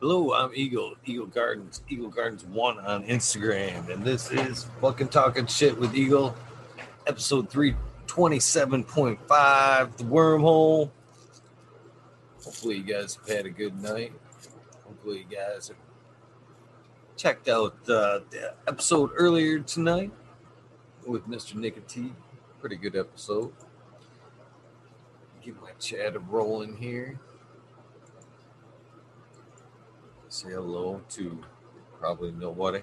Hello, I'm Eagle, Eagle Gardens, Eagle Gardens One on Instagram, and this is fucking talking shit with Eagle, episode three twenty seven point five, the wormhole. Hopefully, you guys have had a good night. Hopefully, you guys have checked out uh, the episode earlier tonight with Mr. Nicotine. Pretty good episode. Get my chat rolling here. Say hello to probably nobody.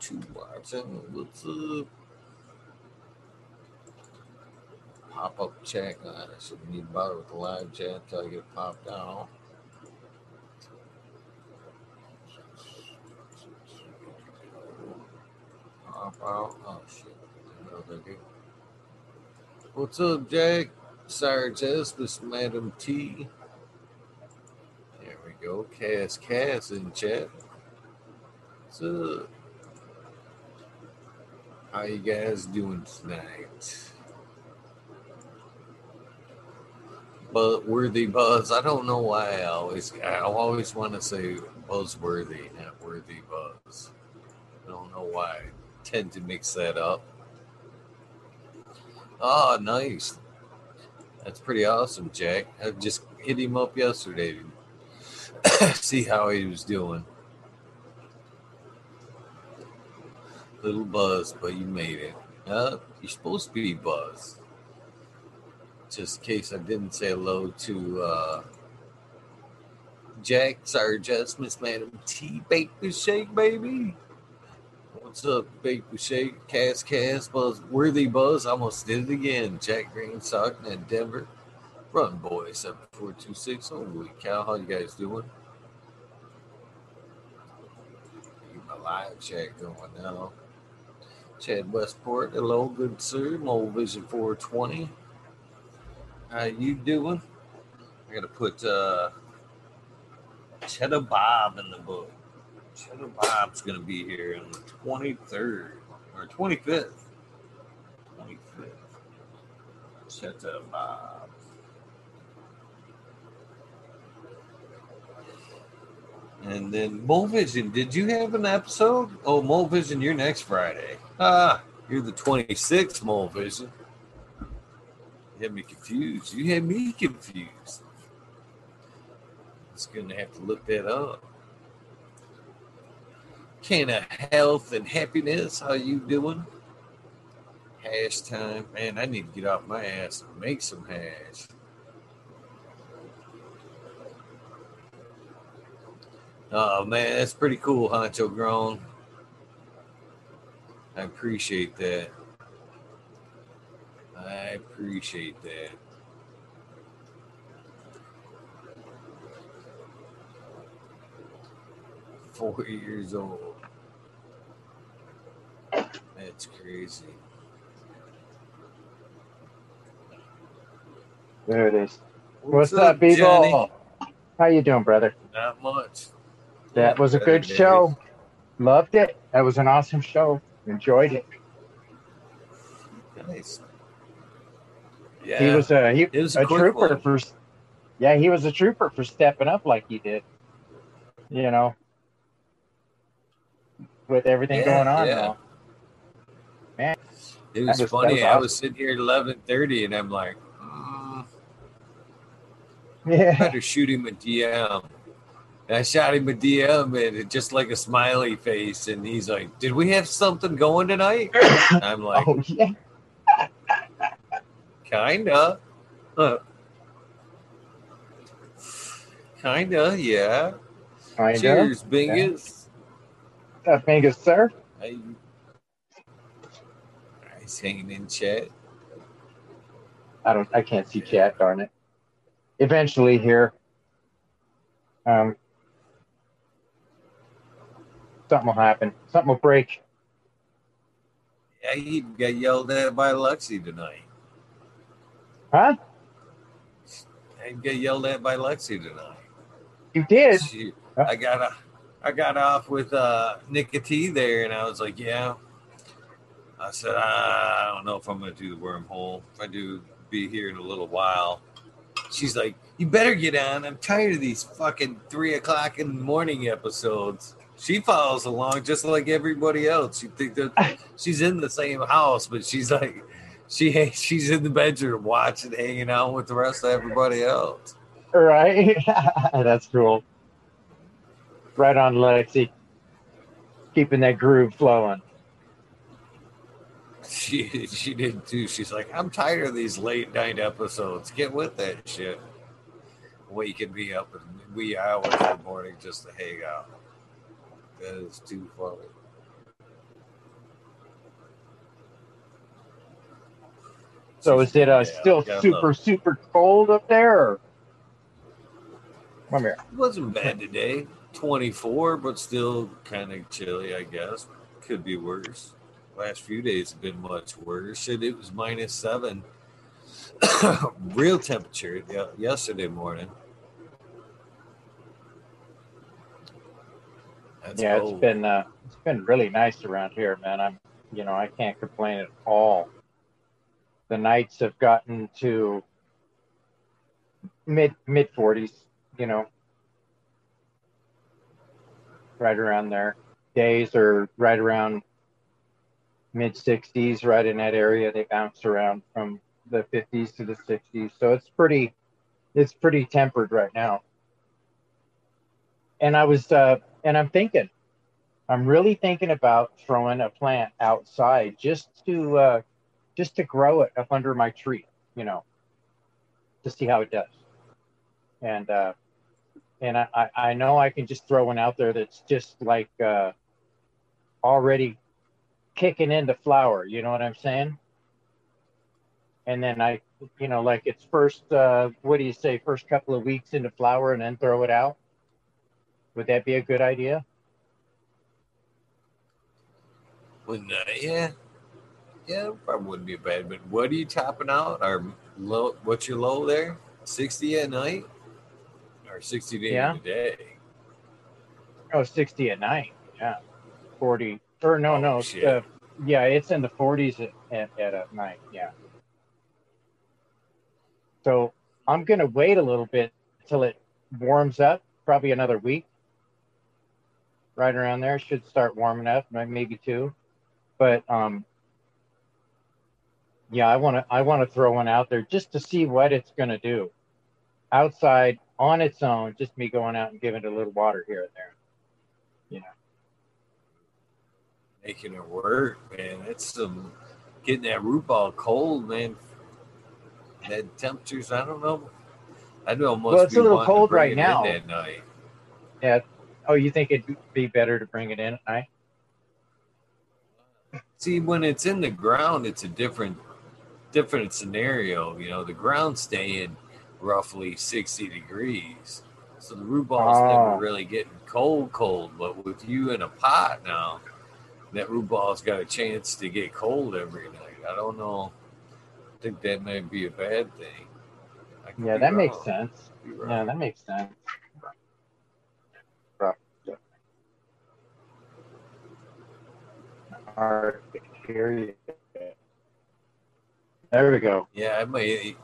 To watching. What's up? Pop up chat. Uh, I shouldn't need to bother with the live chat until I get popped down. Pop out. Oh shit. What's up, Jack? Sarge S, Miss Madam T. Go. Cass Cass in chat. Up? How you guys doing tonight? But worthy buzz. I don't know why I always I always want to say buzzworthy, not worthy buzz. I don't know why. I tend to mix that up. Oh, nice. That's pretty awesome, Jack. I just hit him up yesterday see how he was doing. Little buzz, but you made it. Uh, you're supposed to be buzz. Just in case I didn't say hello to uh, Jack, Sarge, Miss Madam T, Baked Shake, baby. What's up, Baked Shake, Cass, Cass, Buzz, Worthy Buzz? Almost did it again. Jack Green, Stockton, and Denver. Run, boy, 7426. Holy cow, how you guys doing? Get my live chat going now. Chad Westport, hello, good sir. Mole Vision 420. How you doing? I gotta put uh Cheddar Bob in the book. Cheddar Bob's gonna be here on the 23rd or 25th. 25th. Cheddar Bob. And then Mole Vision, did you have an episode? Oh, Mole Vision, you're next Friday. Ah, you're the 26th Mole Vision. You had me confused. You had me confused. It's gonna have to look that up. Can of health and happiness. How you doing? Hash time, man. I need to get off my ass and make some hash. Oh man, that's pretty cool, Honcho Grown. I appreciate that. I appreciate that. Four years old. That's crazy. There it is. What's, up, people? Johnny? How you doing, brother? Not much. That was a good show. Loved it. That was an awesome show. Enjoyed it. Nice. Yeah. He was a he, was a a trooper one. for. Yeah, he was a trooper for stepping up like he did. You know, with everything Yeah, going on. yeah. Man, It was, was- funny. was I was sitting here at eleven thirty, and I'm like, mm, yeah, better shoot him a DM. And I shot him a DM, and it just like a smiley face, and he's like, "Did we have something going tonight?" I'm like, oh yeah, "Kinda." Huh. Kinda, yeah. I know. Cheers, Bingus. That Vegas, sir. Hey. Nice hanging in chat. I don't. I can't see chat. Darn it. Eventually, here. Um. Something will happen. Something will break. Yeah, he got yelled at by Lexi tonight. Huh? I got yelled at by Lexi tonight. You did. She, I got a, I got off with uh, there, and I was like, yeah. I said, I don't know if I'm going to do the wormhole. If I do, be here in a little while. she's like, "You better get on. I'm tired of these fucking three o'clock in the morning episodes." She follows along just like everybody else. You think that she's in the same house, but she's like, she she's in the bedroom watching, hanging out with the rest of everybody else. Right, that's cool. Right on, Lexi. Keeping that groove flowing. She she did too. She's like, I'm tired of these late night episodes. Get with that shit. We can be up in wee hours in the morning just to hang out. That is too funny. So is it uh, Yeah, still super love- super cold up there? Or? Come here. It wasn't bad today. 24, but still kind of chilly, I guess. Could be worse. Last few days have been much worse. Shit, it was minus seven. Real temperature yesterday morning. That's yeah, it's been uh, it's been really nice around here, man. I'm you know I can't complain at all. The nights have gotten to mid mid forties, you know, right around there. Days are right around mid sixties, right in that area. They bounce around from the fifties to the sixties, so it's pretty it's pretty tempered right now. And I was uh, and I'm thinking, I'm really thinking about throwing a plant outside just to uh, just to grow it up under my tree, you know, to see how it does. And uh, and I, I know I can just throw one out there that's just like uh, already kicking into flower. You know what I'm saying? And then I, you know, like it's first, uh, what do you say, first couple of weeks into flower and then throw it out? Would that be a good idea? Wouldn't that- yeah. Yeah, probably wouldn't be bad. But what are you topping out? Or low? What's your low there? 60 at night? Or 60 during Yeah. the day? Oh, 60 at night. Yeah. 40. Or no, Oh, no. Uh, yeah, it's in the 40s at, at, at night. Yeah. So I'm going to wait a little bit till it warms up, probably another week. Right around there. Should start warming up, maybe two. But, um, yeah, I want to I want to throw one out there just to see what it's going to do. Outside on its own, just me going out and giving it a little water here and there. You know. Making it work, man. That's some getting that root ball cold, man. That temperatures, I don't know. I know it must Well, it's be a little cold right now. that night. Oh, you think it'd be better to bring it in at night? See, when it's in the ground, it's a different different scenario. You know, the ground's staying roughly 60 degrees. So the root ball's Oh. never really getting cold, cold. But with you in a pot now, that root ball's got a chance to get cold every night. I don't know. I think that may be a bad thing. I could Yeah, that makes sense. Yeah, that makes sense. Hard to hear you. There we go. Yeah, I may.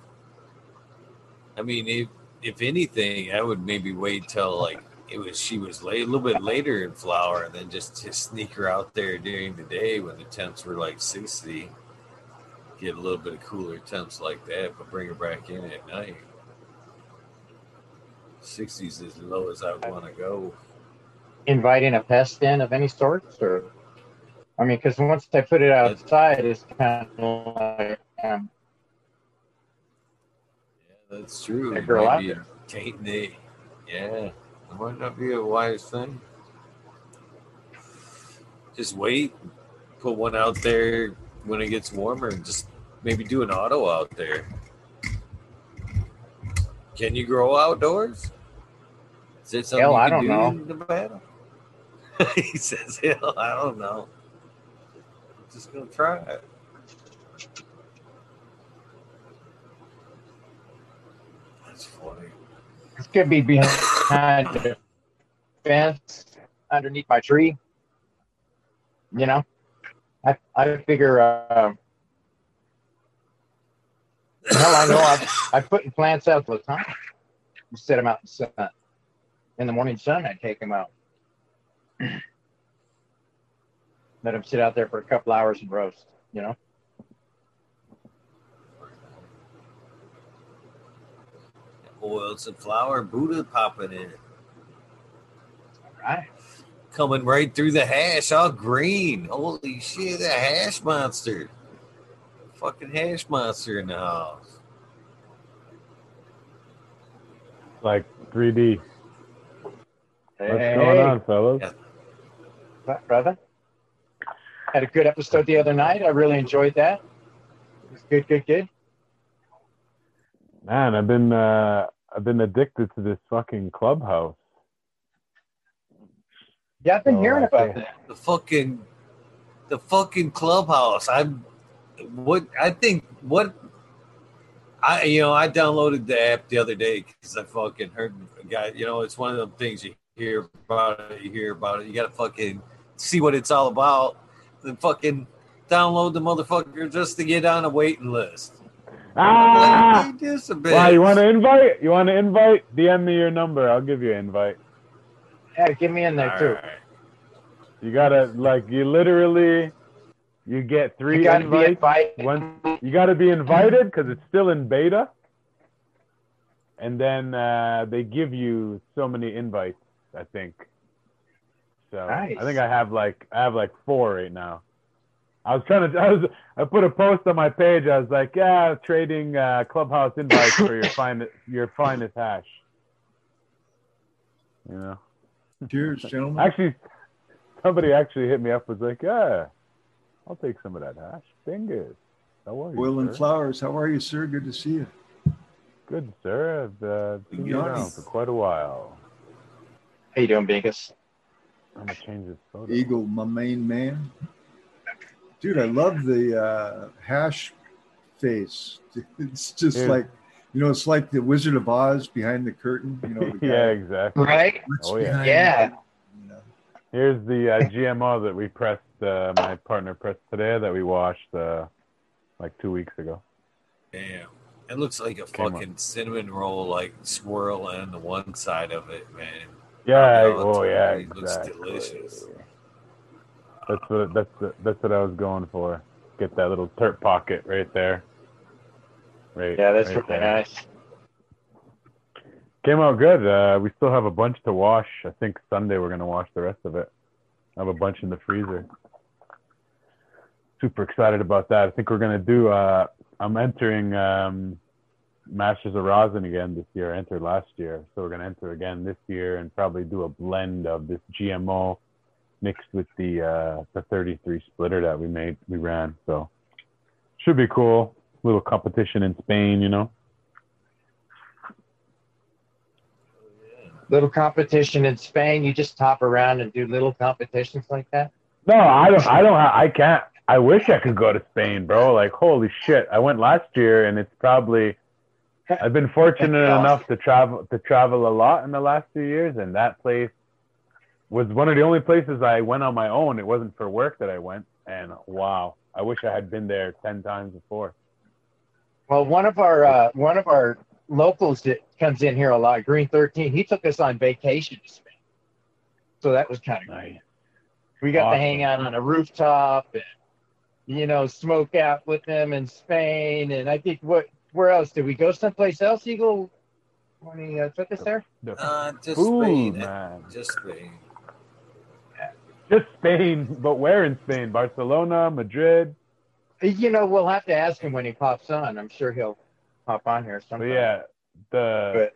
I mean, if if anything, I would maybe wait till like it was she was late, a little bit later in flower, and then just to sneak her out there during the day when the temps were like sixty. Get a little bit of cooler temps like that, but bring her back in at night. Sixties as low as I want to go. Inviting a pest in of any sort, or I mean, because once I put it outside, it's kind of like um, Yeah, that's true. It might be there. tainting the- yeah, it might not be a wise thing. Just wait, put one out there when it gets warmer, and just maybe do an auto out there. Can you grow outdoors? Is that something Hell, I don't do know. in Nevada? he says, "Hell, I don't know. Just gonna try it." That's funny. it's gonna be behind the fence underneath my tree. You know, I I figure uh, Hell, I know I've, I've put plants out all the time. You set them out in the sun. In the morning sun, I take them out. Let them sit out there for a couple hours and roast, you know? Oils and flour, Buddha popping in. All right. Coming right through the hash, all green. Holy shit, a hash monster. Fucking hash monster in the house. Like 3D. Hey, What's going on, fellas? Yeah. What, brother? Had a good episode the other night. I really enjoyed that. It was good, good, good. Man, I've been uh I've been addicted to this fucking clubhouse. Yeah, I've been Oh, hearing I about see. that. The fucking the fucking clubhouse. I'm what I think what I you know, I downloaded the app the other day because I fucking heard a guy, you know, it's one of the things you hear about it, you hear about it, you gotta fucking see what it's all about. Then fucking download the motherfucker just to get on a waiting list. Ah! Like, just a bit. Wow, you want to invite? You want to invite? DM me your number. I'll give you an invite. Yeah, give me in there too. Alright. You gotta like you literally you get three You got to be invites. invited. One, you got to be invited because it's still in beta, and then uh, they give you so many invites. I think. So Nice. I think I have like I have like four right now. I was trying to I was I put a post on my page. I was like, yeah, trading uh, clubhouse invites for your finest your finest hash. You know. Cheers, gentlemen. Actually, somebody actually hit me up was like, yeah, I'll take some of that hash. Fingers. How are you? Oil and flowers. How are you, sir? Good to see you. Good, sir. I've uh, been Yes. around for quite a while. How you doing, Bingus? I'm gonna change this photo. Eagle, my main man. Dude, I love the uh, hash face. It's just Dude. like, you know, it's like the Wizard of Oz behind the curtain. You know, the yeah, exactly. Right? looks Oh, yeah. Yeah. the- you know. Here's the uh, GMO that we pressed. Uh, my partner pressed today that we washed uh, like two weeks ago. Damn. It looks like a Came up. fucking cinnamon roll, like swirl on the one side of it, man. Yeah. Oh, Oh, yeah. it looks Exactly. delicious. That's what that's the, that's what I was going for. Get that little terp pocket right there. Right. Yeah, that's right really there. nice. Came out good. Uh, we still have a bunch to wash. I think Sunday we're gonna wash the rest of it. I have a bunch in the freezer. Super excited about that. I think we're gonna do. Uh, I'm entering um, Masters of Rosin again this year. Entered last year, so we're gonna enter again this year and probably do a blend of this GMO mixed with the uh, the 33 splitter that we made we ran. So should be cool. Little competition in Spain, you know. Little competition in Spain. You just top around and do little competitions like that. No, I don't. I don't. I can't. I wish I could go to Spain, bro. Like, holy shit! I went last year, and it's probably. I've been fortunate Awesome. enough to travel to travel a lot in the last few years, and that place was one of the only places I went on my own. It wasn't for work that I went, and wow, I wish I had been there ten times before. Well, one of our uh, one of our locals that comes in here a lot, Green Thirteen, he took us on vacation to Spain. So that was kind of Nice. We got to hang out on a rooftop and you know smoke out with them in Spain. And I think what where else did we go? Someplace else? Eagle when he uh, took us there. The Uh, just food, Spain. man. Just Spain. Just Spain, but where in Spain? Barcelona, Madrid. You know, we'll have to ask him when he pops on. I'm sure he'll pop on here But sometime. yeah, the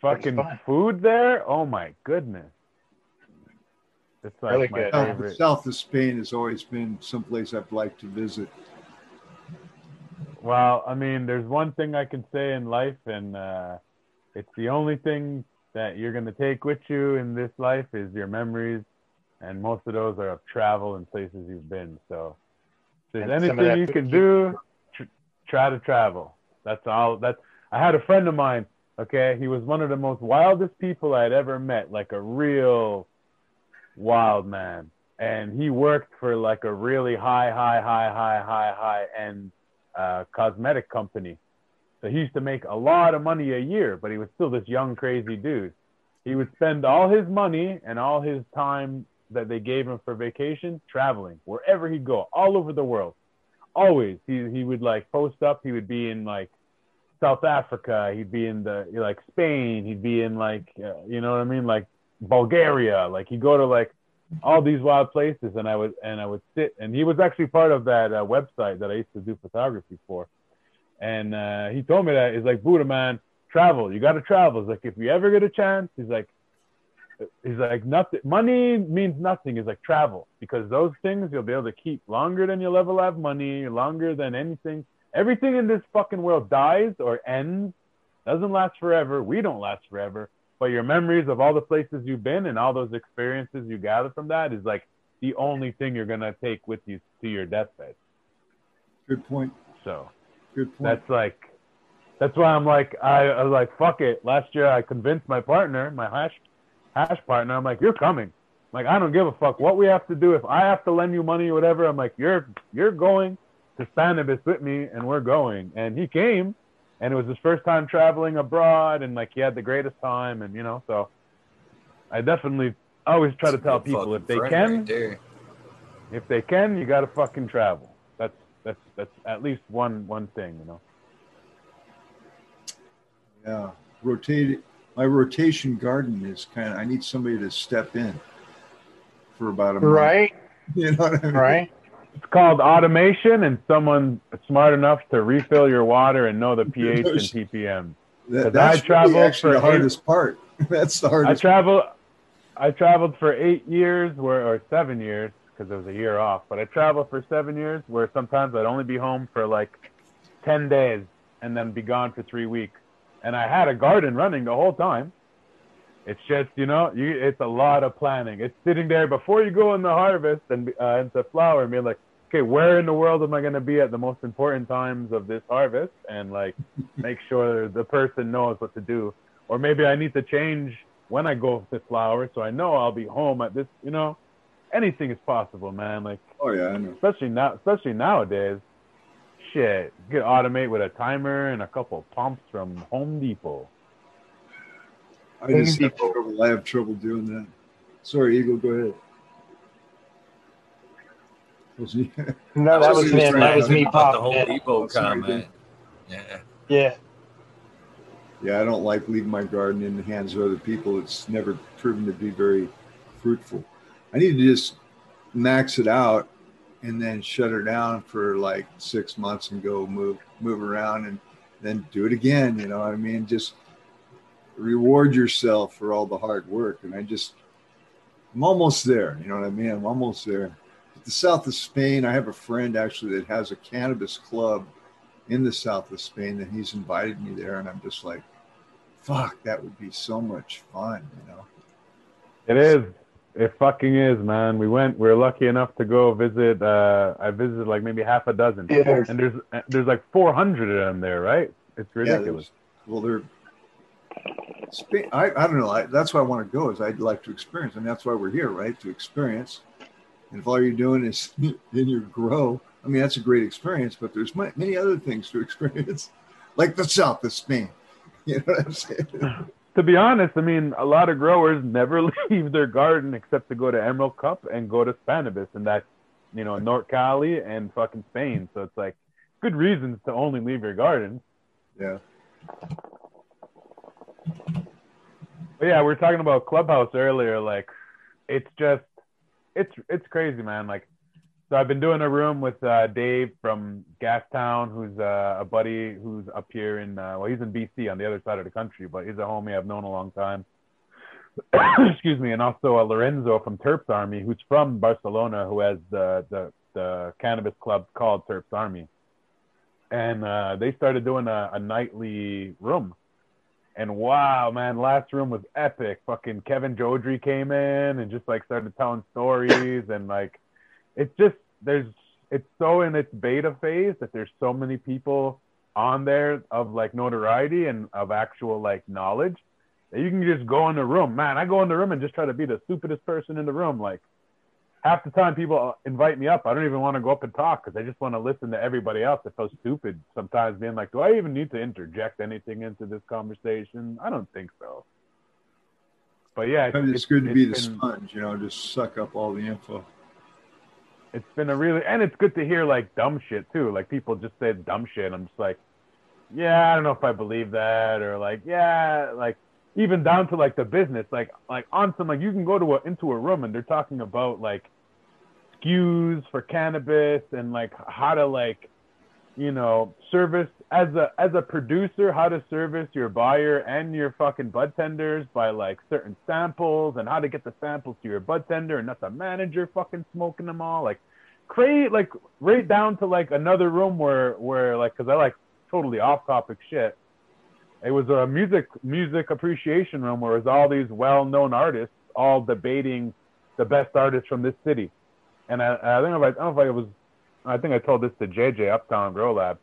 fucking food there. Oh my goodness. It's like Really my good. South, favorite. south of Spain has always been someplace I've liked to visit. Well, I mean, there's one thing I can say in life, and uh, it's the only thing that you're gonna take with you in this life is your memories, and most of those are of travel and places you've been. So, if there's And anything you can do, tr- try to travel. That's all. That's. I had a friend of mine. Okay, he was one of the most wildest people I'd ever met, like a real wild man. And he worked for like a really high, high, high, high, high, high end uh, cosmetic company. So he used to make a lot of money a year, but he was still this young, crazy dude. He would spend all his money and all his time that they gave him for vacation traveling wherever he'd go, all over the world. Always, he he would like post up. He would be in like South Africa. He'd be in the like Spain. He'd be in like uh, you know what I mean, like Bulgaria. Like he'd go to like all these wild places, and I would and I would sit. And he was actually part of that uh, website that I used to do photography for. And uh, he told me that he's like Buddha man, travel. You got to travel. He's like if you ever get a chance, he's like he's like nothing money means nothing is like travel because those things you'll be able to keep longer than you'll ever have money longer than anything everything in this fucking world dies or ends doesn't last forever we don't last forever but your memories of all the places you've been and all those experiences you gather from that is like the only thing you're gonna take with you to your deathbed. Good point. so Good point. that's like that's why i'm like i, I was like fuck it. Last year i convinced my partner my hash hash partner i'm like you're coming. Like i don't give a fuck what we have to do. If i have to lend you money or whatever i'm like you're you're going to Spannabis with me and we're going. And he came and it was his first time traveling abroad and like he had the greatest time and you know so i definitely always try to That's a tell people if they can right if they can you got to fucking travel that's that's that's at least one one thing you know Yeah, rotate. My rotation garden is kind of. I need somebody to step in for about a month. Right, You know what I mean? right. It's called automation and someone smart enough to refill your water and know the pH and ppm. That, that's I traveled really actually for the eight- hardest part. That's the hardest. I traveled I traveled for eight years where or seven years because there was a year off, but I traveled for seven years where sometimes I'd only be home for like ten days and then be gone for three weeks. And I had a garden running the whole time. It's just, you know, you it's a lot of planning. It's sitting there before you go in the harvest and uh, into flower and being like, okay, where in the world am I going to be at the most important times of this harvest? And like, make sure the person knows what to do. Or maybe I need to change when I go to flower so I know I'll be home at this, you know, anything is possible, man. Like, oh yeah, I know. especially now, especially nowadays. Shit, you can automate with a timer and a couple pumps from Home Depot. I just have trouble. I have trouble doing that. Sorry, Eagle. Go ahead. Was he- No, that I was just him. That was me think about the popping whole in. Depot Oh, comment. Yeah. Yeah. yeah, I don't like leaving my garden in the hands of other people. It's never proven to be very fruitful. I need to just max it out and then shut her down for like six months and go move move around and then do it again. You know what I mean? Just reward yourself for all the hard work. And I just I'm almost there. You know what I mean? I'm almost there. The south of Spain, I have a friend actually that has a cannabis club in the south of Spain, and he's invited me there, and I'm just like, fuck, that would be so much fun, you know. It is. It fucking is, man. We went. We are lucky enough to go visit. Uh, I visited like maybe half a dozen, Yeah. and there's there's like 400 of them there, right? It's ridiculous. there's- well, they're. I, I don't know. I, that's why I want to go. Is I'd like to experience, and that's why we're here, right? To experience. And if all you're doing is in your grow, I mean, that's a great experience. But there's ma- many other things to experience, like the south of Spain. You know what I'm saying? to be honest, I mean, a lot of growers never leave their garden except to go to Emerald Cup and go to Spannabis, and that's you know North Cali and fucking Spain. So it's like good reasons to only leave your garden. Yeah. But yeah, we were talking about Clubhouse earlier. Like, it's just, it's it's crazy, man. Like, so I've been doing a room with uh, Dave from Gastown, who's uh, a buddy who's up here in, uh, well, he's in BC on the other side of the country, but he's a homie I've known a long time. Excuse me, and also uh, Lorenzo from Terps Army, who's from Barcelona, who has the the, the cannabis club called Terps Army, and uh, they started doing a, a nightly room and wow, man, last room was epic. Fucking Kevin Jodrey came in and just like started telling stories and like it's just there's it's so in its beta phase that there's so many people on there of like notoriety and of actual like knowledge that you can just go in the room. Man, I go in the room and just try to be the stupidest person in the room. Like half the time people uh, invite me up, I don't even want to go up and talk because I just want to listen to everybody else. I feel stupid sometimes being like, do I even need to interject anything into this conversation? I don't think so. But yeah, It's, it's good to be the been- sponge, you know, just suck up all the info. it's been a really and it's good to hear like dumb shit too. Like people just say dumb shit. And I'm just like, yeah, I don't know if I believe that, or like, yeah, like even down to like the business, like like on some like you can go to a into a room and they're talking about like SKUs for cannabis and like how to like you know service as a as a producer how to service your buyer and your fucking bud tenders by like certain samples and how to get the samples to your bud tender and not the manager fucking smoking them all like create like right down to like another room where where like because I like totally off topic shit. It was a music music appreciation room where it was all these well known artists all debating the best artists from this city. And I, I think I, I don't know if I was I think I told this to JJ Uptown Grow Lab.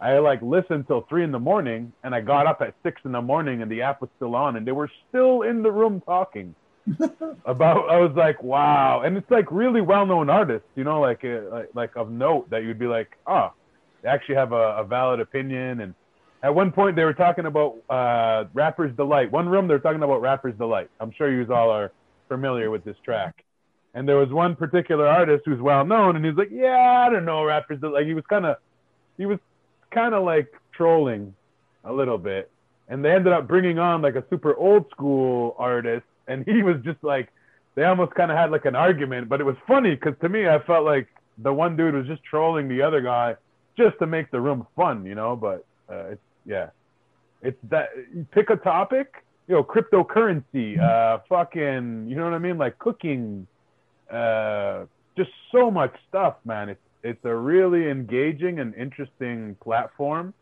I like listened till three in the morning and I got up at six in the morning and the app was still on and they were still in the room talking about I was like, wow. And it's like really well known artists, you know, like, uh, like like of note that you'd be like, oh, they actually have a, a valid opinion. And at one point they were talking about uh, Rapper's Delight. One room they were talking about Rapper's Delight. I'm sure you all are familiar with this track. And there was one particular artist who's well known, and he's like, yeah, I don't know, Rapper's Delight. Like he was kind of, he was kind of like trolling a little bit. And they ended up bringing on like a super old school artist, and he was just like, they almost kind of had like an argument, but it was funny because to me, I felt like the one dude was just trolling the other guy just to make the room fun, you know. But uh, it's yeah, it's that you pick a topic, you know, cryptocurrency, uh, fucking, you know what I mean, like cooking, uh, just so much stuff, man. It's it's a really engaging and interesting platform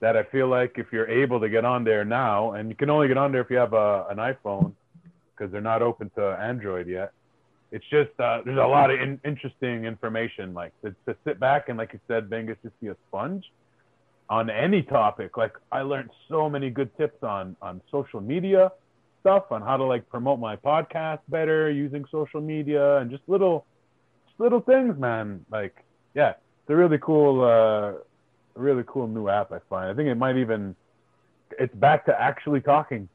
that I feel like if you're able to get on there now, and you can only get on there if you have a, an iPhone, because they're not open to Android yet. It's just uh, there's a lot of in- interesting information, like to, to sit back and, like you said, Bingus, just be a sponge on any topic. Like I learned so many good tips on on social media stuff, on how to like promote my podcast better using social media, and just little just little things, man. Like yeah, it's a really cool, uh, really cool new app. I find. I think it might even it's back to actually talking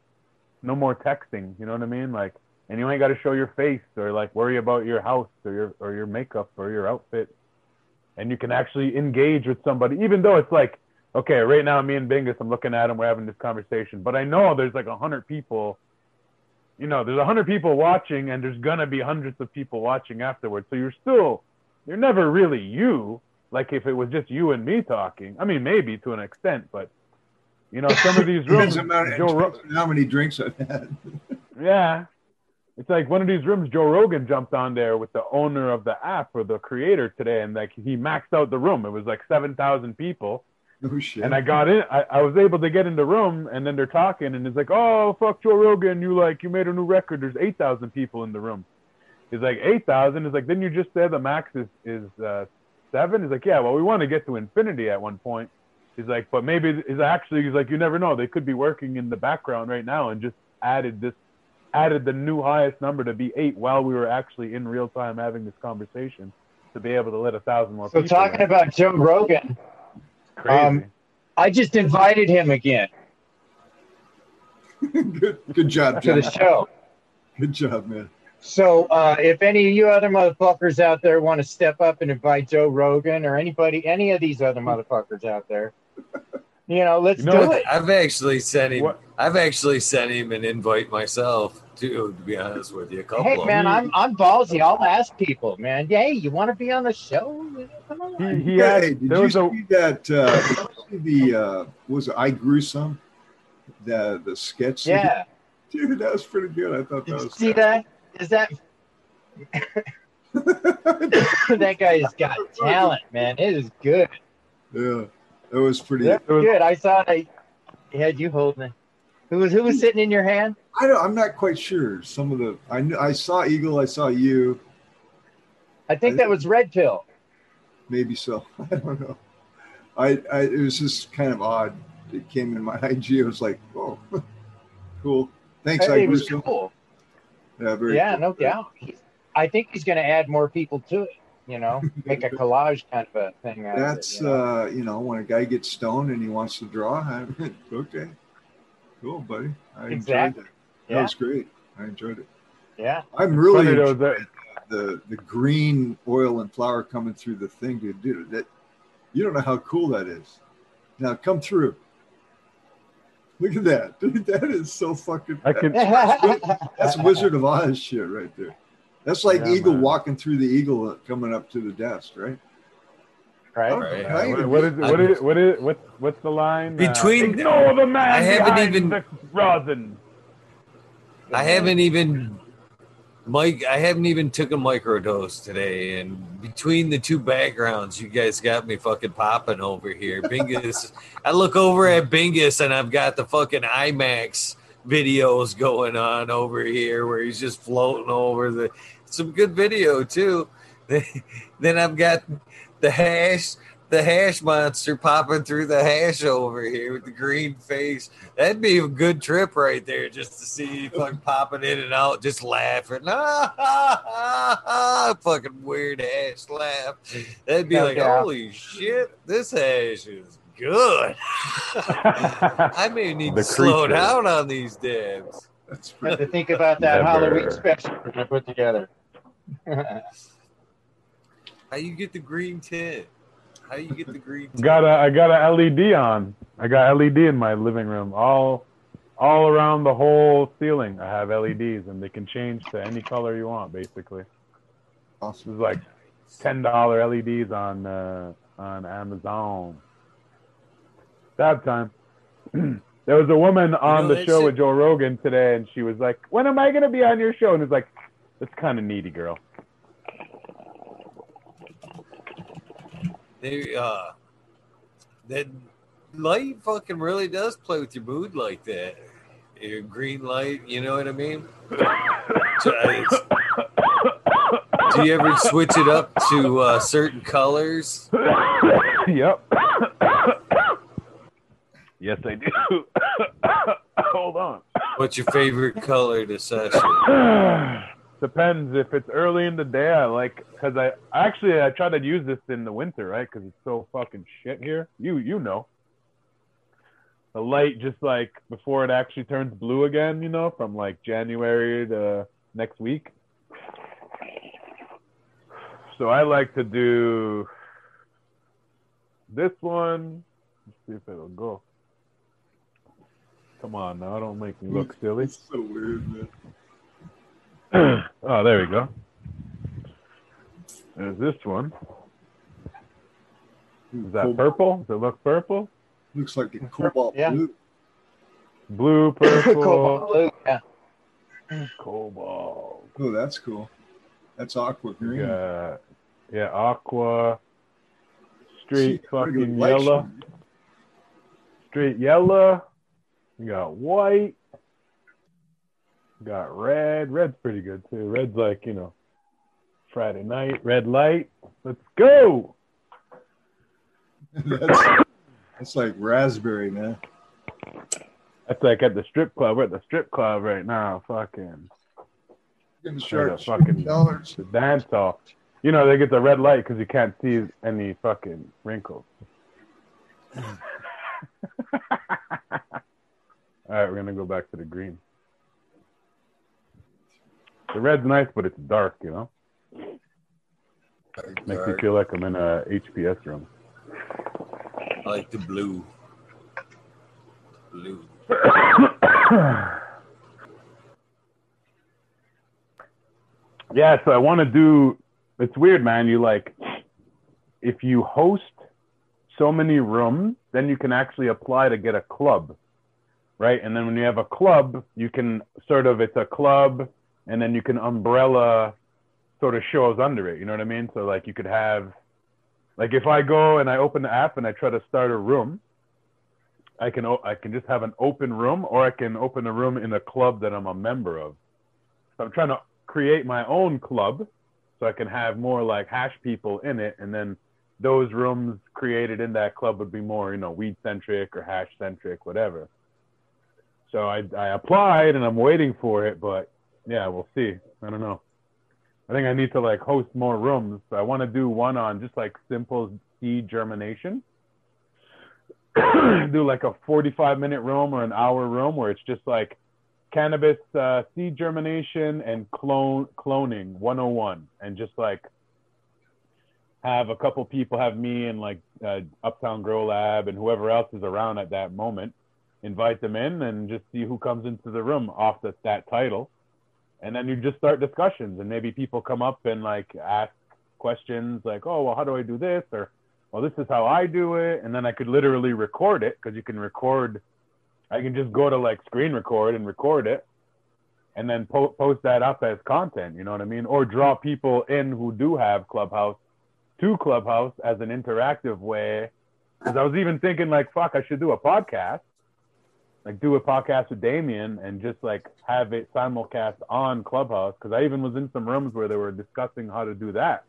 no more texting. You know what I mean? Like, and you ain't got to show your face or like worry about your house or your or your makeup or your outfit, and you can actually engage with somebody, even though it's like, okay, right now me and Bingus, I'm looking at him, we're having this conversation, but I know there's like a hundred people. You know, there's a hundred people watching, and there's gonna be hundreds of people watching afterwards. So you're still, you're never really you. Like if it was just you and me talking. I mean, maybe to an extent, but you know, some of these rooms, Joe Ro- how many drinks I've had. yeah. It's like one of these rooms, Joe Rogan jumped on there with the owner of the app or the creator today, and like he maxed out the room. It was like 7,000 people. Oh shit! And I got in, I, I was able to get in the room, and then they're talking, and it's like, oh, fuck Joe Rogan, you like, you made a new record. There's 8,000 people in the room. He's like, 8,000? He's like, then you just said the max is, is uh, seven? He's like, yeah, well, we want to get to infinity at one point. He's like, but maybe is actually he's like, you never know. They could be working in the background right now and just added this, added the new highest number to be eight while we were actually in real time having this conversation to be able to let a thousand more So people. talking in. about Joe Rogan, crazy. um, I just invited him again good, good job, to the show. Good job, man. So uh, if any of you other motherfuckers out there want to step up and invite Joe Rogan or anybody, any of these other motherfuckers out there, you know, let's You know, do it. I've actually sent him. What- I've actually sent him an invite myself too. To be honest with you, a couple. Hey of man. I'm I'm ballsy. I'll ask people, man. Hey, you want to be on the show? Come on. he, he had, hey, did there you was a, that? Uh, did you see the uh, was it I grew some the the sketch? Yeah. did? dude, that was pretty good. I thought Did that you was. see that? Is that that guy's got talent, man? It is good. yeah, that was pretty. That's was- good. I saw it. I had you holding it. Who was who was sitting in your hand? I don't. I'm not quite sure. Some of the I kn- I saw Eagle. I saw you. I think that was Red Pill. Maybe so. I don't know. I, I it was just kind of odd. It came in my IG. I was like, oh, cool. Thanks, I was cool. Yeah, very Yeah, cool. no doubt. I think he's going to add more people to it. You know, make a collage kind of a thing. That's it, you know? uh, you know, when a guy gets stoned and he wants to draw. I, okay, cool, buddy. I Exactly. Enjoyed that. That was great. I enjoyed it. yeah. I'm really Funny though, enjoying that- the the green oil and flour coming through the thing, dude. Dude, that you don't know how cool that is. Now come through. Look at that, dude. That is so fucking. I can That's Wizard of Oz shit right there. That's like Yeah, Eagle man. walking through the eagle uh, coming up to the desk, right? right. Right. How you- what, what is what is what is what's what's the line? Between- uh, ignore the man I haven't even- the rosin. I haven't even Mike I haven't even took a microdose today and between the two backgrounds you guys got me fucking popping over here. Bingus I look over at Bingus and I've got the fucking IMAX videos going on over here where he's just floating over the some good video too. then I've got the hash the hash monster popping through the hash over here with the green face. That'd be a good trip right there, just to see you fucking popping in and out, just laughing. Ah, ah, ah, ah, fucking weird hash laugh. That'd be No like, doubt. holy shit, this hash is good. I may need The to slow down on these dabs. That's Have to think about that Never. Halloween special we're gonna put together. How you get the green tint? How do you get the green tint? got a I got a LED on. I got LED in my living room. All all around the whole ceiling. I have LEDs and they can change to any color you want basically. Awesome. is like ten dollar LEDs on uh, on Amazon. That time. there was a woman on know the show with Joe Rogan today, and she was like, "When am I gonna be on your show?" And it's like, "It's kind of needy, girl." They uh that light fucking really does play with your mood like that. Your green light, you know what I mean? So, uh, do you ever switch it up to uh, certain colors? yep. yes, I do. Hold on. What's your favorite color to session? Depends if it's early in the day. I like because I actually I try to use this in the winter, right? Because it's so fucking shit here. You you know. The light just like before it actually turns blue again, you know, from like January to next week. So I like to do this one. Let's see if it'll go. Come on now, don't make me look silly. It's so weird, man. oh, there we go. There's this one. Is that Cobalt- purple? Does it look purple? Looks like a cobalt Yeah. blue. Blue, purple, Cobalt blue, yeah. cobalt. Oh, that's cool. That's aqua green. Yeah, yeah, aqua, straight See, fucking yellow, showing. straight yellow. You got white. Got red. Red's pretty good too. Red's like you know, Friday night. Red light. Let's go. that's, that's like raspberry, man. That's like at the strip club. We're at the strip club right now. Fucking Getting a fucking- dollars. the dance hall. You know they get the red light because you can't see any fucking wrinkles. All right, we're gonna go back to the green. The red's nice, but it's dark. You know, makes me feel like I'm in a HPS room. I like the blue. Blue. yeah, so I want to do. It's weird, man. You like, if you host so many rooms, then you can actually apply to get a club, right? And then when you have a club, you can sort of it's a club, and then you can umbrella sort of shows under it. You know what I mean? So like you could have, like if I go and I open the app and I try to start a room, I can I can just have an open room, or I can open a room in a club that I'm a member of. So I'm trying to create my own club so I can have more like hash people in it, and then those rooms created in that club would be more, you know, weed centric or hash centric, whatever. So I I applied and I'm waiting for it, but yeah, we'll see. I don't know. I think I need to like host more rooms. I want to do one on just like simple seed germination. do like a 45 minute room or an hour room where it's just like cannabis uh, seed germination and clone cloning 101 and just like have a couple people have me and like uh, uptown grow lab and whoever else is around at that moment invite them in and just see who comes into the room off the, that title and then you just start discussions and maybe people come up and like ask questions like oh well how do i do this? or well this is how i do it. And then i could literally record it because you can record i can just go to like screen record and record it and then po- post that up as content you know what i mean? Or draw people in who do have clubhouse to clubhouse as an interactive way. Because i was even thinking like fuck i should do a podcast like do a podcast with Damien and just like have it simulcast on Clubhouse because I even was in some rooms where they were discussing how to do that.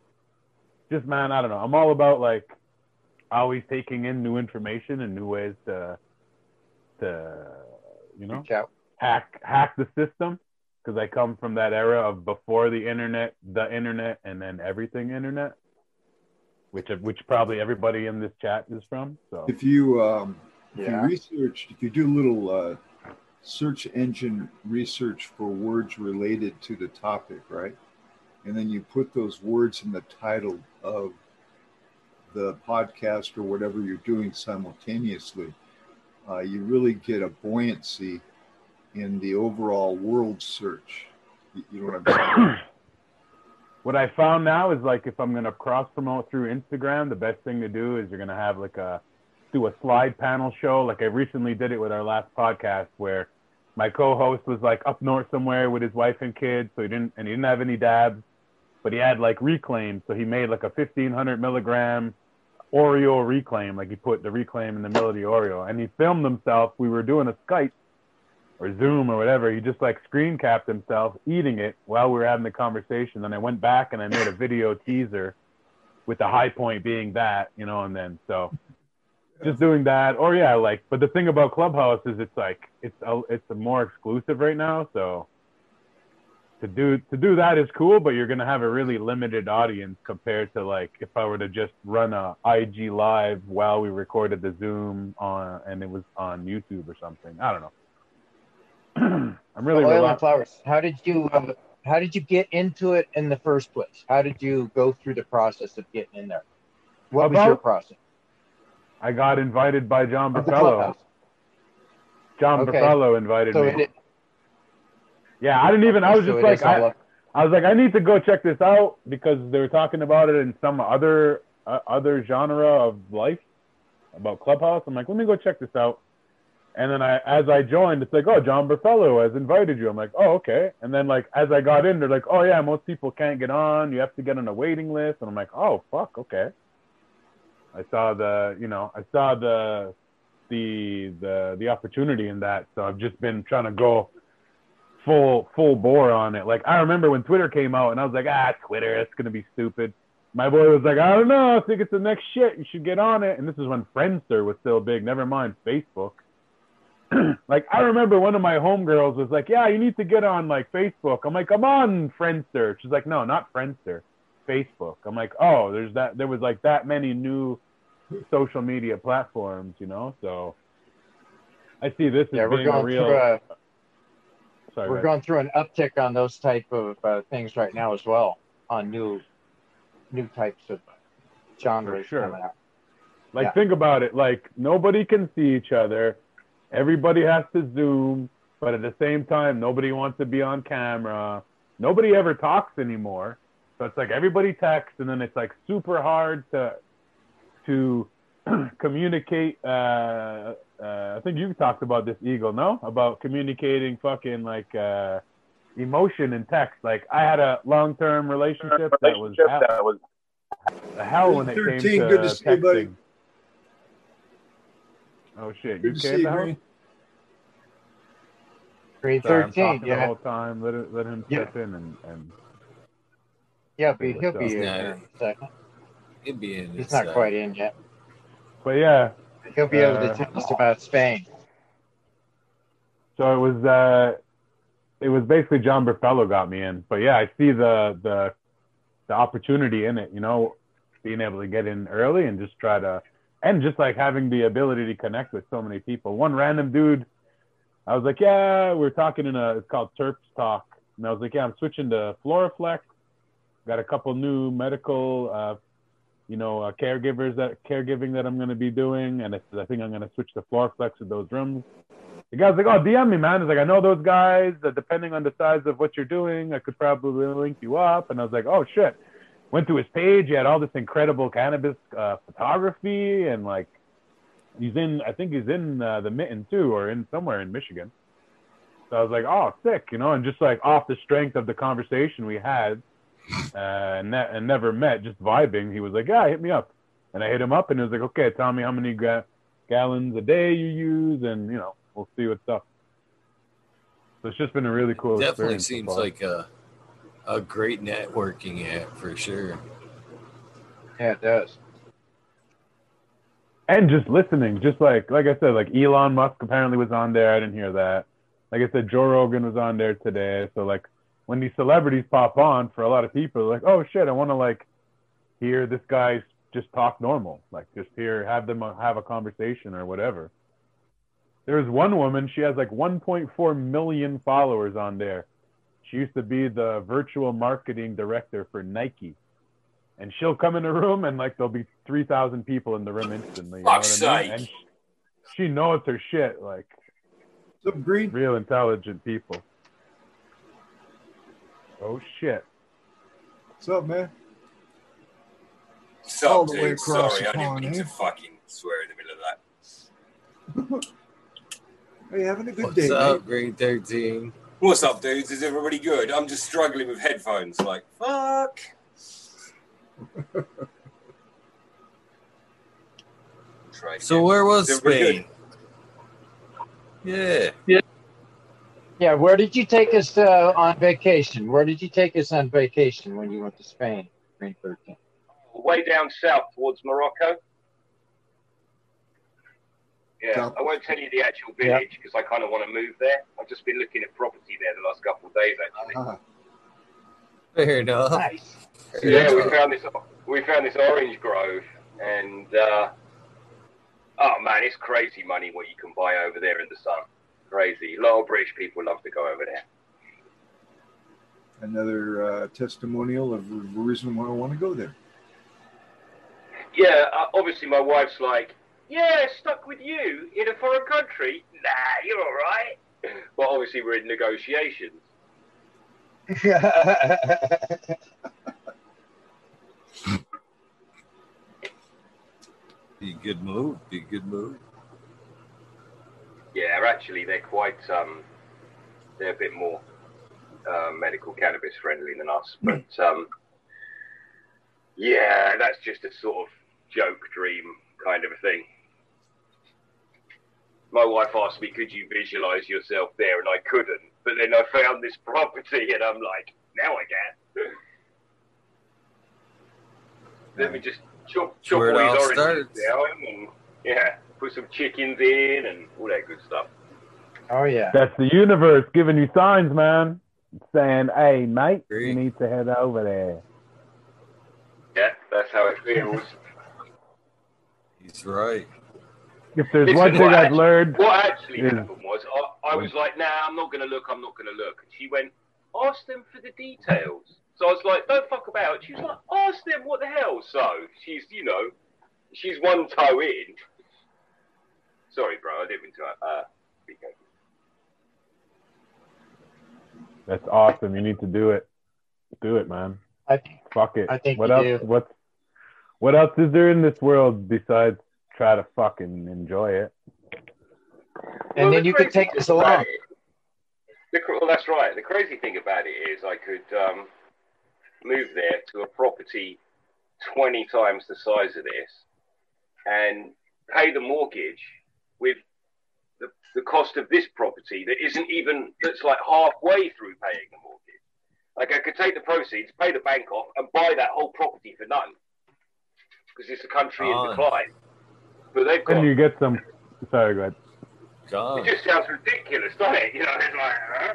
Just man, I don't know. I'm all about like always taking in new information and new ways to to you know Reach hack hack the system because I come from that era of before the internet, the internet, and then everything internet, which which probably everybody in this chat is from. So If you um, if Yeah. you research, if you do a little uh, search engine research for words related to the topic, right, and then you put those words in the title of the podcast or whatever you're doing simultaneously, uh, you really get a buoyancy in the overall world search. You you know what I'm saying? what I found now is like if I'm gonna cross promote through Instagram, the best thing to do is you're gonna have like a do a slide panel show. Like I recently did it with our last podcast where my co-host was like up north somewhere with his wife and kids, so he didn't and he didn't have any dabs, but he had like reclaim, so he made like a 1500 milligram Oreo reclaim, like he put the reclaim in the middle of the Oreo, and he filmed himself. We were doing a Skype or Zoom or whatever. He just like screen capped himself eating it while we were having the conversation. Then I went back and I made a video teaser with the high point being that, you know, and then so just doing that. Or yeah, like but the thing about Clubhouse is it's like it's a, it's a more exclusive right now, so to do to do that is cool, but you're gonna have a really limited audience compared to like if I were to just run a IG live while we recorded the Zoom on and it was on YouTube or something. I don't know. I'm really Oil and flowers. How did you uh, how did you get into it in the first place? How did you go through the process of getting in there? What was your process? I got invited by John Buffalo. John Okay. Buffalo invited So me. it, yeah, I didn't even. I was so just like, I, I was like, I need to go check this out because they were talking about it in some other uh, other genre of life about Clubhouse. I'm like, let me go check this out. And then I, as I joined, it's like, oh, John Buffalo has invited you. I'm like, oh, okay. And then like as I got in, they're like, oh yeah, most people can't get on. You have to get on a waiting list. And I'm like, oh fuck, okay. I saw the, you know, I saw the, the, the, the opportunity in that. So I've just been trying to go full, full bore on it. Like I remember when Twitter came out, and I was like, ah, Twitter, it's gonna be stupid. My boy was like, I don't know, I think it's the next shit. You should get on it. And this is when Friendster was still big. Never mind Facebook. like I remember one of my homegirls was like, "Yeah, you need to get on like Facebook." I'm like, "I'm on Friendster." She's like, "No, not Friendster, Facebook." I'm like, "Oh, there's that. There was like that many new social media platforms, you know." So I see this as yeah, we're being a going real. through a sorry, we're Ray. going through an uptick on those type of uh, things right now as well on new new types of genres sure. coming out. Like, Yeah. think about it. Like, nobody can see each other. Everybody has to Zoom, but at the same time, nobody wants to be on camera. Nobody ever talks anymore. So it's like everybody texts, and then it's like super hard to to communicate. Uh, uh, I think you talked about this, Eagle, no? About communicating fucking like uh, emotion in text. Like, I had a long term relationship that was hell, was the hell when it came 13, to good to see you, buddy. texting. Oh shit! Good you to came see you, out? Green. Green Sorry, I'm 13, talking the whole time. Let it, let him Yeah. step in and, and Yeah, but he'll be What's in up? here in a second. It'd be in He's not uh, quite in yet. but yeah. He'll be able to Uh, tell us about Spain. So it was uh, it was basically John Buffalo got me in. But yeah, I see the the the opportunity in it, you know, being able to get in early and just try to, and just like having the ability to connect with so many people. One random dude, I was like, yeah, we're talking in a, it's called Terps Talk. And I was like, yeah, I'm switching to Floraflex. Got a couple new medical, uh, you know, uh, caregivers that caregiving that I'm going to be doing. And I, think I'm going to switch to flex with those rooms. The guy's like, oh, DM me, man. He's like, I know those guys. That depending on the size of what you're doing, I could probably link you up. And I was like, oh shit. Went to his page. He had all this incredible cannabis uh, photography, and like, he's in. I think he's in uh, the Mitten too, or in somewhere in Michigan. So I was like, oh, sick, you know, and just like off the strength of the conversation we had, uh, and, ne- and never met, just vibing. He was like, yeah, hit me up, and I hit him up, and he was like, okay, tell me how many ga- gallons a day you use, and you know, we'll see what's up. So it's just been a really cool. Definitely experience seems far. like a a great networking app for sure. Yeah, it does. and just listening, just like like I said, like Elon Musk apparently was on there. I didn't hear that. Like I said, Joe Rogan was on there today. So like when these celebrities pop on, for a lot of people, like, oh shit, I want to like hear this guy just talk normal, like just hear have them uh, have a conversation or whatever. There's one woman, she has like 1.4 million followers on there. She used to be the virtual marketing director for Nike. And she'll come in a room and like there'll be 3,000 people in the room instantly. You know what I mean? And she, she knows her shit, like some Green? real intelligent people. Oh shit. What's up, man? Stop, All the way dude. across Sorry, the I didn't pond, mean eh? to fucking swear in the middle of that. Are you having a good What's day, up, mate? Green Thirteen? What's up, dudes? Is everybody good? I'm just struggling with headphones. Like, fuck. Try So again. where was Is everybody Spain? good? Yeah, Yeah, where did you take us uh, on vacation? Where did you take us on vacation when you went to Spain? Green 13. way down south towards Morocco. Yeah, South. I won't tell you the actual village because I kind of want to move there. I've just been looking at property there the last couple of days actually. Ah, fair enough. Nice. Fair yeah, we found this we found this orange grove, and uh, oh man, it's crazy money what you can buy over there in the sun. Crazy. A lot of British people love to go over there. another uh, testimonial of the reason why I want to go there. Yeah, uh, obviously my wife's like, yeah, stuck with you in a foreign country. Nah, you're all right. But obviously we're in negotiations. Be a good move. Be a good move. Yeah, actually, they're quite um, they're a bit more uh, medical cannabis friendly than us. But um, yeah, that's just a sort of joke dream kind of a thing. My wife asked me, "Could you visualize yourself there?" And I couldn't. But then I found this property, and I'm like, "Now I can." Let me just chop chop where all all these oranges starts. down, and yeah, put some chickens in, and all that good stuff. oh, yeah. That's the universe giving you signs, man. Saying, hey, mate, you Great. need to head over there. Yeah, that's how it feels. He's right. If there's Listen, one thing I've actually- learned, What actually Yeah. happened was I, I was like, nah, I'm not going to look, I'm not going to look. And she went, ask them for the details. So I was like, don't fuck about. She was like, ask them what the hell. So she's, you know, she's one toe in. Sorry, bro, I didn't mean to uh, speak over. that's awesome. You need to do it. Do it, man. I, Fuck it. I think what you else? do. What's what else is there in this world besides try to fucking enjoy it? and Well, then the you could take this thing about along. it- The, well, that's right. The crazy thing about it is I could um, move there to a property 20 times the size of this and pay the mortgage with the, the cost of this property that isn't even, that's like halfway through paying the mortgage. Like I could take the proceeds, pay the bank off, and buy that whole property for none because it's a country Ah. in decline. But they've got And you get some. Sorry, go ahead. God. it just sounds ridiculous, doesn't it? You know, it's like, huh?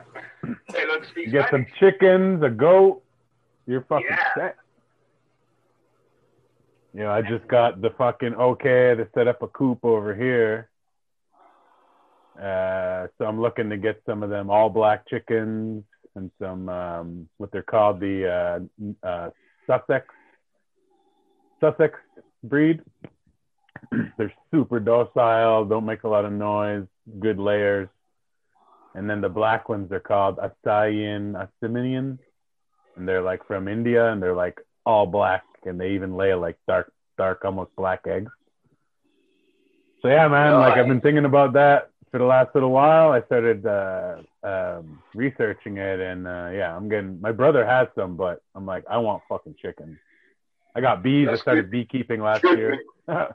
They don't You get some chickens, a goat. You're fucking Yeah. set. you know, I just got the fucking okay to set up a coop over here. Uh, so I'm looking to get some of them all black chickens and some um, what they're called the uh, uh, Sussex Sussex breed. they're super docile, don't make a lot of noise, good layers. And then the black ones are called Asayan Asiminian, and they're like from India, and they're like all black, and they even lay like dark, dark, almost black eggs. So yeah, man, like I've been thinking about that for the last little while. I started uh, um, researching it, and uh, yeah, I'm getting. My brother has some, but I'm like, I want fucking chickens. I got bees. That's I started good. beekeeping last Good. year.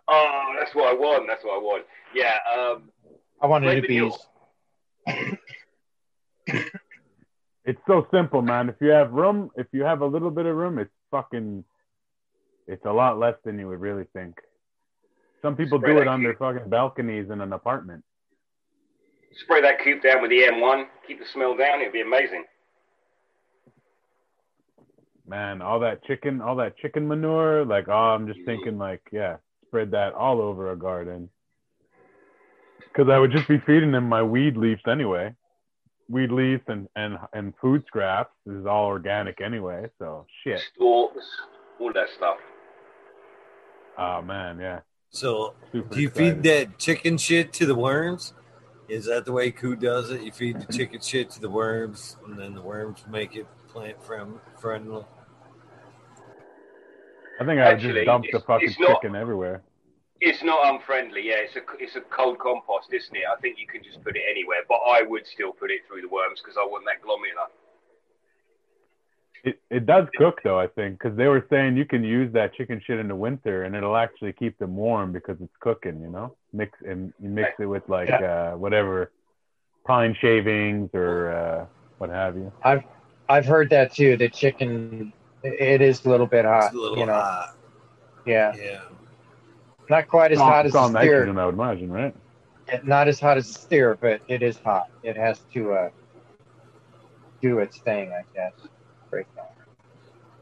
Oh, that's what I want. That's what I want. Yeah. Um, I wanted to be. video. it's so simple, man. If you have room, if you have a little bit of room, it's fucking. It's a lot less than you would really think. Some people Spray do it on their fucking balconies in an apartment. Spray that coop down with the EM1. Keep the smell down. It'd be amazing. Man, all that chicken, all that chicken manure, like, oh, I'm just thinking, like, yeah, spread that all over a garden. Because I would just be feeding them my weed leaves anyway. Weed leaves and, and, and food scraps this is all organic anyway. So shit. Stalks, all that stuff. Oh man, yeah. So, Super do you excited. feed that chicken shit to the worms? Is that the way Coot does it? You feed the chicken shit to the worms, and then the worms make it plant friendly. I think I would Actually, just dump the it's- fucking it's not- chicken everywhere. It's not unfriendly. Yeah, it's a it's a cold compost, isn't it? I think you can just put it anywhere, but I would still put it through the worms because I want that glomerula. It it does cook though, I think, because they were saying you can use that chicken shit in the winter and it'll actually keep them warm because it's cooking. You know, mix and you mix it with like uh, whatever pine shavings or uh, what have you. I've I've heard that too. The chicken, it is a little bit hot. It's a little you know, hot. yeah, Yeah. not quite as hot as It's a all steer. nitrogen, I would imagine, right? Not as hot as a steer, but it is hot. It has to uh, do its thing, I guess.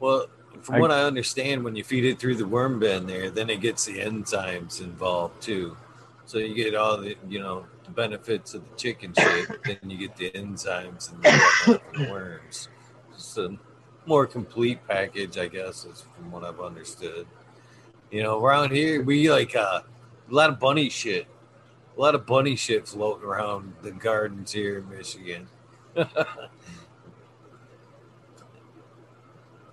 Well, from I- what I understand, when you feed it through the worm bin there, then it gets the enzymes involved too. So you get all the you know the benefits of the chicken shit, then you get the enzymes and the the worms. It's a more complete package, I guess, is from what I've understood. You know, around here we like uh, a lot of bunny shit, a lot of bunny shit floating around the gardens here in Michigan.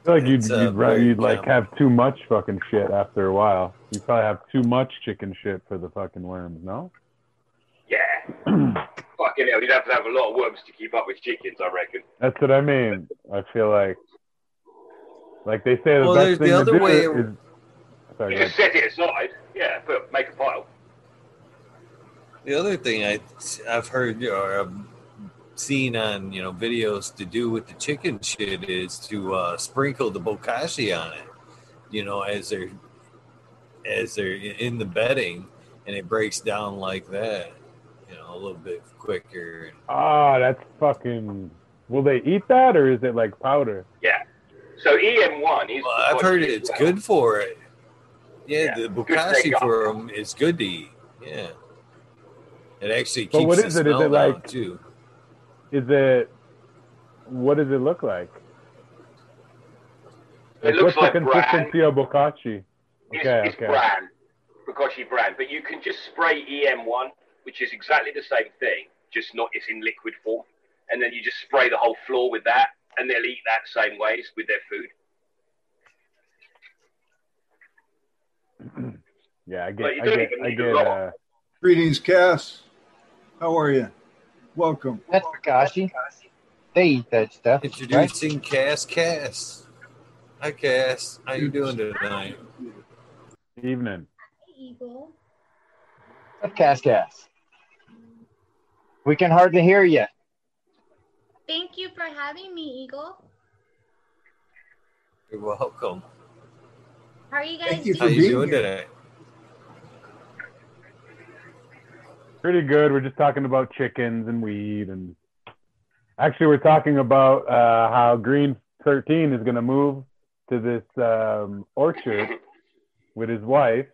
I feel like you'd, uh, you'd, ra- very you'd like have too much fucking shit after a while. You probably have too much chicken shit for the fucking worms, no? Yeah, fucking hell, you'd have to have a lot of worms to keep up with chickens, I reckon. That's what I mean. I feel like, like they say, the Well, best there's thing the to other do way- is. Sorry, You go just set it aside. Yeah, put make a pile. The other thing I I've heard or I've seen on you know videos to do with the chicken shit is to uh, sprinkle the bokashi on it. You know, as they're as they're in the bedding, and it breaks down like that. You know, a little bit quicker. Ah, that's fucking. Will they eat that or is it like powder? Yeah. So EM1 is. Well, I've heard it's well. good for it. Yeah, Yeah, the bokashi for them is good to eat. Yeah, it actually keeps But what the is it? Is smell it like- down, too. Is it? What does it look like? It looks what's like the bran. consistency of bokashi? It's, Okay, it's okay. bran, Bokashi bran, but you can just spray EM1, which is exactly the same thing, just not it's in liquid form, and then you just spray the whole floor with that, and they'll eat that same ways with their food. Yeah, I get, But I get, I get. Uh, Greetings, Cass. How are you? Welcome. That's Bokashi. They eat that stuff. Right? Introducing Cass Cass. Hi Cass, how you doing tonight? evening. Eagle. Cass gas. We can hardly hear you. Thank you for having me, Eagle. You're welcome. How are you guys Thank you How for doing? you doing here. today? Pretty good. We're just talking about chickens and weed, and actually, we're talking about uh, how Green Thirteen is going to move to this um, orchard with his wife,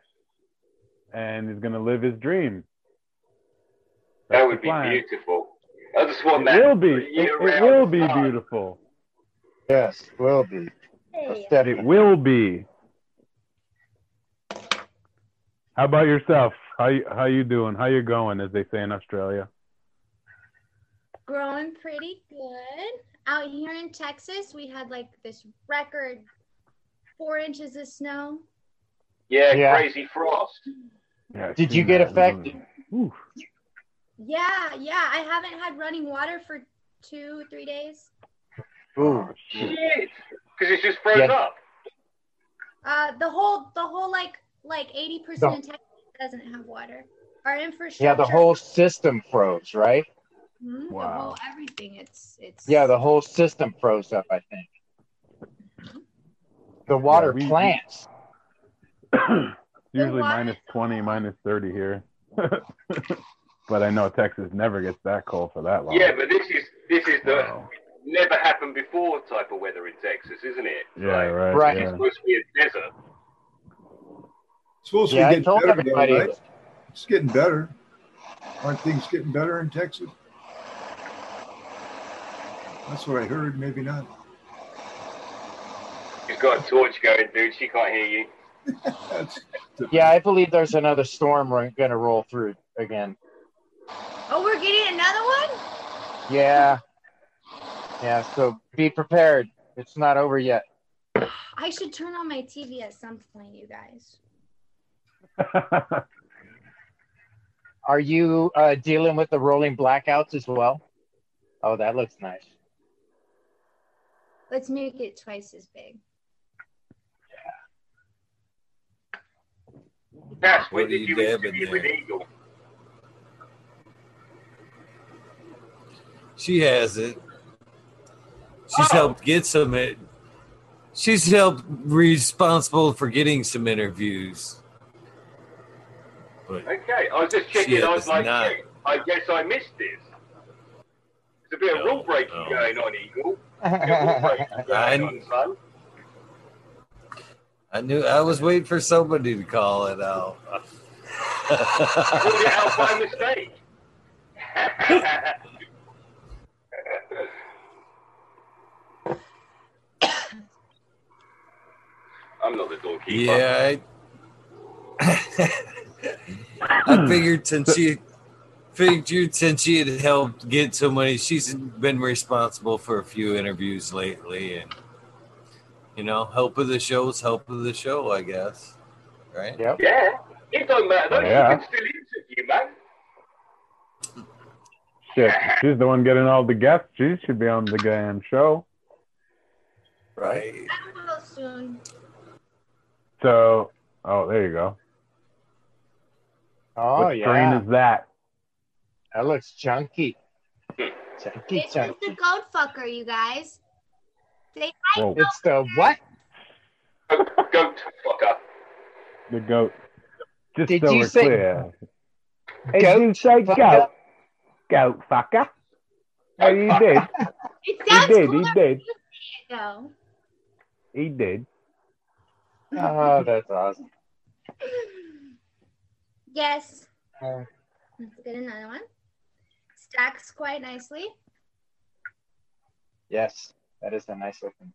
and he's gonna live his dream. That would be plan. beautiful. I just want It that. will be. for It, it will be fun. beautiful. Yes, will be. Hey. Aesthetic. It will be. How about yourself? How you, how you doing? How you going, as they say in Australia? Growing pretty good. Out here in Texas, we had like this record four inches of snow. Yeah, Yeah. crazy frost. Yeah, Did you get that. affected? Ooh. Yeah, yeah. I haven't had running water for two, three days. Ooh, Shit. Because it's just froze Yeah. up. Uh, the whole, the whole like, like eighty percent of Texas doesn't have water. Our infrastructure. yeah, the whole system froze, right? Mhm, the Wow. whole everything. It's, it's. Yeah, the whole system froze up. I think. The water we- plants. Usually water- minus 20, minus 30 here. but I know Texas never gets that cold for that long. Yeah, but this is this is the Wow. never happened before type of weather in Texas, isn't it? Yeah, Like, right. Right. It's Yeah. supposed to be a desert. It's supposed Yeah, to I be told getting better, though, right? It's getting better. Aren't things getting better in Texas? That's what I heard. Maybe not. You've got a torch going, dude. She can't hear you. Yeah, I believe there's another storm we're gonna roll through again. Oh, we're getting another one. Yeah. Yeah, so be prepared. It's not over yet. I should turn on my TV at some point, you guys. Are you uh, dealing with the rolling blackouts as well? Oh, that looks nice. Let's make it twice as big. Cass, What did you you dabbing with there? Eagle? She has it. She's Oh. helped get some. It. She's helped responsible for getting some interviews. But Okay, I was just checking. I was like, not. I guess I missed this. There's a bit of No, rule breaking no. going on, Eagle. A rule breaking I- going on. I knew I was waiting for somebody to call it out. It out by mistake. I'm not the doorkeeper. yeah, I, I hmm. figured since she figured since she had helped get so many, she's been responsible for a few interviews lately, and you know, help of the show is help of the show, I guess. Right? Yep. Yeah, it don't matter. though. Yeah. You can still interview, man. Shit, she's the one getting all the guests. She should be on the damn show. Right. I will soon. So, oh, there you go. Oh what strain is that? that looks chunky. Chunky, This is the goat fucker, you guys. They Whoa, It's the what? Goat, goat fucker. the goat. Just Did so you we're say- clear. Goat Did you say fucker? goat? Goat fucker. Oh, he did. It He did. He did. though. He did. Oh, that's awesome. Yes. Uh, Let's get another one. Stacks quite nicely. yes, that is a nice looking.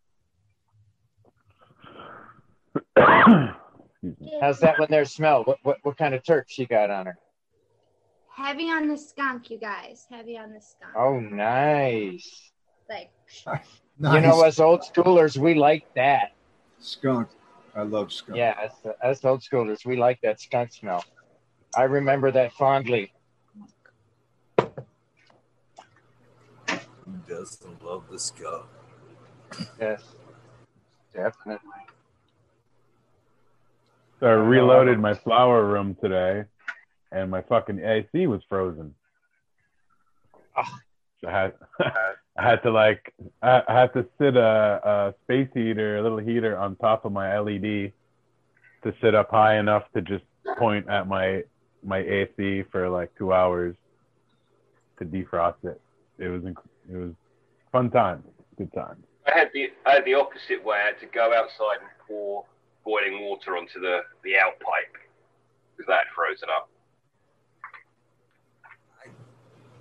How's that one there smell? What what what kind of Turk she got on her? Heavy on the skunk, you guys. Heavy on the skunk. Oh, nice. Like, nice. You know, as old schoolers, we like that. skunk. I love skunk. Yeah, us, us old schoolers, we like that skunk smell. I remember that fondly. Who doesn't love the skunk? Yes, definitely. So I reloaded my flower room today, and my fucking AC was frozen. Ah. So I had, I had to like, I, I had to sit a, a space heater, a little heater on top of my LED to sit up high enough to just point at my my AC for like two hours to defrost it. It was inc- it was fun time, good time. I had the I had the opposite way. I had to go outside and pour pour boiling water onto the the out pipe because that had frozen up.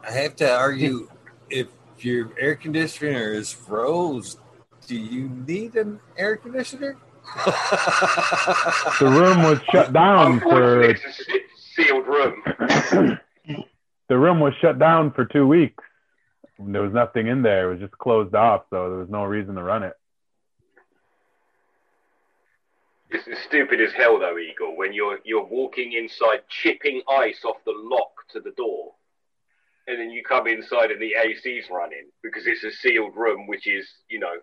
I have to argue if your air conditioner is froze, do you need an air conditioner? The room was shut down for Unfortunately, it's a se- sealed room. the room was shut down for two weeks. There was nothing in there. It was just closed off, so there was no reason to run it. It's as stupid as hell, though, Eagle. When you're you're walking inside, chipping ice off the lock to the door, and then you come inside and the AC's running because it's a sealed room, which is you know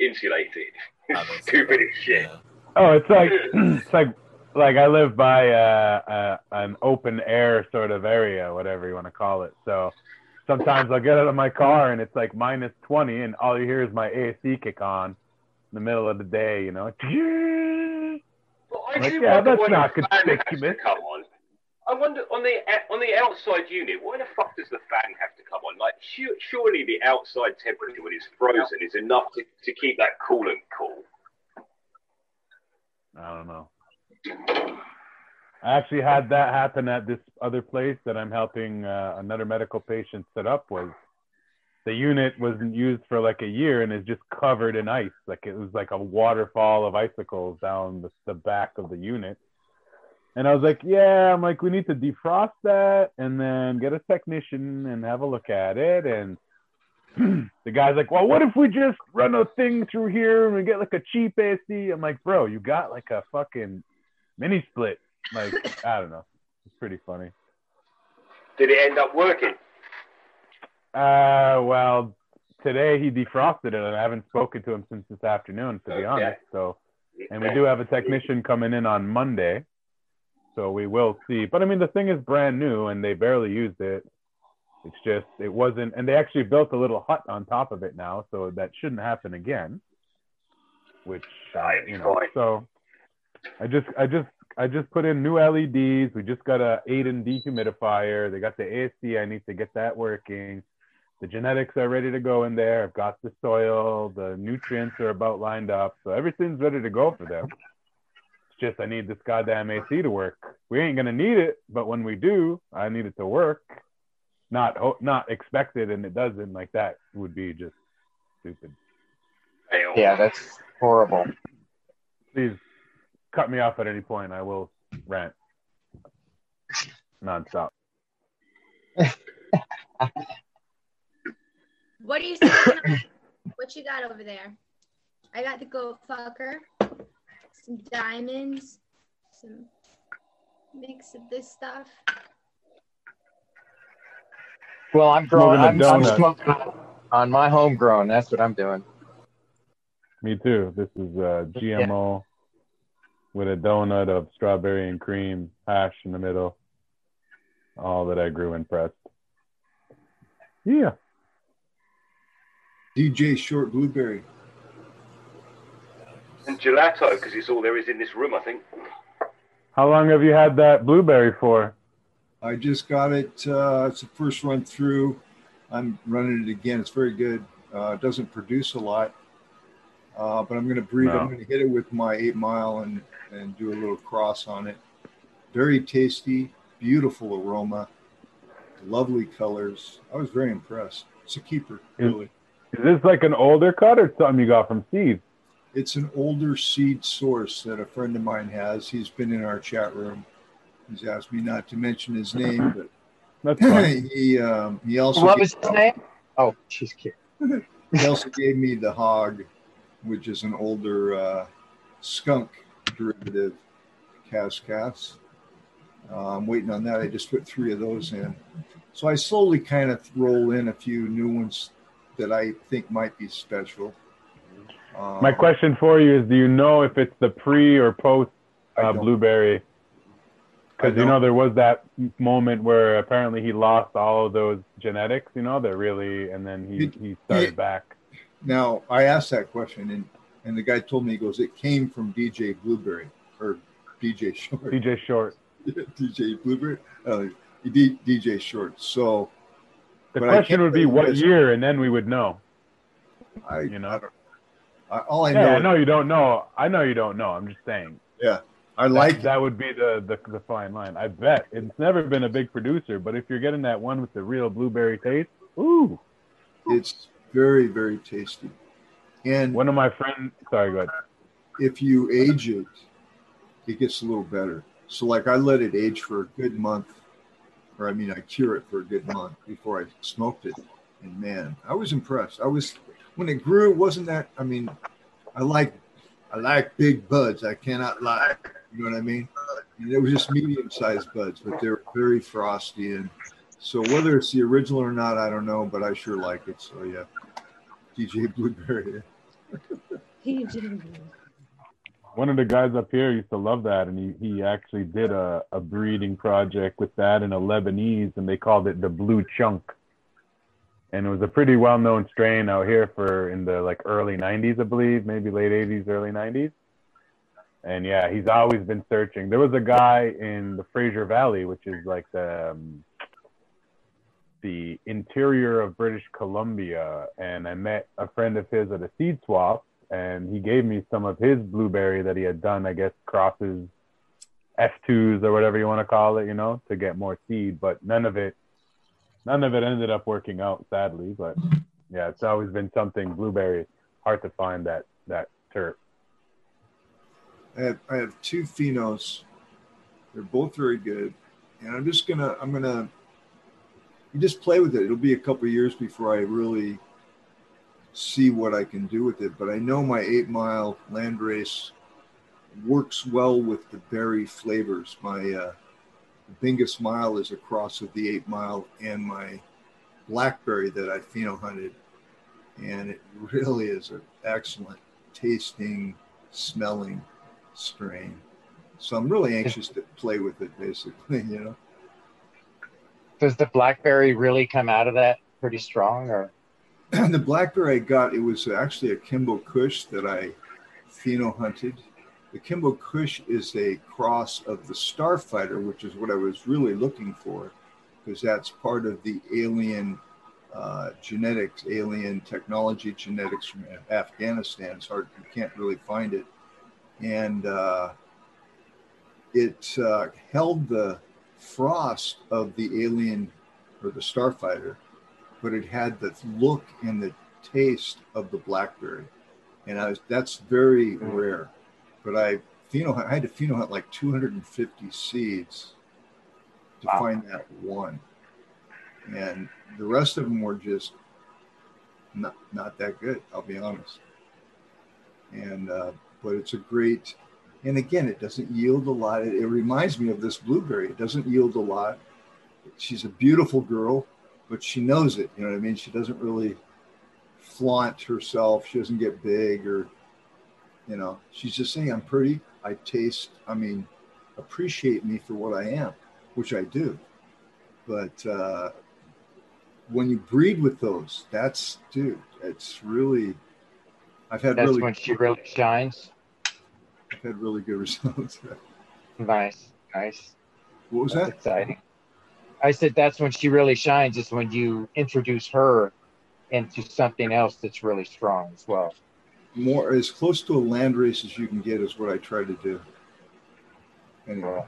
insulated. Stupid as shit. Yeah. Oh, it's like it's like like I live by uh, uh, an open air sort of area, whatever you want to call it. So sometimes I'll get out of my car and it's like minus twenty, and all you hear is my AC kick on in the middle of the day. You know. But I Like, do yeah, that's not the fan has to conspicuous. come on. I wonder on the on the outside unit, why the fuck does the fan have to come on? Like, su- surely the outside temperature when it's frozen is enough to, to keep that coolant cool. I don't know. I actually had that happen at this other place that I'm helping uh, another medical patient set up. Was the unit wasn't used for like a year and is just covered in ice. Like it was like a waterfall of icicles down the, the back of the unit. And I was like, yeah, I'm like, we need to defrost that and then get a technician and have a look at it. And the guy's like, well, what if we just run a thing through here and we get like a cheap AC? I'm like, bro, you got like a fucking mini split. Like, I don't know. It's pretty funny. Did it end up working? Uh, well, today he defrosted it, and I haven't spoken to him since this afternoon, to be honest. So, and we do have a technician coming in on Monday, so we will see. But I mean, the thing is brand new, and they barely used it. It's just it wasn't, and they actually built a little hut on top of it now, so that shouldn't happen again. Which uh, you know, so I just, I just, I just put in new LEDs. We just got a Anden dehumidifier. They got the AC. I need to get that working. The genetics are ready to go in there. I've got the soil. The nutrients are about lined up. So everything's ready to go for them. It's just I need this goddamn AC to work. We ain't gonna need it, but when we do, I need it to work. Not ho- not expected, and it doesn't. Like that would be just stupid. Yeah, that's horrible. Please cut me off at any point. I will rant nonstop. What are you saying? what you got over there? I got the goat fucker, some diamonds, some mix of this stuff. Well, I'm growing. Smoking a I'm, I'm smoking on my homegrown. That's what I'm doing. Me too. This is uh, GMO with a donut of strawberry and cream hash in the middle. All that I grew and pressed. Yeah. DJ Short Blueberry. And gelato, because it's all there is in this room, I think. How long have you had that blueberry for? I just got it. Uh, it's the first run through. I'm running it again. It's very good. Uh, it doesn't produce a lot, uh, but I'm going to breed. No. I'm going to hit it with my eight mile and and do a little cross on it. Very tasty, beautiful aroma, lovely colors. I was very impressed. It's a keeper, Is- really. Is this like an older cut or something you got from seeds? It's an older seed source that a friend of mine has. He's been in our chat room. He's asked me not to mention his name, but That's fine. he um, he also What was his name? Oh, she's cute. he also gave me the hog, which is an older uh, skunk derivative cascas. Uh, I'm waiting on that. I just put three of those in. So I slowly kind of roll in a few new ones that I think might be special. Um, My question for you is: Do you know if it's the pre or post uh, blueberry? Because you know there was that moment where apparently he lost all of those genetics. You know, that really, and then he It- he started it- back. Now I asked that question, and and the guy told me he goes, it came from DJ Blueberry or DJ Short. DJ Short. DJ Blueberry, uh, D- DJ Short. So The question would be what year, and then we would know. I, You know? I I, all I yeah, know, I know you don't know. I know you don't know. I'm just saying. Yeah, I That, like that would be the, the the fine line. I bet it's never been a big producer, but if you're getting that one with the real blueberry taste, ooh. it's very very tasty. And One of my friends. Sorry, go ahead. if you age it, it gets a little better. So like I let it age for a good month, or I mean I cure it for a good month before I smoked it. And man, I was impressed. I was when it grew, it wasn't that I mean, I like I like big buds. I cannot lie. You know what I mean? And it was just medium sized buds, but they're very frosty and so whether it's the original or not, I don't know, but I sure like it. So yeah. DJ Blueberry. One of the guys up here used to love that, and he, he actually did a, a breeding project with that in a Lebanese, and they called it the Blue Chunk. And it was a pretty well known strain out here for in the like early 90s, I believe, maybe late 80s, early 90s. And yeah, he's always been searching. There was a guy in the Fraser Valley, which is like the um, the interior of British Columbia, and I met a friend of his at a seed swap, and he gave me some of his blueberry that he had done, I guess, crosses F2s or whatever you want to call it, you know, to get more seed, but none of it, none of it ended up working out, sadly. But yeah, it's always been something blueberry. Hard to find that that turf. I have I have two phenos. They're both very good, and I'm just gonna I'm gonna you just play with it. It'll be a couple years before I really see what I can do with it. But I know my eight mile land race works well with the berry flavors. My uh, Bingus Mile is a cross of the eight mile and my blackberry that I pheno hunted, and it really is an excellent tasting, smelling strain. So I'm really anxious to play with it, basically. You know. Does the blackberry really come out of that pretty strong, or the blackberry I got, it was actually a Kimbo Kush that I pheno hunted. The Kimbo Kush is a cross of the Starfighter, which is what I was really looking for, because that's part of the alien uh, genetics, alien technology genetics from Afghanistan. It's hard, you can't really find it. And uh, it uh, held the frost of the alien or the Starfighter, but it had the look and the taste of the blackberry, and I was that's very rare. But I pheno I had to pheno hunt like 250 seeds to Wow. find that one, and the rest of them were just not not that good. I'll be honest. And uh, but it's a great, and again, it doesn't yield a lot. It, it reminds me of this blueberry. It doesn't yield a lot. She's a beautiful girl, but she knows it. You know what I mean? She doesn't really flaunt herself. She doesn't get big or, you know, she's just saying, I'm pretty. I taste, I mean, appreciate me for what I am, which I do. But uh, when you breed with those, that's, dude, it's really, I've had that's really, when she really shines? I've had really good results. Nice, nice. what was That's that? exciting. I said that's when she really shines. Is when you introduce her into something else that's really strong as well. More as close to a land race as you can get is what I try to do. Anyway,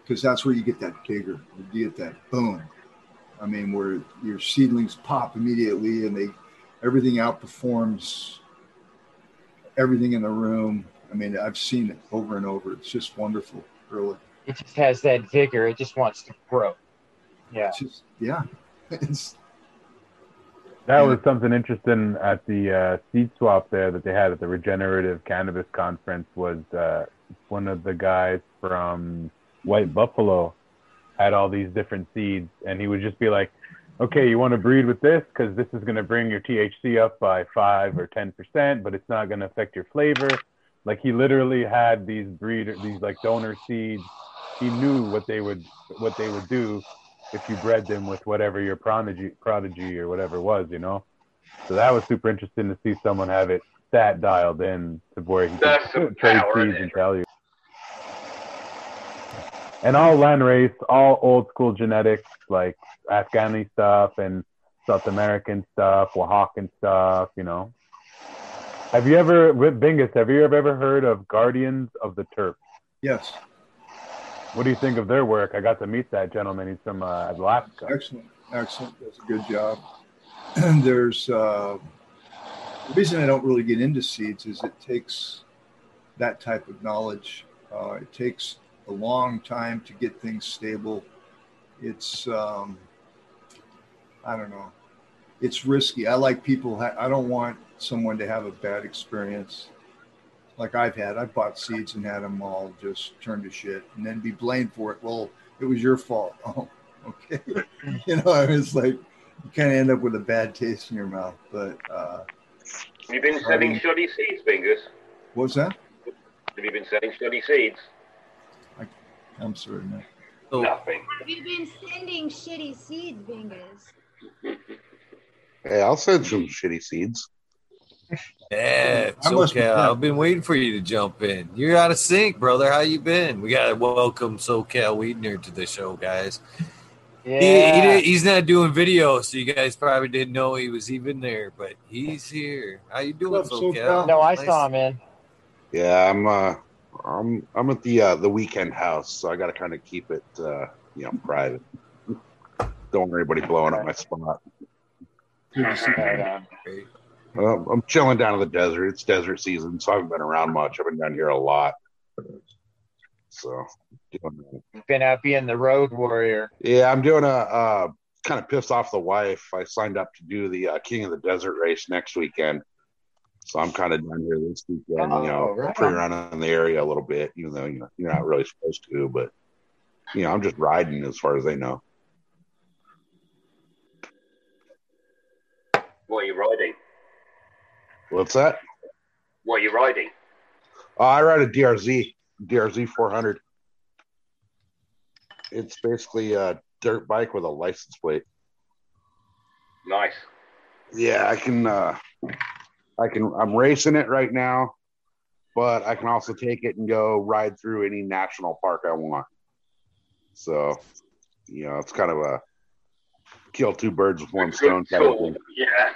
because that's where you get that bigger, you get that boom. I mean, where your seedlings pop immediately and they everything outperforms everything in the room. I mean, I've seen it over and over. It's just wonderful, really. It just has that vigor. It just wants to grow. Yeah. It's just yeah. It's That was something interesting at the uh, seed swap there that they had at the Regenerative Cannabis Conference. Was uh, one of the guys from White Buffalo had all these different seeds, and he would just be like, "Okay, you want to breed with this because this is going to bring your THC up by five or ten percent, but it's not going to affect your flavor." Like he literally had these breeder, these like donor seeds. He knew what they would what they would do if you bred them with whatever your prodigy prodigy or whatever it was, you know. So that was super interesting to see someone have it that dialed in to where he That's could trade seeds and tell you. And all land race, all old school genetics like Afghani stuff and South American stuff, Oaxacan stuff, you know. Have you ever, with Bingus, have you ever heard of Guardians of the Turf? Yes, What do you think of their work? I got to meet that gentleman. He's from uh, Alaska. excellent, excellent. Does a good job. And there's uh, the reason I don't really get into seeds is it takes that type of knowledge. Uh, it takes a long time to get things stable. It's um, I don't know. It's risky. I like people. Ha- I don't want someone to have a bad experience like I've had. I've bought seeds and had them all just turn to shit, and then be blamed for it. Well, it was your fault. Oh, okay. you know, I was like, you kind of end up with a bad taste in your mouth. But uh, Have you been selling shoddy seeds, Bingus? what's that? Have you been selling shoddy seeds? I'm sorry, man. So, Nothing. Have you been sending shitty seeds, Bingus? Hey, I'll send some shitty seeds. yeah, I must be SoCal. I've been waiting for you to jump in. You're out of sync, brother. How you been? We gotta welcome SoCal Weedner to the show, guys. Yeah. He, he he's not doing video, so you guys probably didn't know he was even there, but he's here. How you doing, up, SoCal? SoCal? no, I Nice- saw him in. Yeah, I'm uh I'm I'm at the uh the weekend house, so I gotta kinda keep it uh you know private. Don't want anybody blowing up my spot. Good to see you. Right on. Great. Uh, I'm chilling down in the desert. It's desert season, so I haven't been around much. I've been down here a lot. So doing that. You've been out being the road warrior. Yeah, I'm doing a uh, kind of pissed off the wife. I signed up to do the uh, King of the Desert race next weekend, so I'm kind of down here this weekend. Oh, you know, right free on. running in the area a little bit, even though you know you're not really supposed to. But you know, I'm just riding as far as they know. What are you riding? What's that? What are you riding? Oh, I ride a DRZ, DRZ 400. It's basically a dirt bike with a license plate. Nice. Yeah, I can. uh I can. I'm racing it right now, but I can also take it and go ride through any national park I want. So, you know, it's kind of a kill two birds with one stone Good type of thing. Yeah.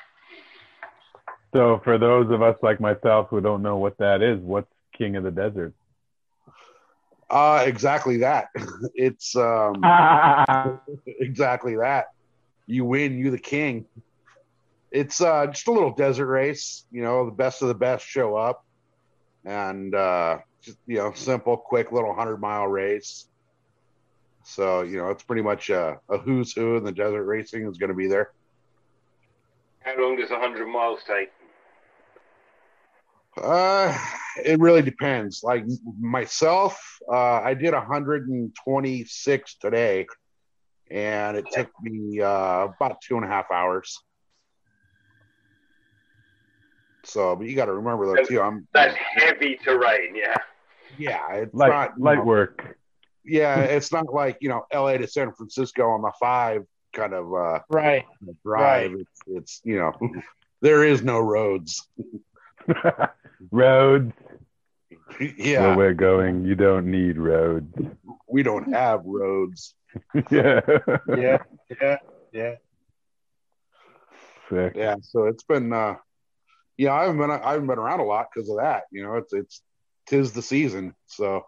So, for those of us like myself who don't know what that is, what's King of the Desert? Uh, exactly that. It's um exactly that. You win, you the king. It's uh just a little desert race, you know, the best of the best show up. And uh just you know, simple, quick little hundred mile race. So, you know, it's pretty much a, a who's who in the desert racing is gonna be there. How long does 100 miles take? Uh, it really depends. Like myself, uh, I did 126 today, and it took me uh, about two and a half hours. So, but you got to remember though too. I'm That's heavy terrain, yeah. yeah, it's light, not light know, work. Yeah, it's not like you know L.A. to San Francisco on the five kind of uh, Right. drive. It's, it's you know there is no roads. roads. yeah, Where we're going, you don't need roads. we don't have roads. yeah. Yeah. Yeah. Yeah. Sick. yeah so it's been uh yeah i haven't been i haven't been around a lot because of that you know it's it's tis the season so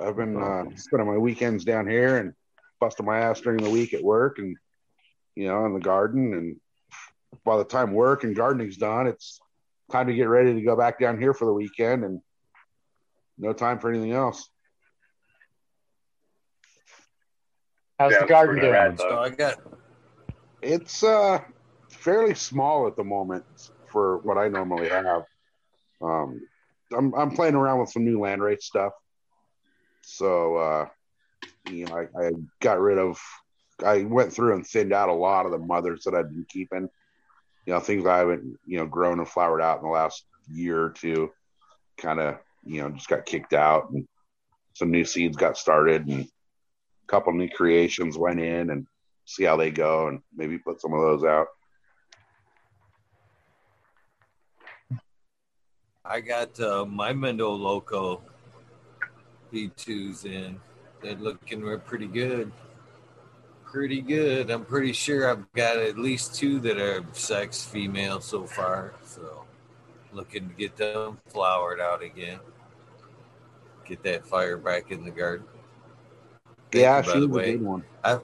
i've been uh spending my weekends down here and busting my ass during the week at work and you know in the garden and by the time work and gardening's done it's time to get ready to go back down here for the weekend and no time for anything else How's the garden doing? rad, So. I got It's uh fairly small at the moment for what I normally have. Um, I'm I'm playing around with some new land race stuff. So uh, you know, I, I got rid of. I went through and thinned out a lot of the mothers that I'd been keeping. You know, things I haven't you know grown and flowered out in the last year or two. Kind of you know just got kicked out, and some new seeds got started, and a couple new creations went in, and see how they go and maybe put some of those out. I got uh, my Mendo Loco B2s in. They're looking pretty good. Pretty good. I'm pretty sure I've got at least two that are sex female so far. So looking to get them flowered out again. Get that fire back in the garden. Thank yeah, you, she was a good one. I-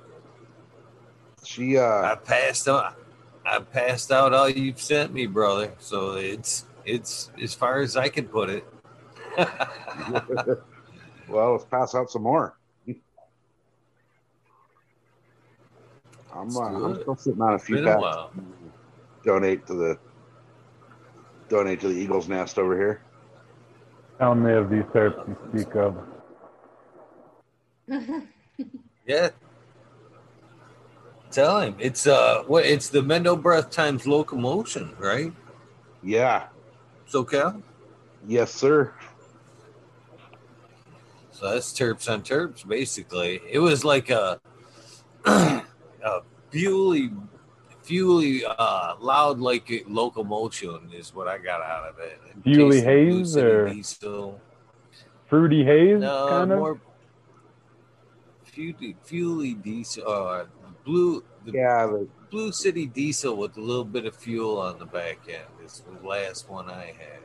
she uh I passed out. I passed out all you've sent me, brother. So it's it's as far as I can put it. well, let's pass out some more. I'm, uh, I'm still sitting on a few Been a packs. Donate to the donate to the Eagles Nest over here. How many of these herbs you speak of? Yeah. Tell him it's uh what it's the Mendo breath times locomotion, right? Yeah. SoCal. Yes, sir. So that's terps on terps, basically. It was like a a fuely fuely uh loud like locomotion is what I got out of it. It Fuely tasted Blue haze City or- diesel. Fruity haze, No, kind of. more fuely, fuely diesel. Uh, blue, the Yeah, the, Blue City diesel with a little bit of fuel on the back end is the last one I had.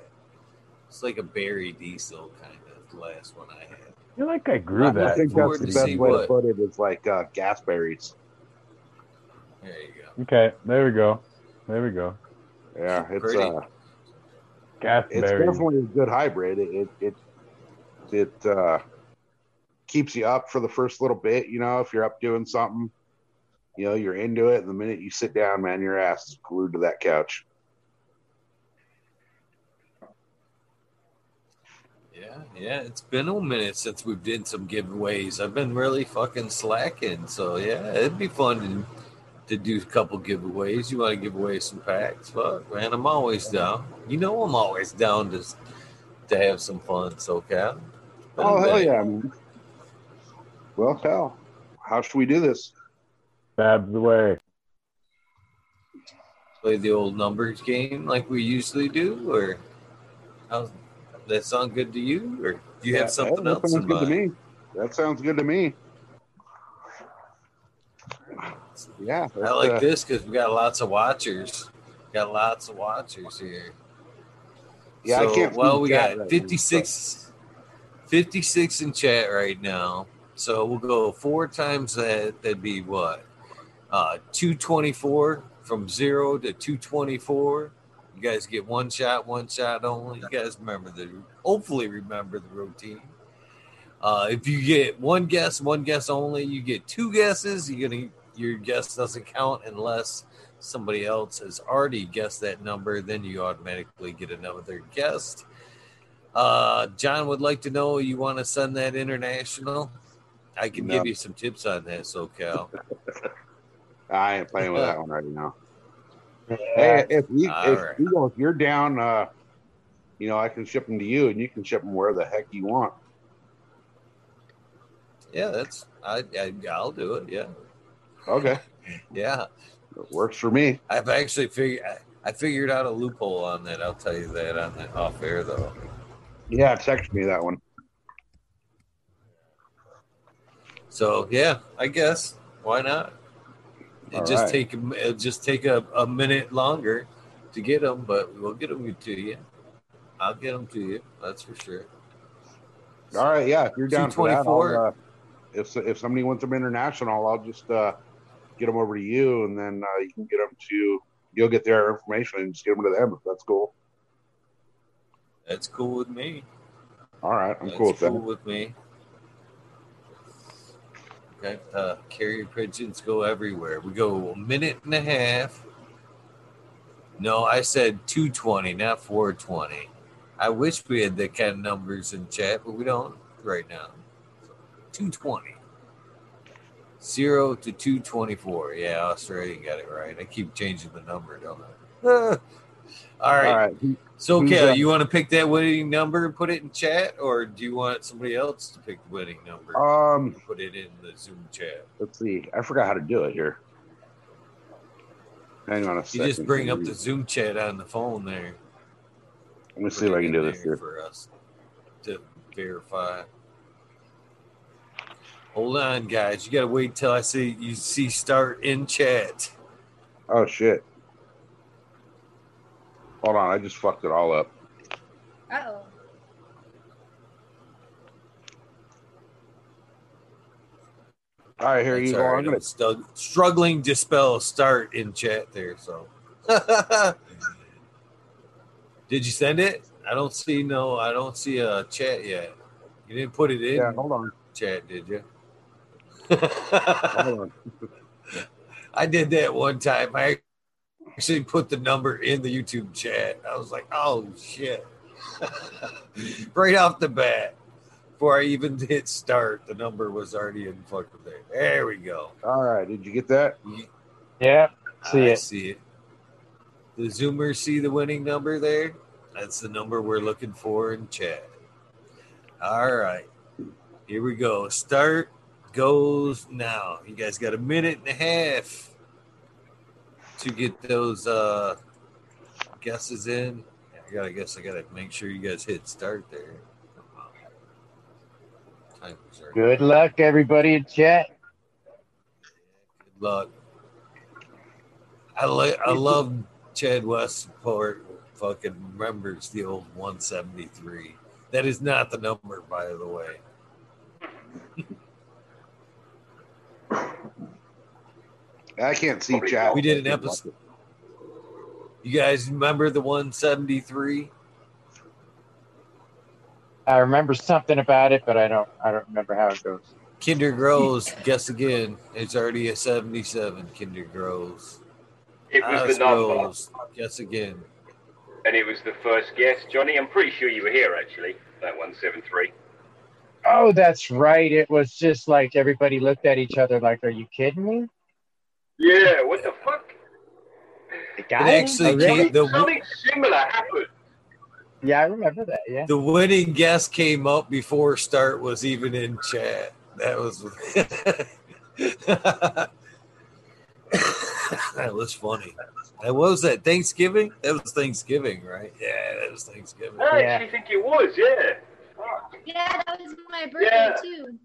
It's like a berry diesel kind of the last one I had. I feel like I grew I that. I think forward that's the best way what- to put it. Is like uh, gas berries. There you go. Okay, there we go. There we go. Yeah, it's Pretty. uh, Gas it's berries. definitely a good hybrid. It it it, it uh, keeps you up for the first little bit. You know, if you're up doing something, you know, you're into it. And the minute you sit down, man, your ass is glued to that couch. Yeah, yeah. It's been a minute since we've did some giveaways. I've been really fucking slacking. So yeah, it'd be fun to, to do a couple giveaways. You want to give away some packs? Fuck, man, I'm always down. You know, I'm always down to to have some fun. So, Cal. Oh hell yeah! I mean, well, hell, how should we do this? Stabs away. Play the old numbers game like we usually do, or how's that sound good to you? Or do you have something that else that sounds in good to me. That sounds good to me. Yeah, I like uh, this because we got lots of watchers. Got lots of watchers here. Yeah, I can't Well, we chat got right 56, 56 in chat right now. So we'll go four times that. That'd be what? Uh, 224 from zero to 224. You guys get one shot, one shot only. You guys remember the, hopefully remember the routine. Uh, if you get one guess, one guess only, you get two guesses. You're gonna your guess doesn't count unless somebody else has already guessed that number. Then you automatically get another guest. Uh, John would like to know you want to send that international. I can No. give you some tips on that, SoCal. I ain't playing with that one right now. Yeah. Hey, if you All if, right. you know, if you're down, uh, you know, I can ship them to you, and you can ship them where the heck you want. Yeah, that's I, I I'll do it. Yeah, Okay, yeah. it works for me. I've actually figured I figured out a loophole on that. I'll tell you that on the off air though. Yeah, text me that one. So yeah, I guess why not? It All just right. take it'll just take a, a minute longer to get them, but we'll get them to you. I'll get them to you. That's for sure. All right, yeah, if you're down for that, I'll, uh, if if somebody wants them international, I'll just uh, get them over to you, and then uh, you can get them to. You'll get their information and just get them to them. If that's cool. That's cool with me. All right, I'm That's cool with cool that. with me. Okay, uh, carrier pigeons go everywhere. We go a minute and a half. No, I said 220, not 420. I wish we had the kind of numbers in chat, but we don't right now. 220. Zero to 224. Yeah, Australia got it right. I keep changing the number, don't I? All right. All right, So, Who's Kel, up? you want to pick that winning number and put it in chat, or do you want somebody else to pick the winning number um, put it in the Zoom chat? let's see. I forgot how to do it here. Hang on a You second. just bring up the Zoom chat on the phone there. Let me see if I can do this here. for us to verify. Hold on, guys. You got to wait till I see you see start in chat. Oh shit! Hold on, I just fucked it all up. oh. All right, here That's you go. Right. I'm. Stu- struggling to spell start in chat there. So, did you send it? I don't see no. I don't see a chat yet. You didn't put it in. Yeah, hold on. Chat, did you? hold on. I did that one time. I actually put the number in the YouTube chat. I was like, oh shit. right off the bat. Before I even hit start, the number was already in fucking there. There we go. All right. Did you get that? Yeah. See I it. see it. The Zoomers see the winning number there. That's the number we're looking for in chat. All right. Here we go. Start goes now. You guys got a minute and a half to get those uh guesses in. I gotta guess I gotta make sure you guys hit start there. Time Good luck, everybody in chat. Good luck. I li- I love Chad West support. Fucking remembers the old 173. That is not the number, by the way. I can't see Probably chat. We did an episode. You guys remember the 173? I remember something about it, but I don't. I don't remember how it goes. Kinder Grows, guess again. It's already a 77. Kinder Grows. It was Oz the number, Grows, guess again. and it was the first guess. Johnny, I'm pretty sure you were here actually. That one seven three. Oh, that's right. It was just like everybody looked at each other like, "Are you kidding me?" Yeah. What the fuck? The guy? actually Oh, really? came- the- Something similar happened. Yeah, I remember that. Yeah. The winning guess came up before start was even in chat. That was that was funny. That was that Thanksgiving. That was Thanksgiving, right? Yeah, that was Thanksgiving. I Yeah. actually think it was. Yeah. Yeah, that was my birthday Yeah. too.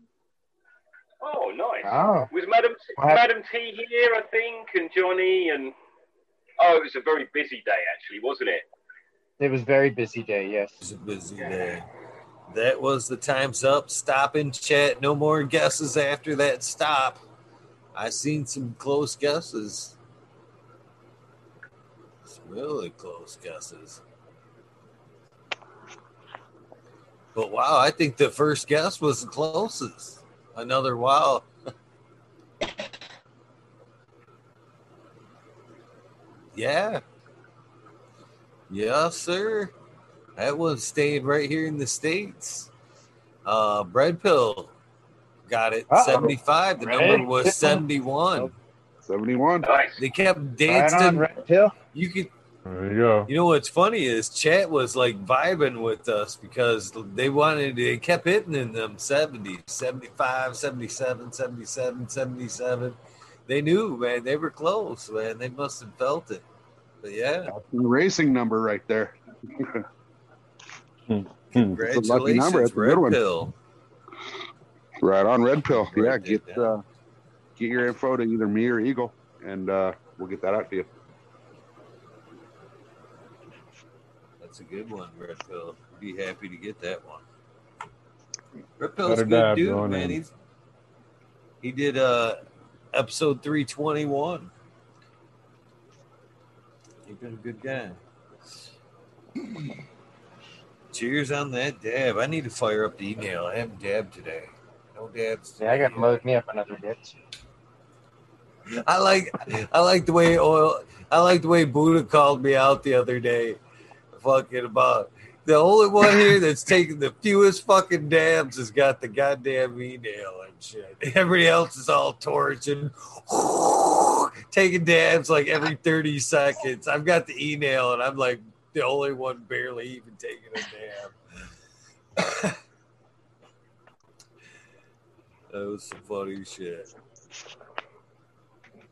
Oh, nice. Oh, Was Madam What hap- Madam T here? I think, and Johnny, and oh, it was a very busy day actually, wasn't it? it was a very busy day. Yes. It was a busy day. That was the time's up. Stop and chat. No more guesses after that stop. I seen some close guesses. Some really close guesses. But wow, I think the first guess was the closest. Another wow. yeah. Yeah, sir. That one stayed right here in the States. Uh Red Pill got it Uh-oh. 75. The Red number was 71. 71. Nice. They kept Right dancing. on, Red Pill. You could There you go. you know what's funny is chat was like vibing with us because they wanted they kept hitting in them 70s 75 77 77 77 they knew man they were close man they must have felt it but yeah That's the racing number right there. Hmm. congratulations lucky number. That's a good red one. pill Right on Red Pill. Write Yeah, get uh, get your info to either me or Eagle, and uh, we'll get that out to you. That's a good one red pill be happy to get that one red pill's a good dude man in. he's he did uh episode 321 He's been a good guy. Cheers on that dab. I need to fire up the e-nail. I haven't dabbed today. No dabs. Yeah, I got to load me up another hit. I like I like the way oil I like the way Buddha called me out the other day. Fucking about the only one here that's taking the fewest fucking dabs has got the goddamn e-nail and shit. Everybody else is all torching, taking dabs like every 30 seconds. I've got the e-nail and I'm like the only one barely even taking a dab. that was some funny shit.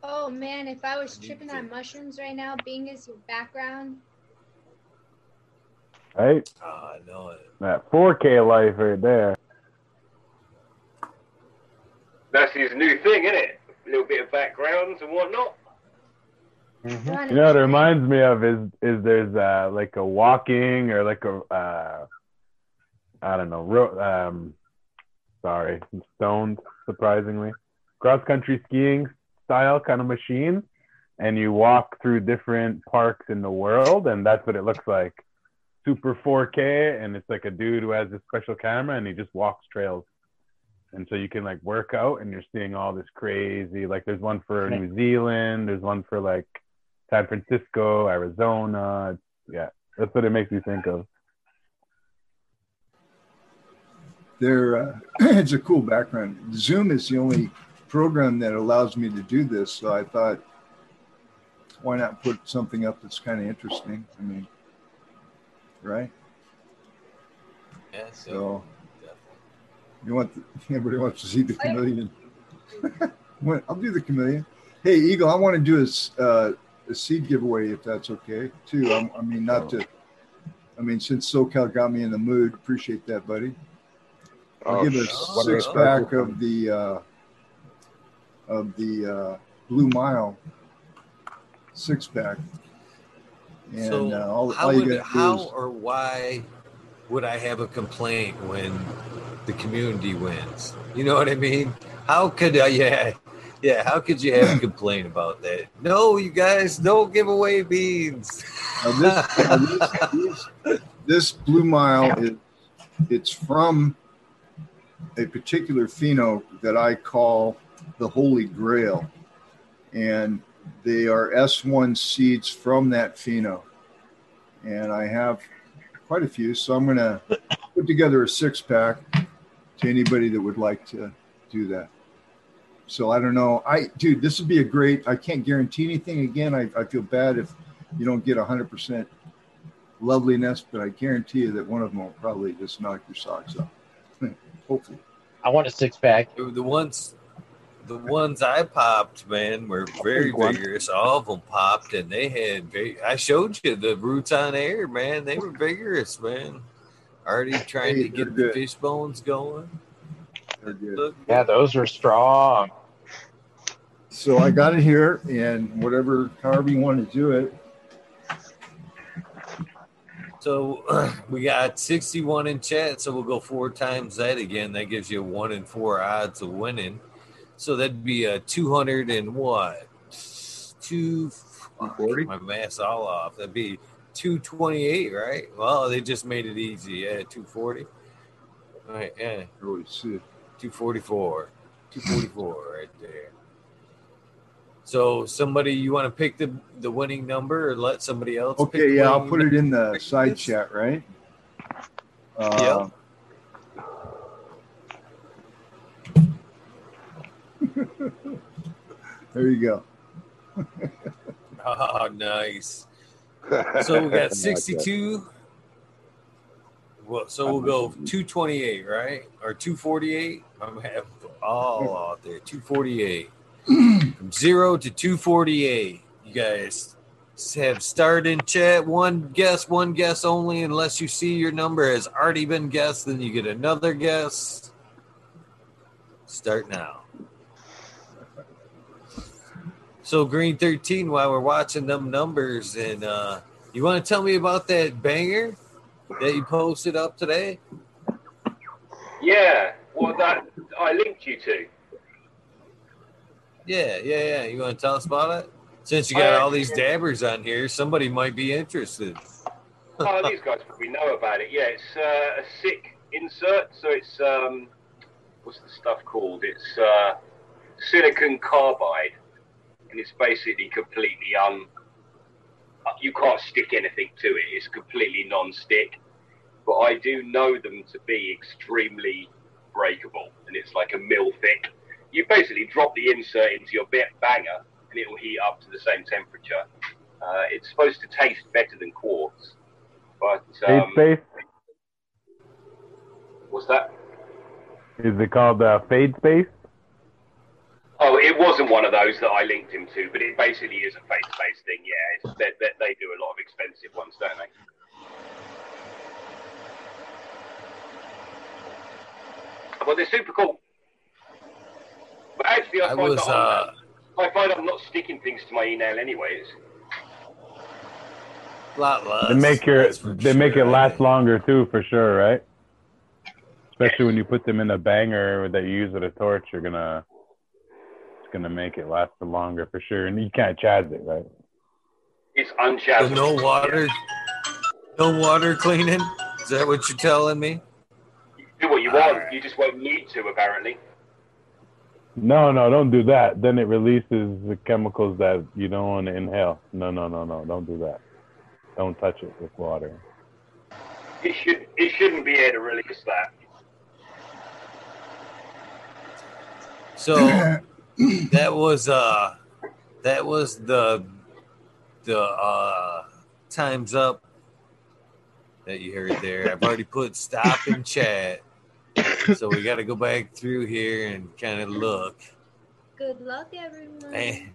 Oh man, if I was tripping on mushrooms right now, being as your background, Right? Oh, I know it. That 4K life right there. That's his new thing, isn't it? A little bit of backgrounds and whatnot. Mm-hmm. You know what it reminds me of is is there's uh like a walking or like a uh I don't know ro- um sorry I'm stoned surprisingly cross country skiing style kind of machine, and you walk through different parks in the world, and that's what it looks like. Super 4K, and it's like a dude who has this special camera, and he just walks trails. And so you can like work out, and you're seeing all this crazy. Like there's one for New Zealand, there's one for like San Francisco, Arizona. It's, yeah, that's what it makes me think of. There, uh, it's a cool background. Zoom is the only program that allows me to do this, so I thought, why not put something up that's kind of interesting? I mean, right? Yeah, so, So definitely. you want the, everybody wants to see the chameleon. I'll do the chameleon. Hey, Eagle, I want to do a, s- uh, a seed giveaway if that's okay too. I'm, I mean, not to. I mean, since SoCal got me in the mood, appreciate that, buddy. I'll Oh, give a sh- what are six pack of the uh, of the uh, Blue Mile six pack. And so uh, all, how all you would got to how or why would I have a complaint when the community wins? You know what I mean? How could I? Yeah, yeah. How could you have a complaint about that? No, you guys don't give away beans. Now this, now this, this, this Blue Mile is it's from a particular pheno that I call the Holy Grail, and they are S1 seeds from that pheno, and I have quite a few. So I'm going to put together a six pack to anybody that would like to do that. So I don't know. I dude, this would be a great. I can't guarantee anything. Again, I, I feel bad if you don't get 100% loveliness, but I guarantee you that one of them will probably just knock your socks off. Hopefully. I want a six pack. the ones, the ones I popped, man, were very vigorous. All of them popped, and they had. Very, I showed you the roots on air, man. They were vigorous, man. Already trying Hey, to get they're the fish bones going. They're good. Look, Yeah, those are strong. So I got it here, and whatever, however you want to do it. So we got 61 in chat, so we'll go four times that again. That gives you one in four odds of winning. So that'd be a 200 and what? 240? My math's all off. That'd be 228, right? Well, they just made it easy. Yeah, 240. All right, yeah, Really see it. 244. 244 right there. So somebody, you want to pick the the winning number or let somebody else? Okay, yeah, I'll put it in the side chat, right? Uh, there you go. Oh, nice. So we got 62. Well, so we'll go 228, right? Or 248. I'm have all out there. 248. From zero to 248. You guys have started in chat. One guess, one guess only, unless you see your number has already been guessed, then you get another guess. Start now. So Green 13, while we're watching them numbers, and uh you want to tell me about that banger that you posted up today? Yeah, well, that I linked you to. Yeah, yeah, yeah. You want to tell us about it? Since you got all these dabbers on here, somebody might be interested. oh, these guys probably know about it. Yeah, it's uh, a sick insert. So it's um, what's the stuff called? It's uh, silicon carbide, and it's basically completely un. You can't stick anything to it. It's completely non-stick. But I do know them to be extremely breakable, and it's like a mil thick. You basically drop the insert into your bit banger, and it will heat up to the same temperature. Uh, it's supposed to taste better than quartz, but Fade um, Space? what's that? Is it called uh, Fade Space? Oh, it wasn't one of those that I linked him to, but it basically is a face-to-face thing. Yeah, it's, they, they, they do a lot of expensive ones, don't they? Well, they're super cool. But actually, I I find was, that uh, I'm, find I'm not sticking things to my e-nail anyways. lot less. They make your that's for they make it last longer too, for sure, right? Especially when you put them in a banger that you use with a torch, you're gonna gonna make it last longer for sure. And you can't chaz it, right? It's So no water, no water cleaning. Is that what you're telling me? You can do what you want. Alright. You just won't need to, apparently. No, no, don't do that. Then it releases the chemicals that you don't want to inhale. No, no, no, no, don't do that. Don't touch it with water. It should. It shouldn't be able to release that. So that was uh that was the the uh times up that you heard there. I've already put stop in chat. So we gotta go back through here and kind of look. Good luck, everyone. And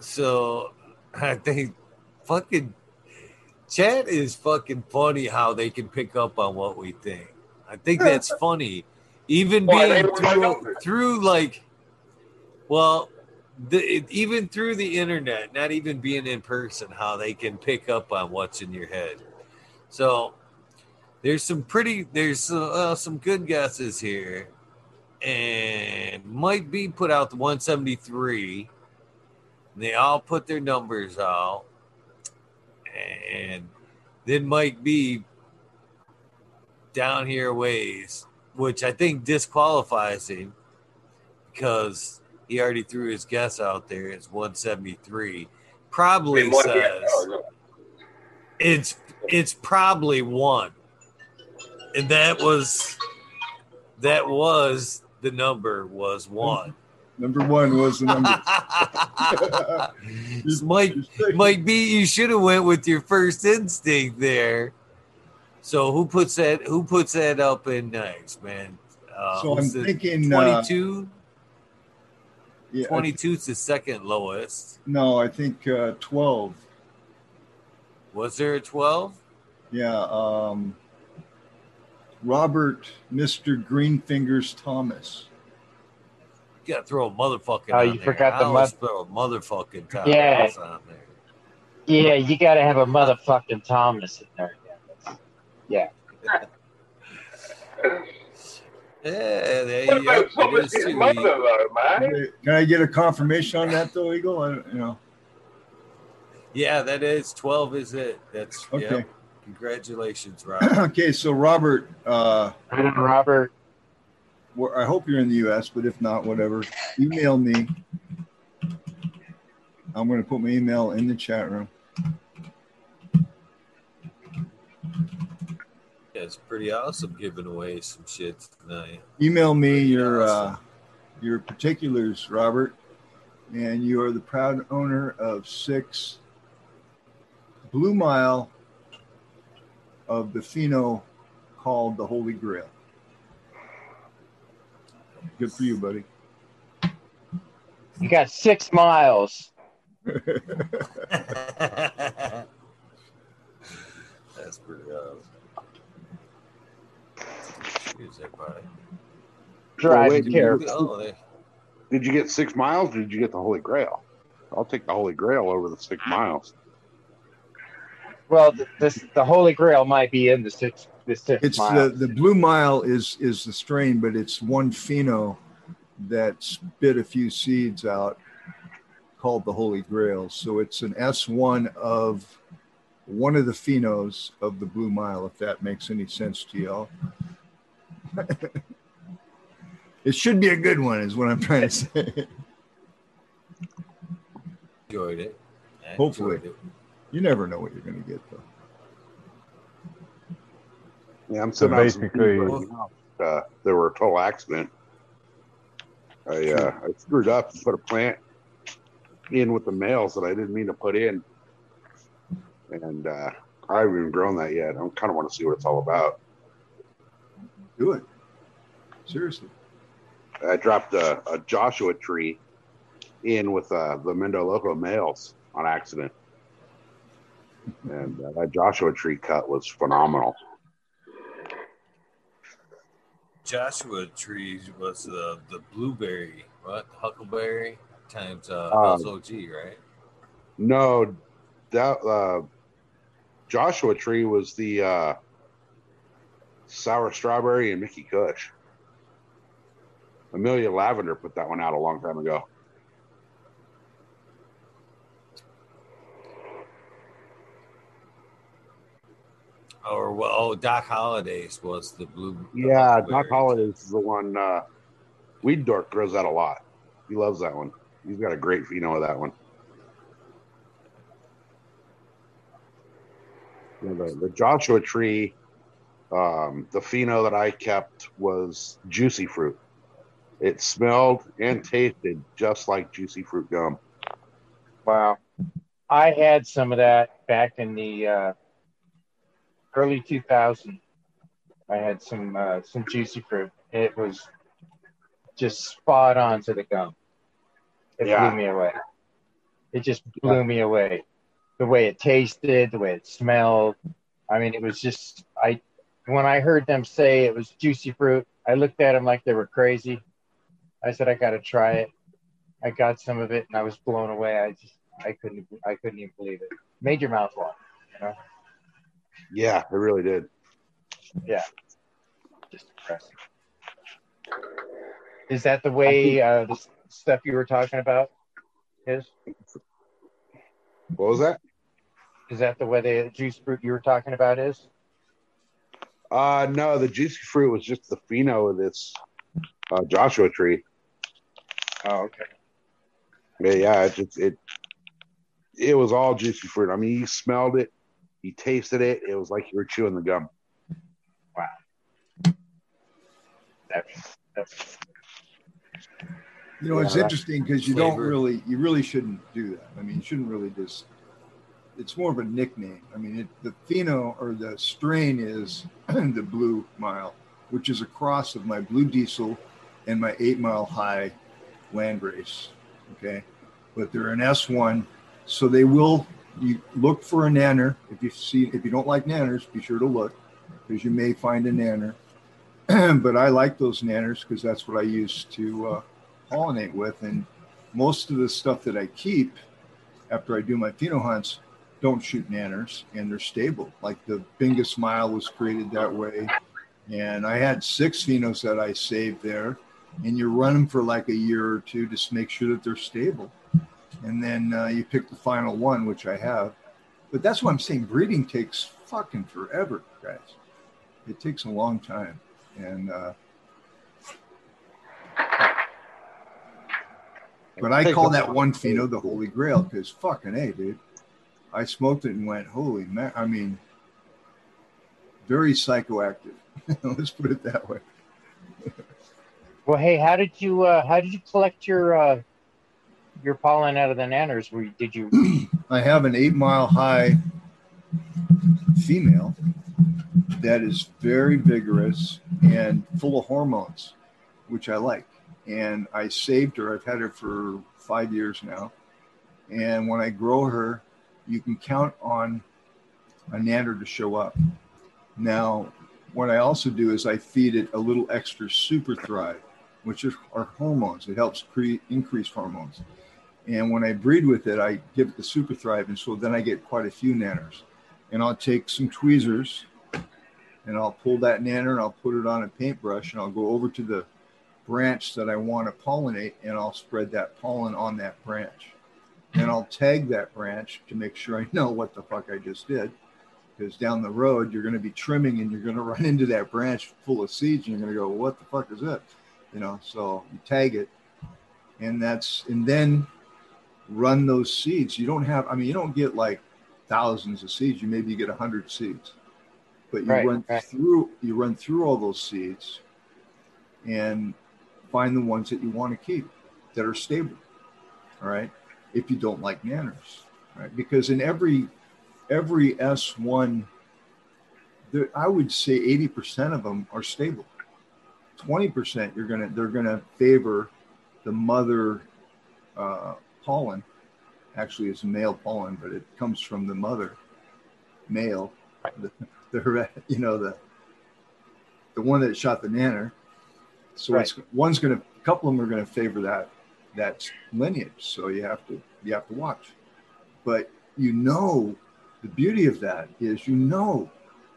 so I think fucking chat is fucking funny how they can pick up on what we think. I think that's funny. Even being through, through like, well, the, even through the internet, not even being in person, how they can pick up on what's in your head. So there's some pretty, there's uh, some good guesses here, and might be put out the 173. They all put their numbers out, and then Mike B down here ways, which I think disqualifies him because he already threw his guess out there. It's 173. Probably It might be- says it's it's probably one, and that was that was the number was one. Number one was the number. Mike might be you should have went with your first instinct there. So who puts that who puts that up in next, man? Uh, So I'm who's the thinking, uh, 22 Yeah, 22 is the second lowest. no, I think uh, 12. Was there a 12? Yeah. Um, Robert, Mr. Greenfingers Thomas. You gotta throw a motherfucking Oh, on you there. forgot I the always mother- throw a motherfucking Thomas Yeah. on there. Yeah, you got to have a motherfucking Thomas in there. Yeah, Yeah, there What you about go. It Thomas' is mother, though, man? Can I get a confirmation on that, though, Eagle? I, you know. Yeah, that is 12 is it. That's Okay. yeah. Congratulations, Rob. okay, so Robert, uh, Robert. I hope you're in the U.S., but if not, whatever. Email me. I'm going to put my email in the chat room. Yeah, it's pretty awesome giving away some shit tonight. Email me your uh, your particulars, Robert, and you are the proud owner of six Blue Mile of the pheno called the Holy Grail. Good for you, buddy. You got six miles. That's pretty awesome. Excuse everybody. Driving wait, you- careful. Oh, they, Did you get six miles or did you get the Holy Grail? I'll take the Holy Grail over the six miles. Well, this the Holy Grail might be in the six the six It's the, the Blue Mile is is the strain, but it's one pheno that spit a few seeds out called the Holy Grail. So it's an S1 of one of the phenos of the Blue Mile, if that makes any sense to y'all. it should be a good one, is what I'm trying to say. enjoyed it. I Hopefully. enjoyed it. You never know what you're going to get, though. Yeah, I'm So sitting some basically- people right now, uh, there were a total accident. I uh, I screwed up and put a plant in with the males that I didn't mean to put in, and uh, I haven't even grown that yet. I kind of want to see what it's all about. Do it. Seriously. I dropped a, a Joshua tree in with uh, the Mendo Loco males on accident, and uh, that Joshua tree cut was phenomenal. Joshua tree was the the blueberry, what huckleberry times uh, Um, SOG, right? No, that uh, Joshua tree was the uh, sour strawberry and Mickey Kush. Amelia Lavender put that one out a long time ago. Or well, oh, Doc Hollidays was the blue. Yeah, Doc Hollidays is the one. Uh, Weed Dork grows that a lot. He loves that one. He's got a great pheno of that one. Yeah, the, the Joshua tree, um, the pheno that I kept was juicy fruit. It smelled and tasted just like juicy fruit gum. Wow. I had some of that back in the uh, early 2000s. I had some uh, some juicy fruit. It was just spot on to the gum. It Yeah. blew me away. It just blew me away. The way it tasted, the way it smelled. I mean, it was just I. When I heard them say it was juicy fruit, I looked at them like they were crazy. I said, I got to try it. I got some of it, and I was blown away. I just, I couldn't, I couldn't even believe it. Made your mouth water. You know, Yeah, it really did. Yeah. Just impressive. Is that the way uh, the stuff you were talking about is? What was that? Is that the way the juice fruit you were talking about is? Uh, no, the juicy fruit was just the pheno of this uh, Joshua tree. Oh, okay. Yeah, yeah, it just it it was all juicy fruit. I mean, you smelled it, you tasted it. It was like you were chewing the gum. Wow. That's, that's You know, it's interesting because you don't really, you really shouldn't do that. I mean, you shouldn't really just. It's more of a nickname. I mean, it, the pheno or the strain is the Blue Mile, which is a cross of my Blue Diesel and my Eight Mile High Land Race. Okay, but they're an S1, so they will. You look for a nanner. If you see, if you don't like nanners, be sure to look because you may find a nanner. but I like those nanners because that's what I use to uh, pollinate with. And most of the stuff that I keep after I do my pheno hunts don't shoot nanners and they're stable. Like the Bingus Mile was created that way. And I had six phenos that I saved there. And you run them for like a year or two just to make sure that they're stable. And then uh, you pick the final one, which I have. But that's what I'm saying. Breeding takes fucking forever, guys. It takes a long time. And uh, But I call that one pheno the Holy Grail because fucking a, dude. I smoked it and went, holy man! I mean, very psychoactive. Let's put it that way. well. Hey, how did you, uh, how did you collect your, uh, your pollen out of the nanners? Were you, did you? I have an eight mile high female that is very vigorous and full of hormones, which I like. And I saved her. I've had her for five years now. And when I grow her, you can count on a nanner to show up. Now, what I also do is I feed it a little extra super thrive, which are hormones. It helps create increase hormones. And when I breed with it, I give it the super thrive. And so then I get quite a few nanners. And I'll take some tweezers and I'll pull that nanner and I'll put it on a paintbrush and I'll go over to the branch that I want to pollinate and I'll spread that pollen on that branch. And I'll tag that branch to make sure I know what the fuck I just did. Because down the road, you're going to be trimming and you're going to run into that branch full of seeds and you're going to go, what the fuck is that? You know, so you tag it and that's, and then run those seeds. You don't have, I mean, you don't get like thousands of seeds. You maybe get a hundred seeds, but you Right, run right. through, you run through all those seeds and find the ones that you want to keep that are stable. All right. If you don't like nanners, right? Because in every, every S1, there, I would say 80% of them are stable. 20% you're to, they're going to favor the mother uh, pollen. Actually, it's male pollen, but it comes from the mother male. The, the you know the the one that shot the nanner. So it's one's going to a couple of them are going to favor that that lineage. So you have to you have to watch. But you know the beauty of that is you know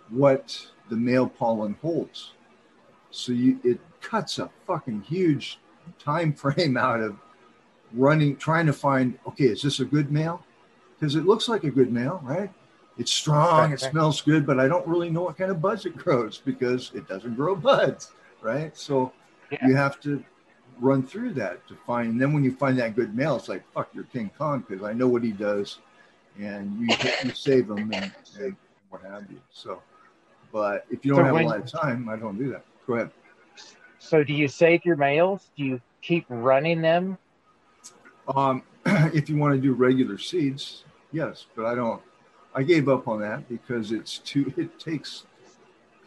what the male pollen holds. So you it cuts a fucking huge time frame out of running, trying to find, okay, is this a good male? Because it looks like a good male, right? It's strong, Right, it right. smells good, but I don't really know what kind of buds it grows because it doesn't grow buds, right? So Yeah. you have to run through that to find. And then when you find that good male, it's like, fuck, you're King Kong because I know what he does, and you you save him and, and what have you. So, but if you don't So have when- a lot of time, I don't do that. Go ahead. So do you save your males? Do you keep running them? Um, if you want to do regular seeds, yes, but I don't. I gave up on that because it's too. It takes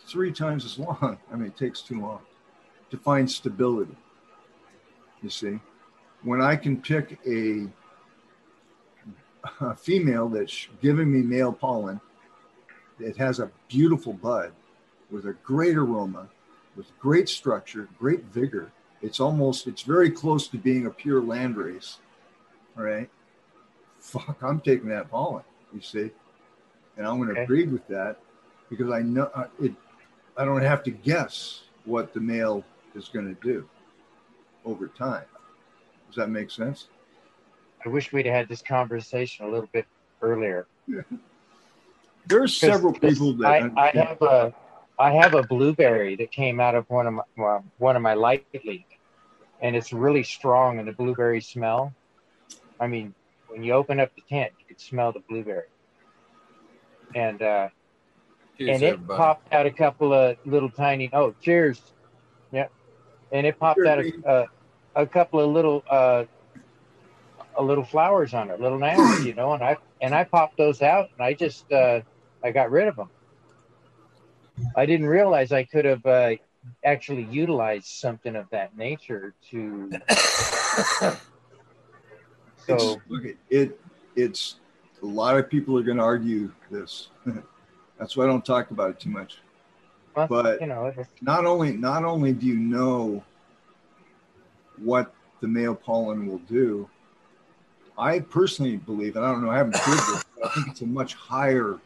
three times as long. I mean, it takes too long to find stability. You see, when I can pick a, a female that's giving me male pollen, it has a beautiful bud with a great aroma, with great structure, great vigor. It's almost. It's very close to being a pure land race all right, fuck, I'm taking that pollen, you see, and I'm going to Okay. breed with that because I know uh, it. I don't have to guess what the male is going to do over time. Does that make sense? I wish we'd had this conversation a little bit earlier. There's 'Cause- several 'cause people that I, I have a I have a blueberry that came out of one of my well, one of my light leaf, and it's really strong in the blueberry smell. I mean, when you open up the tent, you could smell the blueberry, and uh, Cheers, and it everybody. popped out a couple of little tiny. Oh, cheers! Yeah, and it popped Cheers, out Pete. a, a, couple of little uh, a little flowers on it, little nails, you know. And I and I popped those out, and I just uh, I got rid of them. I didn't realize I could have uh, actually utilized something of that nature to. So It's, look, it, it it's a lot of people are going to argue this. That's why I don't talk about it too much. well, but- you know, not only not only do you know what the male pollen will do, I personally believe, and I don't know, I haven't proved it, but I think it's a much higher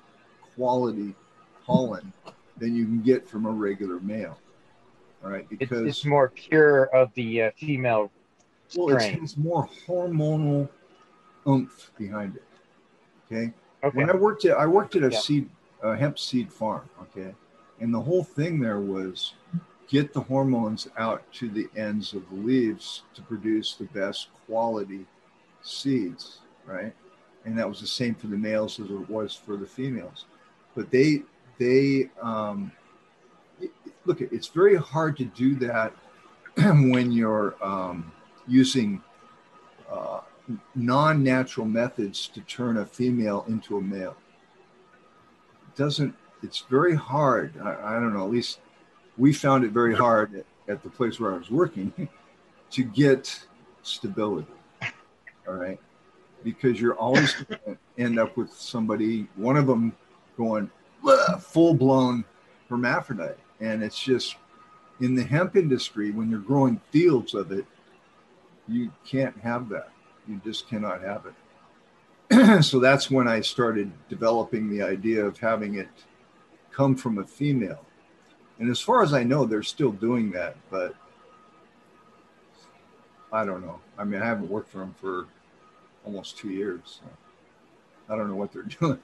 quality pollen than you can get from a regular male. All right, it's, because it's more pure of the uh, female well, it's, it's more hormonal oomph behind it. Okay. Okay. When I worked at I worked at a Yeah. seed a hemp seed farm, okay, and the whole thing there was get the hormones out to the ends of the leaves to produce the best quality seeds, right? And that was the same for the males as it was for the females. But they they um, look, it's very hard to do that when you're um, using uh, non-natural methods to turn a female into a male. It doesn't it's very hard. I, I don't know. At least we found it very hard at, at the place where I was working to get stability. All right, because you're always going to end up with somebody. One of them going full blown hermaphrodite, and it's just in the hemp industry when you're growing fields of it, you can't have that. You just cannot have it. so that's when I started developing the idea of having it come from a female. And as far as I know, they're still doing that, but I don't know. I mean, I haven't worked for them for almost two years. So I don't know what they're doing.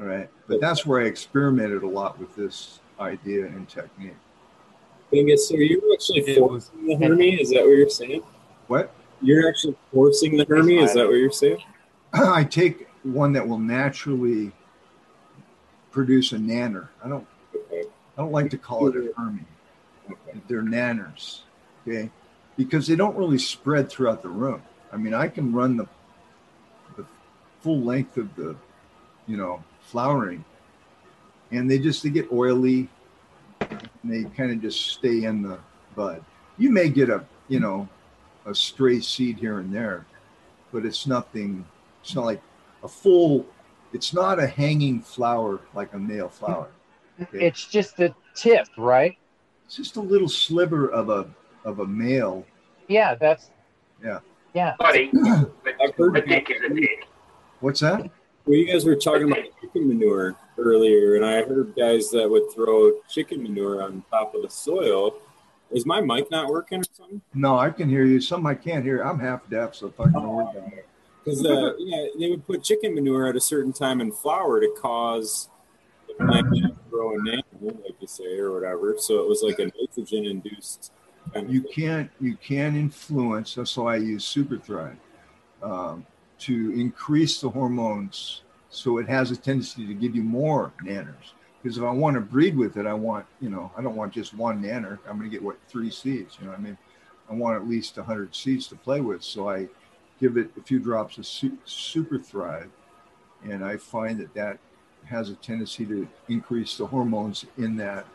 All right. But that's where I experimented a lot with this idea and technique. Bingus, so you're actually forcing the Hermie? Is that what you're saying? What? You're actually forcing the Hermie? Is that what you're saying? I take one that will naturally produce a nanner. I don't Okay. I don't like to call it a Hermie. They're nanners, okay? Because they don't really spread throughout the room. I mean, I can run the the full length of the, you know, flowering, and they just they get oily, and they kind of just stay in the bud. You may get a you know a stray seed here and there, but it's nothing. It's not like a full. It's not a hanging flower like a male flower. Okay. It's just the tip, right? It's just a little sliver of a of a male. Yeah, that's Yeah. yeah. Buddy, I've heard a dick is a dick. What's that? Well, you guys were talking about chicken manure earlier, and I heard guys that would throw chicken manure on top of the soil Is my mic not working or something? No, I can hear you. Some I can't hear. I'm half deaf, so fucking don't worry about it. Because uh, yeah, they would put chicken manure at a certain time in flower to cause the plant to grow a nanner, like you say, or whatever. So it was like a nitrogen induced. Kind of You thing. can't you can influence. That's why I use Super Thrive um, to increase the hormones, so it has a tendency to give you more nanners. Because if I want to breed with it, I want you know I don't want just one nanner. I'm going to get what three seeds. You know what I mean? I want at least 100 seeds to play with. So I give it a few drops of su- Super Thrive, and I find that that has a tendency to increase the hormones in that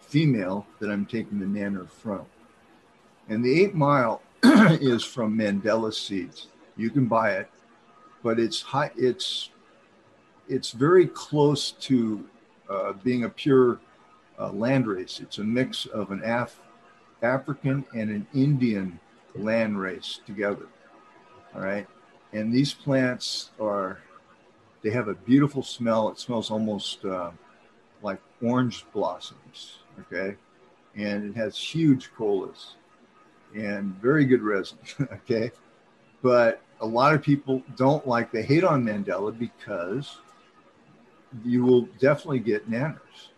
female that I'm taking the nanner from. And the eight mile is from Mandala seeds. You can buy it, but it's high. It's it's very close to uh, being a pure uh, landrace. It's a mix of an Af- African and an Indian landrace together. All right, and these plants are they have a beautiful smell. It smells almost uh, like orange blossoms. Okay, and it has huge colas and very good resin. okay, but a lot of people don't like. They hate on Mandala because you will definitely get nanners.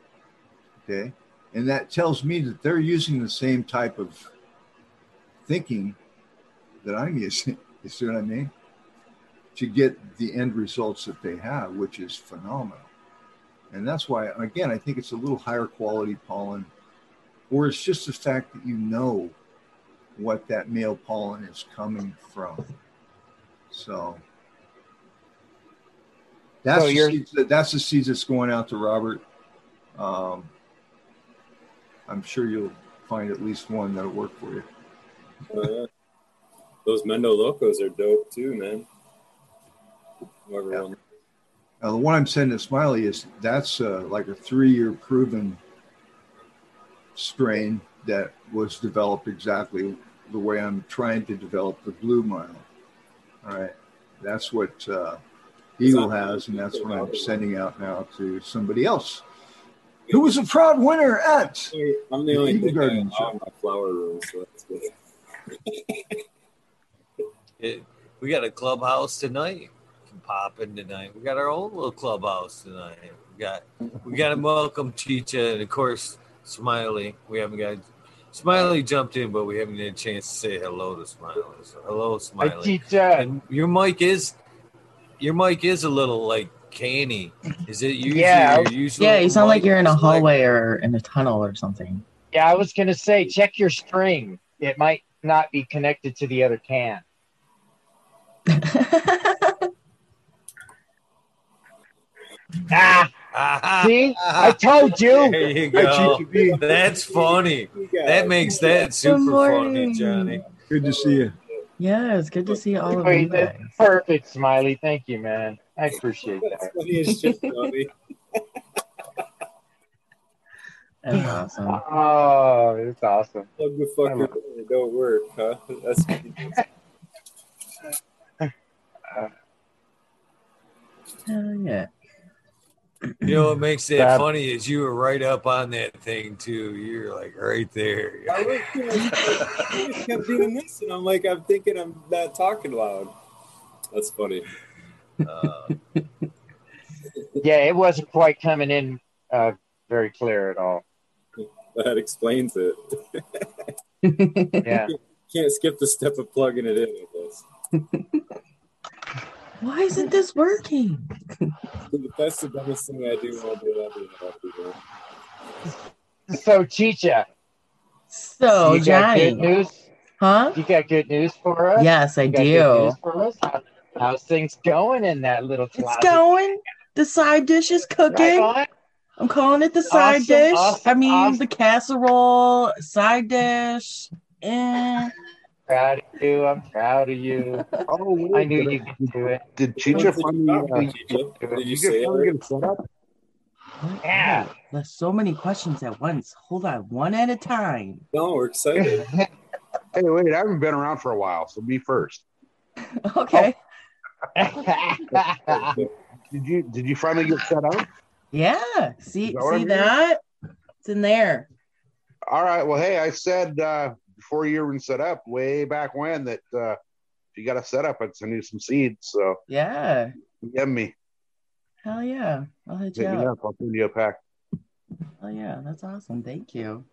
Okay, and that tells me that they're using the same type of thinking that I'm using. You see what I mean? To get the end results that they have, which is phenomenal. And that's why, again, I think it's a little higher quality pollen, or it's just the fact that you know what that male pollen is coming from. So that's So the seeds that, that's the seeds that's going out to Robert. Um, I'm sure you'll find at least one that'll work for you. Oh, yeah. Those Mendo Locos are dope too, man. Whoever Yeah. one- Now, the one I'm sending to Smiley is that's uh, like a three-year proven strain that was developed exactly the way I'm trying to develop the blue mile. All right, that's what uh, Eagle has, and that's what I'm sending out now to somebody else who was a proud winner at. I'm the only Eagle Garden in all my flower room, so that's good. It, we got a clubhouse tonight. Can pop in tonight. We got our own little clubhouse tonight. We got we got to welcome Chicha and of course Smiley. We haven't got Smiley jumped in, but we haven't had a chance to say hello to Smiley. So hello, Hi, Smiley. Chicha. And your mic is your mic is a little like canny. Is it usually Yeah. usual Yeah, you sound like you're in a It's like- hallway or in a tunnel or something. Yeah, I was gonna say, check your string. It might not be connected to the other can. Ah, Ah, see, I told you. there you go. That's funny. That makes that super funny. Johnny. Good to see you. yeah, it's good to see all of Wait, you guys. perfect, Smiley. Thank you, man. I appreciate that. funny as shit, That's awesome. Oh, it's awesome. Plug the fucker in, it don't work, huh? That's Hell yeah. You know what makes that That- funny is you were right up on that thing too. You're like right there. I was- I just kept doing this, and I'm like, I'm thinking I'm not talking loud. That's funny. Uh, Yeah, it wasn't quite coming in uh, very clear at all. That explains it. Yeah. Can't skip the step of plugging it in with this. Why isn't this working? That's the dumbest thing I do all day. I'll it, I'll do it. So, Chicha, So, you got good Johnny, news? huh? You got good news for us? Yes, I You good do. news for us? How- How's things going in that little It's going. The side dish is cooking. on? I'm calling it the side Awesome, dish. awesome, I mean, awesome. the casserole, side dish. Eh. Proud of you. I'm proud of you. Oh, wait, I knew did, you could do it. did Chicha Did you finally, uh, to Chicha? Did you Chicha say finally it? get set up? What? Yeah. There's so many questions at once. Hold on, one at a time. No, we're excited. Hey, wait, I haven't been around for a while, so me first. Okay. Did you did you finally get set up? Yeah. See, Is that what see that? It's in there. All right. Well, hey, I said uh, before you even set up, way back when, that uh, if you got a setup, I'd send you some seeds. So Yeah. give me, Hell yeah. I'll hit you me up. up. I'll send you a pack. Oh yeah, that's awesome. Thank you.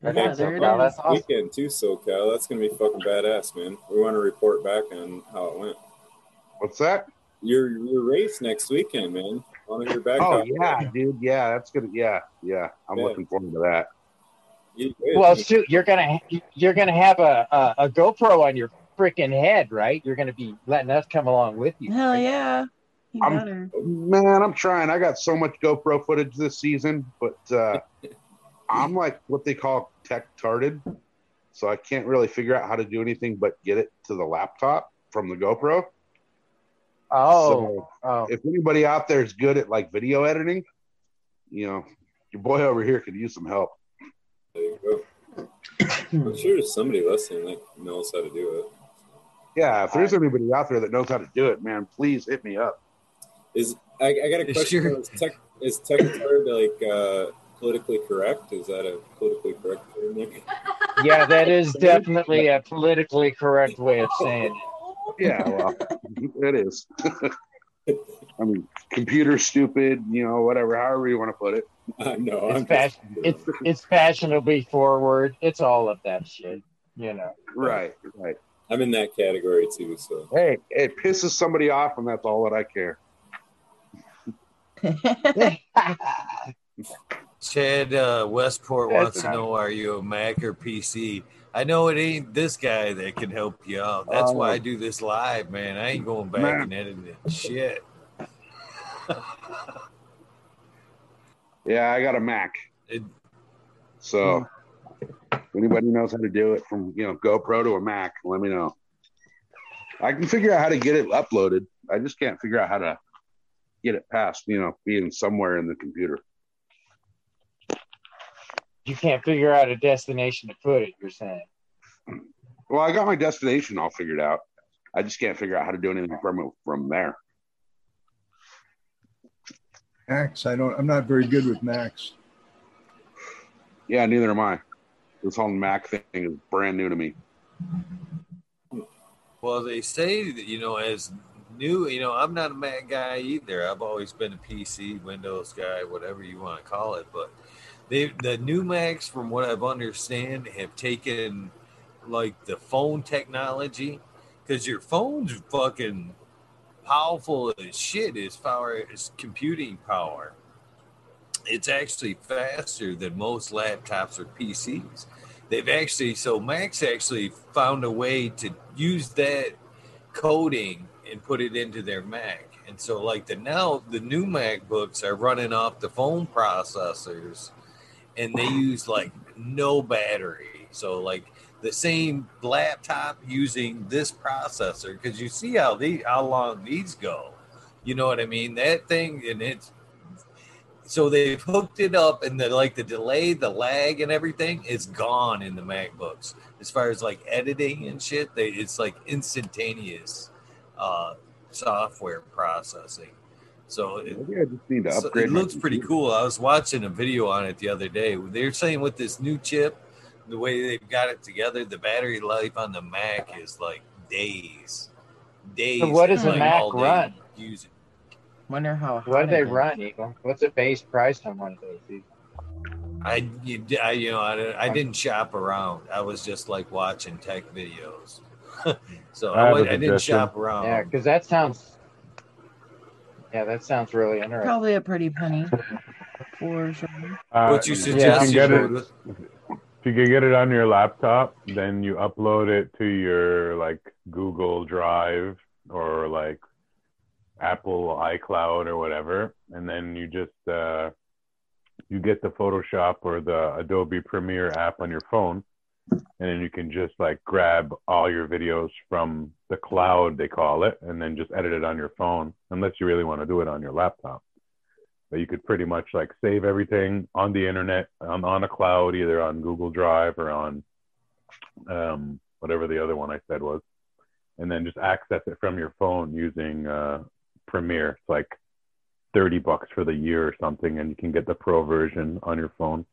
Right Yeah, there it SoCal. is. That's awesome. Weekend too, SoCal. That's gonna be fucking badass, man. We want to report back on how it went. What's that? Your your race next weekend, man. Want to hear back? Oh on yeah, dude. Yeah, that's good. Yeah, yeah. I'm Yeah. looking forward to that. You- Well, shoot, you're gonna you're gonna have a, a, a GoPro on your freaking head, right? You're gonna be letting us come along with you. Hell yeah. You I'm- Man, I'm trying. I got so much GoPro footage this season, but uh, I'm like what they call tech tarded. So I can't really figure out how to do anything but get it to the laptop from the GoPro. Oh, So oh. if anybody out there is good at like video editing, you know, your boy over here could use some help. There you go. I'm sure there's somebody listening that knows how to do it. Yeah, if there's anybody out there that knows how to do it, man, please hit me up. Is I, I got a question. Sure. Is tech is tech tard like uh, politically correct? Is that a politically correct term? Yeah, that is definitely a politically correct way of saying it. Yeah, well, it is. I mean, computer stupid, you know, whatever, however you want to put it. I know. It's I'm fast. just- It's it's fashionably forward. It's all of that shit. You know. Right, right. I'm in that category too. So Hey, it pisses somebody off, and that's all that I care. Chad uh, Westport That's wants to know: Are you a Mac or PC? I know it ain't this guy that can help you out. That's Oh. why I oh. do this live, man. I ain't going back Man. and editing. Shit. Yeah, I got a Mac. It- So, hmm. if anybody knows how to do it from you know GoPro to a Mac, let me know. I can figure out how to get it uploaded. I just can't figure out how to get it past, you know, being somewhere in the computer. You can't figure out a destination to put it. You're saying. Well, I got my destination all figured out. I just can't figure out how to do anything from from there. Macs, I don't. I'm not very good with Macs. Yeah, neither am I. This whole Mac thing is brand new to me. Well, they say that you know, as new, you know, I'm not a Mac guy either. I've always been a PC, Windows guy, whatever you want to call it. But they, the new Macs, from what I've understand, have taken like the phone technology because your phone's fucking powerful as shit as far as computing power. It's actually faster than most laptops or PCs. They've actually so Macs actually found a way to use that coding and put it into their Mac. And so like the now the new MacBooks are running off the phone processors and they use like no battery. So like the same laptop using this processor because you see how the how long these go. You know what I mean? That thing and it's so they've hooked it up and the like the delay, the lag and everything is gone in the MacBooks. As far as like editing and shit, they it's like instantaneous uh software processing. So it, Maybe I just need to so it looks pretty cool. I was watching a video on it the other day. They're saying with this new chip, the way they've got it together, the battery life on the Mac is like days. Days. So what does a like Mac all day run? Using. Wonder how. What do they run, Eagle? What's the base price on one of those? I, you, I, you know, I, I didn't shop around. I was just like watching tech videos. so I I, have wa- a I didn't shop around. Yeah, because that sounds. Yeah, that sounds really interesting. Probably a pretty penny for sure. Uh, What you if suggest? You can get it, if you can get it on your laptop, then you upload it to your like Google Drive or like Apple iCloud or whatever, and then you just uh, you get the Photoshop or the Adobe Premiere app on your phone, and then you can just like grab all your videos from the cloud they call it, and then just edit it on your phone, unless you really want to do it on your laptop. But you could pretty much like save everything on the internet on, on a cloud, either on Google Drive or on um, whatever the other one I said was, and then just access it from your phone using uh, Premiere. It's like thirty bucks for the year or something, and you can get the pro version on your phone.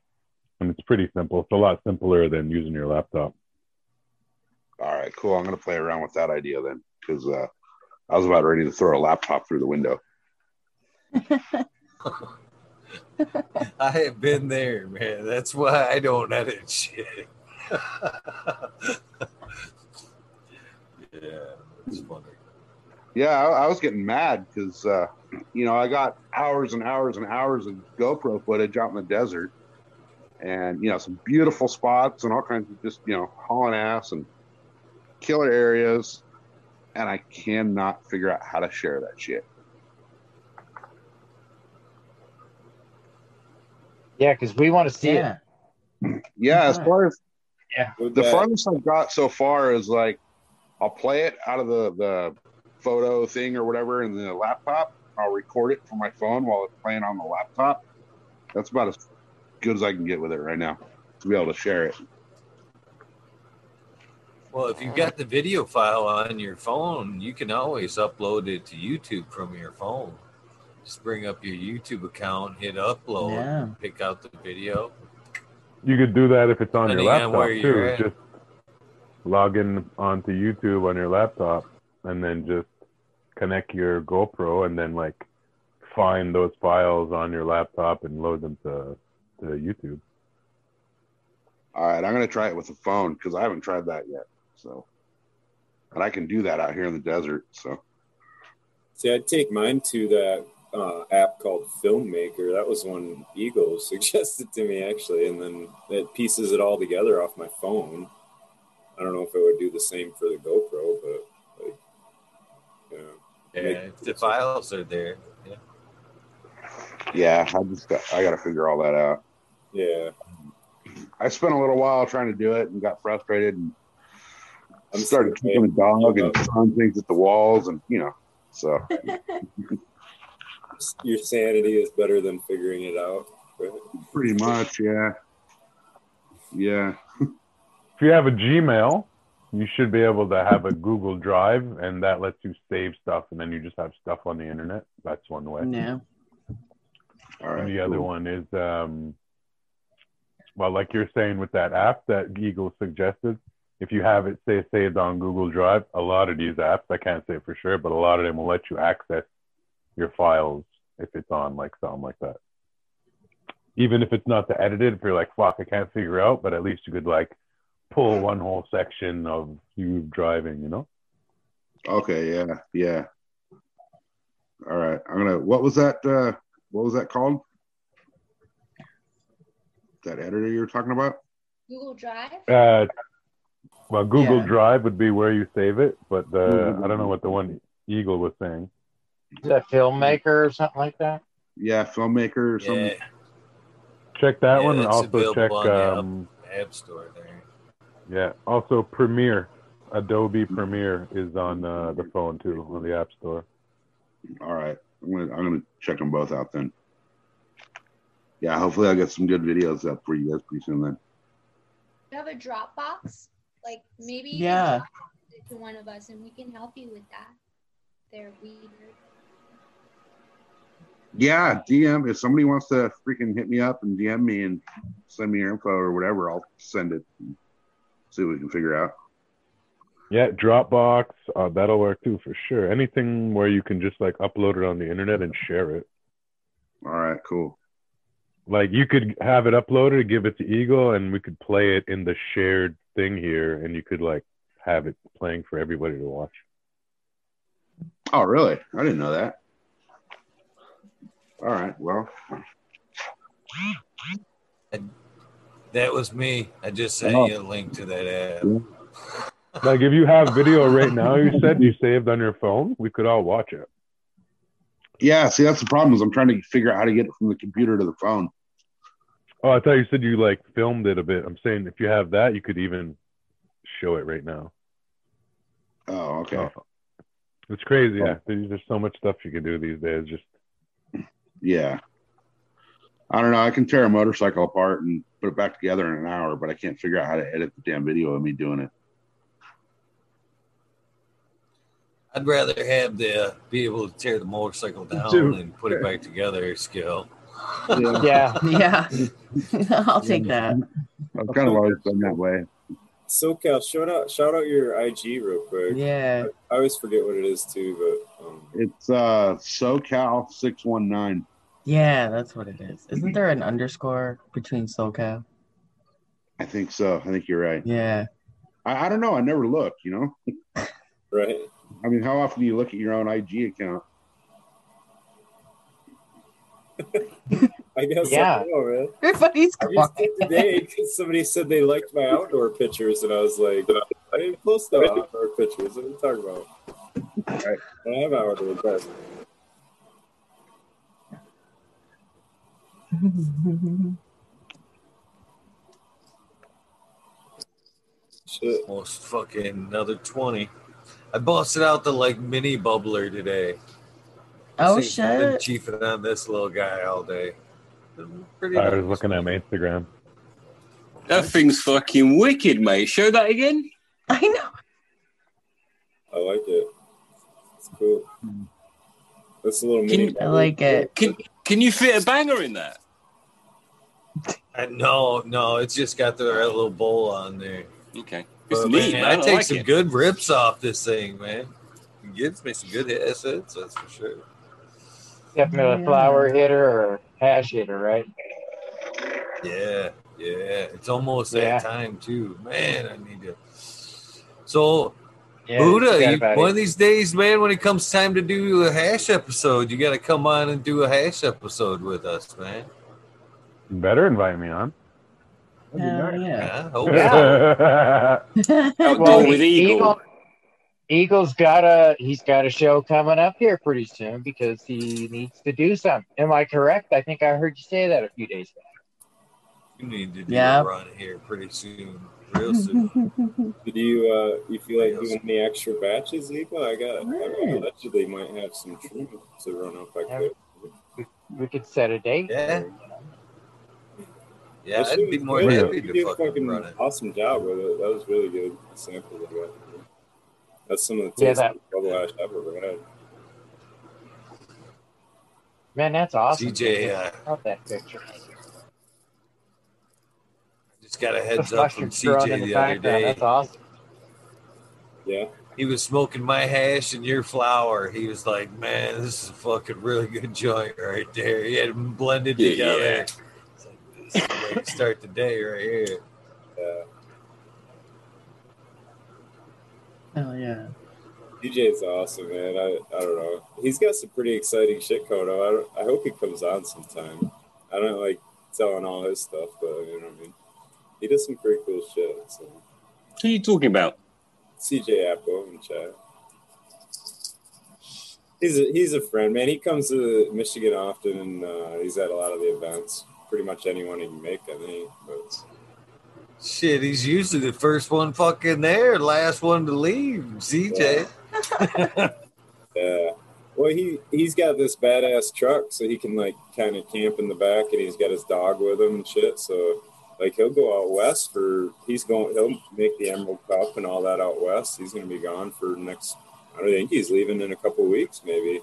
And it's pretty simple. It's a lot simpler than using your laptop. All right, cool. I'm gonna play around with that idea then, because uh, I was about ready to throw a laptop through the window. I have been there, man. That's why I don't edit shit. yeah, it's funny. Yeah, I, I was getting mad because uh, you know I got hours and hours and hours of GoPro footage out in the desert, and you know some beautiful spots and all kinds of just you know hauling ass and killer areas, and I cannot figure out how to share that shit. Yeah, because we want to see Yeah. it. Yeah, as far as Yeah. The farthest I've got so far is like I'll play it out of the the photo thing or whatever in the laptop. I'll record it from my phone while it's playing on the laptop. That's about as good as I can get with it right now to be able to share it. Well, if you've got the video file on your phone, you can always upload it to YouTube from your phone. Just bring up your YouTube account, hit upload, Yeah. pick out the video. You could do that if it's on your Depending on laptop where you're too. at. Just log in onto YouTube on your laptop and then just connect your GoPro and then like find those files on your laptop and load them to, to YouTube. All right, I'm gonna try it with the phone because I haven't tried that yet. So, and I can do that out here in the desert. So, See, I'd take mine to that uh, app called Filmmaker. That was one Eagle suggested to me actually, and then it pieces it all together off my phone. I don't know if it would do the same for the GoPro, but like, yeah, Yeah, if the files are there. Yeah. yeah, I just got, I got to figure all that out. Yeah. I spent a little while trying to do it and got frustrated and I'm started still kicking the dog and throwing things at the walls and you know. So Your sanity is better than figuring it out. Right? pretty much, yeah, yeah. If you have a Gmail, you should be able to have a Google Drive and that lets you save stuff and then you just have stuff on the internet. That's one way. No. All right. and the other one is um well like you're saying with that app that eagle suggested if you have it say saved on google drive a lot of these apps i can't say for sure but a lot of them will let you access your files if it's on like something like that even if it's not the edited if you're like fuck i can't figure out but at least you could like pull one whole section of you driving you know Okay, yeah, yeah. All right, I'm gonna. What was that? Uh, what was that called? That editor you were talking about? Google Drive. uh well google Yeah. drive would be where you save it but the Google i don't know what the one eagle was saying Is that filmmaker or something like that? Yeah, filmmaker or something. Yeah, check that Yeah, one and also check on um App Store there. yeah also premiere adobe premiere is on uh, the phone too on the app store All right, I'm gonna I'm gonna check them both out then. Yeah, hopefully I'll get some good videos up for you guys pretty soon then. You have a Dropbox. Like maybe you Yeah. can it to one of us and we can help you with that. There, we. Yeah, DM if somebody wants to freaking hit me up and DM me and send me your info or whatever, I'll send it. And see what we can figure out. yeah dropbox uh, that'll work too for sure anything where you can just like upload it on the internet and share it All right, cool. Like you could have it uploaded give it to eagle and we could play it in the shared thing here and you could like have it playing for everybody to watch Oh, really? I didn't know that. All right, well, That was me. I just sent Oh. you a link to that app. Like if you have video right now, you said you saved on your phone, we could all watch it. yeah. See, that's the problem is I'm trying to figure out how to get it from the computer to the phone. Oh, I thought you said you like filmed it a bit. I'm saying if you have that, you could even show it right now. Oh, okay. Oh. It's crazy. Oh. Yeah, there's just so much stuff you can do these days. Just Yeah. I don't know. I can tear a motorcycle apart and put it back together in an hour, but I can't figure out how to edit the damn video of me doing it. I'd rather have the be able to tear the motorcycle down Dude. and put it back together skill. Yeah. Yeah. I'll take that. I've kind of always done that way. SoCal, shout out, shout out your IG real quick. Yeah. I always forget what it is too, but um, It's uh SoCal six one nine. Yeah, that's what it is. Isn't there an underscore between SoCal? I think so. I think you're right. Yeah. I, I don't know. I never look. You know. right. I mean, how often do you look at your own IG account? I guess Yeah. I don't know, man. Everybody's I today because somebody said they liked my outdoor pictures, and I was like, I didn't post no outdoor pictures. What are you talking about? I don't have outdoor pictures. Shit. Almost fucking another 20. I busted out the like mini bubbler today. Oh See, I've been shit. chiefing on this little guy all day. Pretty I was nice. looking at my Instagram. That thing's fucking wicked, mate. Show that again. I know. I like it. It's cool. That's a little Can mini. you- I like it. Can can you fit a banger in that? Uh, no, no, it's just got the right little bowl on there. Okay. It's But, neat, man, man. I I take like some it. good rips off this thing, man. It gives me some good assets, that's for sure. Definitely a flower hitter or hash hitter, right? Yeah, yeah. It's almost Yeah. that time too. Man, I need to. So, Yeah, Buddha, you, one it. of these days, man, when it comes time to do a hash episode, you got to come on and do a hash episode with us, man. You better invite me on. Hell yeah. Yeah, oh, yeah. Outdoor Well, with Eagle. Eagle- Eagle's got a he's got a show coming up here pretty soon because he needs to do something. Am I correct? I think I heard you say that a few days back. You need to do Yeah. a run here pretty soon, real soon. Did you uh you feel like doing any extra batches, Eagle? I got, I got allegedly might have some trim to run up. I could. We could set a date. Yeah, yeah, That I'd be more than happy to fucking, fucking run it. awesome job with it. That was really good. The samples I got. That's some of the Yeah, taste that- of bubble hash I've ever had. Man, that's awesome. CJ, uh, Love that picture. just got a heads The up from mustard growing in CJ the the other background. day. That's awesome. Yeah. He was smoking my hash and your flower. He was like, "Man, this is a fucking really good joint right there." He had them blended Yeah, together. yeah. It's like, this is the way to start the day right here. Yeah. Hell yeah. CJ's awesome, man. I, I don't know. He's got some pretty exciting shit coming up. I, I hope he comes on sometime. I don't like telling all his stuff, but you know what I mean. He does some pretty cool shit. So Who are you talking about? CJ Apple in chat. He's a, he's a friend, man. He comes to Michigan often, and uh, he's at a lot of the events. Pretty much anyone he can make, I think. But Shit, he's usually the first one fucking there, last one to leave. CJ. Yeah. Well, he he's got this badass truck, so he can like kind of camp in the back, and he's got his dog with him and shit. So like he'll go out west for he's going he'll make the Emerald Cup and all that out west. He's gonna be gone for next. I don't think he's leaving in a couple weeks, maybe.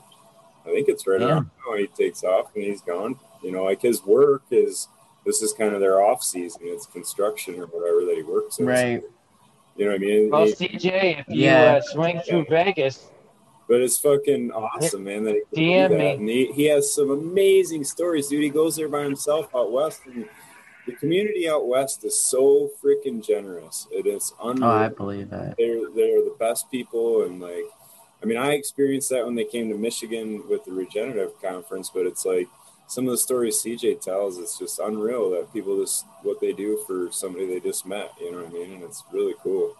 I think it's right Yeah. now he takes off and he's gone. You know, like his work is this is kind of their off season. It's construction or whatever that he works in. Right. You know what I mean? Well, He- CJ, if you Yeah. uh, swing through Vegas, but it's fucking awesome, man. That he can DM do that. me. And he, he has some amazing stories, dude. He goes there by himself out west, and the community out west is so freaking generous. It is unreal. Oh, I believe that. they're they're the best people, and like, I mean, I experienced that when they came to Michigan with the regenerative conference. But it's like some of the stories CJ tells. It's just unreal that people just what they do for somebody they just met. You know what I mean? And it's really cool.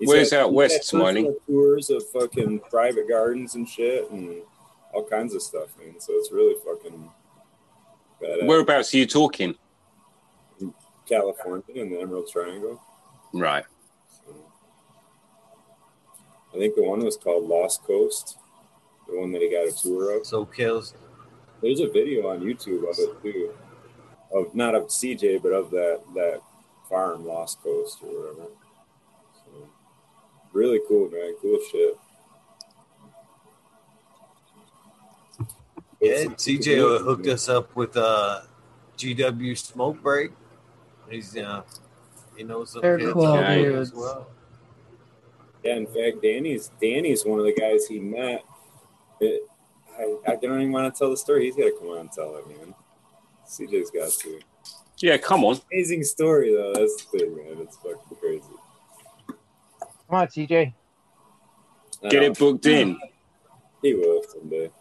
Where's had- out he's west, had Smiley? personal Tours of fucking private gardens and shit, and all kinds of stuff, man. So it's really fucking badass. Whereabouts are you talking? California and the Emerald Triangle. Right. So, I think the one was called Lost Coast, the one that he got a tour of. So kills. There's a video on YouTube of it too, of not of CJ, but of that that farm, Lost Coast or whatever. So, really cool, man. Cool shit. Yeah, CJ hooked us up with uh, GW Smoke Break. He's uh, he knows some They're cool dudes. as well. Yeah, in fact, Danny's Danny's one of the guys he met. It, I, I don't even want to tell the story. He's got to come on and tell it, man. CJ's got to. Yeah, come on. Amazing story though. That's the thing, man. It's fucking crazy. Come on, CJ. Get it booked uh, in. He will someday.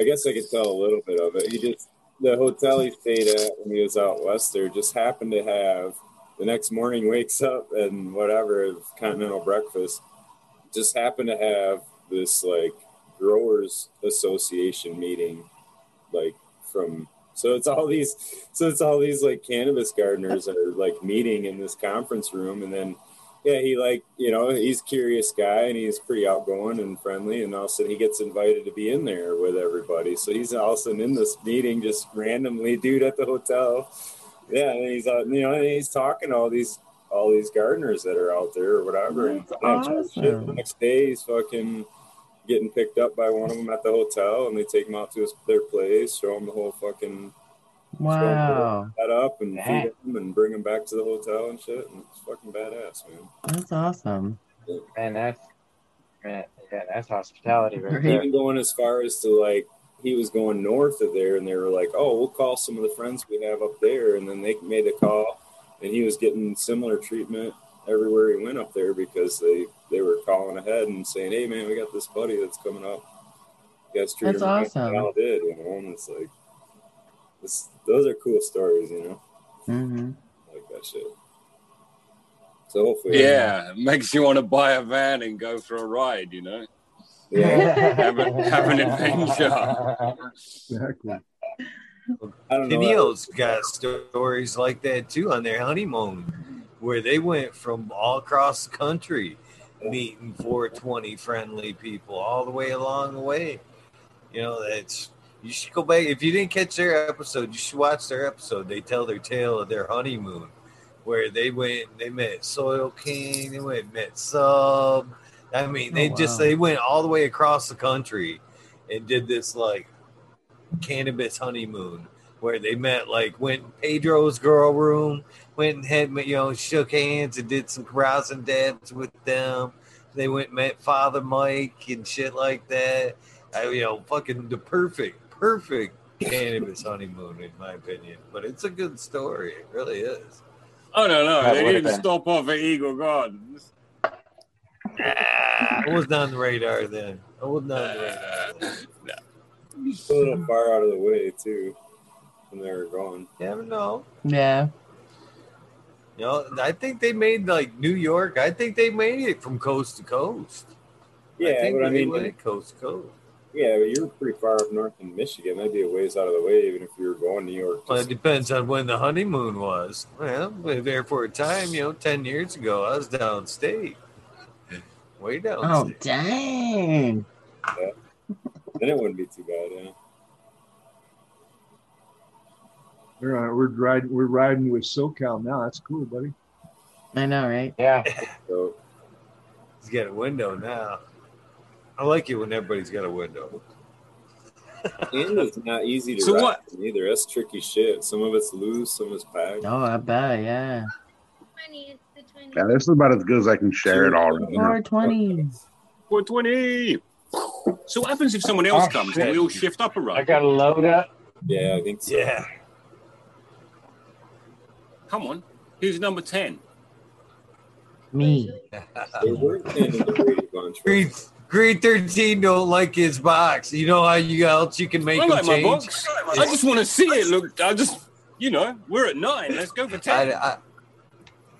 I guess I could tell a little bit of it. He just the hotel he stayed at when he was out west there just happened to have the next morning wakes up and whatever continental breakfast just happened to have this like growers association meeting like from so it's all these so it's all these like cannabis gardeners are like meeting in this conference room and then yeah he like you know he's curious guy and he's pretty outgoing and friendly and all of a sudden he gets invited to be in there with everybody. So he's all of a sudden in this meeting just randomly dude at the hotel yeah and he's out you know and he's talking to all these all these gardeners that are out there or whatever and That's yeah, shit, the awesome. next day he's fucking getting picked up by one of them at the hotel and they take him out to his, their place show him the whole fucking Wow. set up and Dang. feed him and bring him back to the hotel and shit. And it's fucking badass, man. That's awesome. Man, that's man, yeah, that's hospitality right Right. there. Even going as far as to like, he was going north of there, and they were like, "Oh, we'll call some of the friends we have up there," and then they made the call, and he was getting similar treatment everywhere he went up there because they they were calling ahead and saying, "Hey, man, we got this buddy that's coming up. You guys treat That's him awesome. Cal did, you know." And it's like, this, those are cool stories, you know. hmm like that shit. So hopefully, Yeah, makes you want to buy a van and go for a ride, you know? Yeah. Have, a, have an adventure. Exactly. I don't know. Keneal's got stories like that too on their honeymoon, where they went from all across the country meeting 420 friendly people all the way along the way. You know, that's you should go back if you didn't catch their episode, you should watch their episode. They tell their tale of their honeymoon, where they went, they met Soil King, they went and met Sub. I mean, they Oh, just they went all the way across the country and did this like cannabis honeymoon where they met like went in Pedro's grow room, went and had you know shook hands and did some carousing dabs with them. They went and met Father Mike and shit like that. I, you know, fucking the perfect, perfect cannabis honeymoon in my opinion. But it's a good story. It really is. Oh, no, no. That They didn't been- stop off at Eagle Gardens. I wasn't on the radar then. I wasn't on the radar. Then. a little far out of the way too, when they were going. You never know. Yeah. You know, I think they made like New York. I think they made it from coast to coast. Yeah, I think but I they mean, went coast to coast. yeah, but you're pretty far up north in Michigan. That'd be a ways out of the way, even if you were going New York. Well, it depends on when the honeymoon was. Well, we were there for a time, you know, 10 years ago. I was downstate. Way Oh, downstate. dang. then it wouldn't be too bad. Yeah. We're, uh, we're riding. We're riding with SoCal now. That's cool, buddy. I know, right? Yeah. So He's got a window now. I like it when everybody's got a window. and it's not easy to So ride what- either. That's tricky shit. Some of it's loose, some of it's packed. Oh, I bet, yeah. 20, it's the 20. Yeah, this is about as good as I can share it all right now. 420. 420. So what happens if someone else Oh, comes? shit. Do we all shift up a I run? got to load up. Yeah, I think so. Yeah. Come on. Who's number 10? Me. They were intending the Brady Bunch. Green, Green 13 don't like his box. You know how you else you can make I him like my change? box. I just want to see it. Look, I just, you know, we're at nine. Let's go for 10. I, I,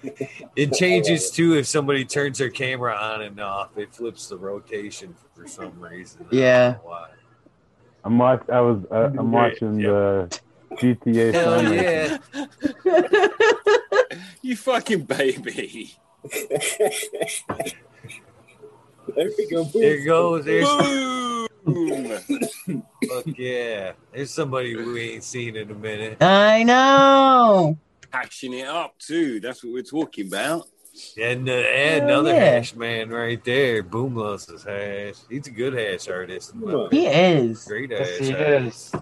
it changes too if somebody turns their camera on and off. It flips the rotation for some reason. Yeah. why. I'm watch. I was. Uh, I'm watching the GTA. Hell San yeah. you fucking baby. there we go. There goes. There's Boom. fuck yeah. There's somebody we ain't seen in a minute. I know. Hashing it up too. That's what we're talking about. And, uh, and Hell another yeah. hash man right there. Boom loves his hash. He's a good hash artist. He is. Great Yes, hash he artist.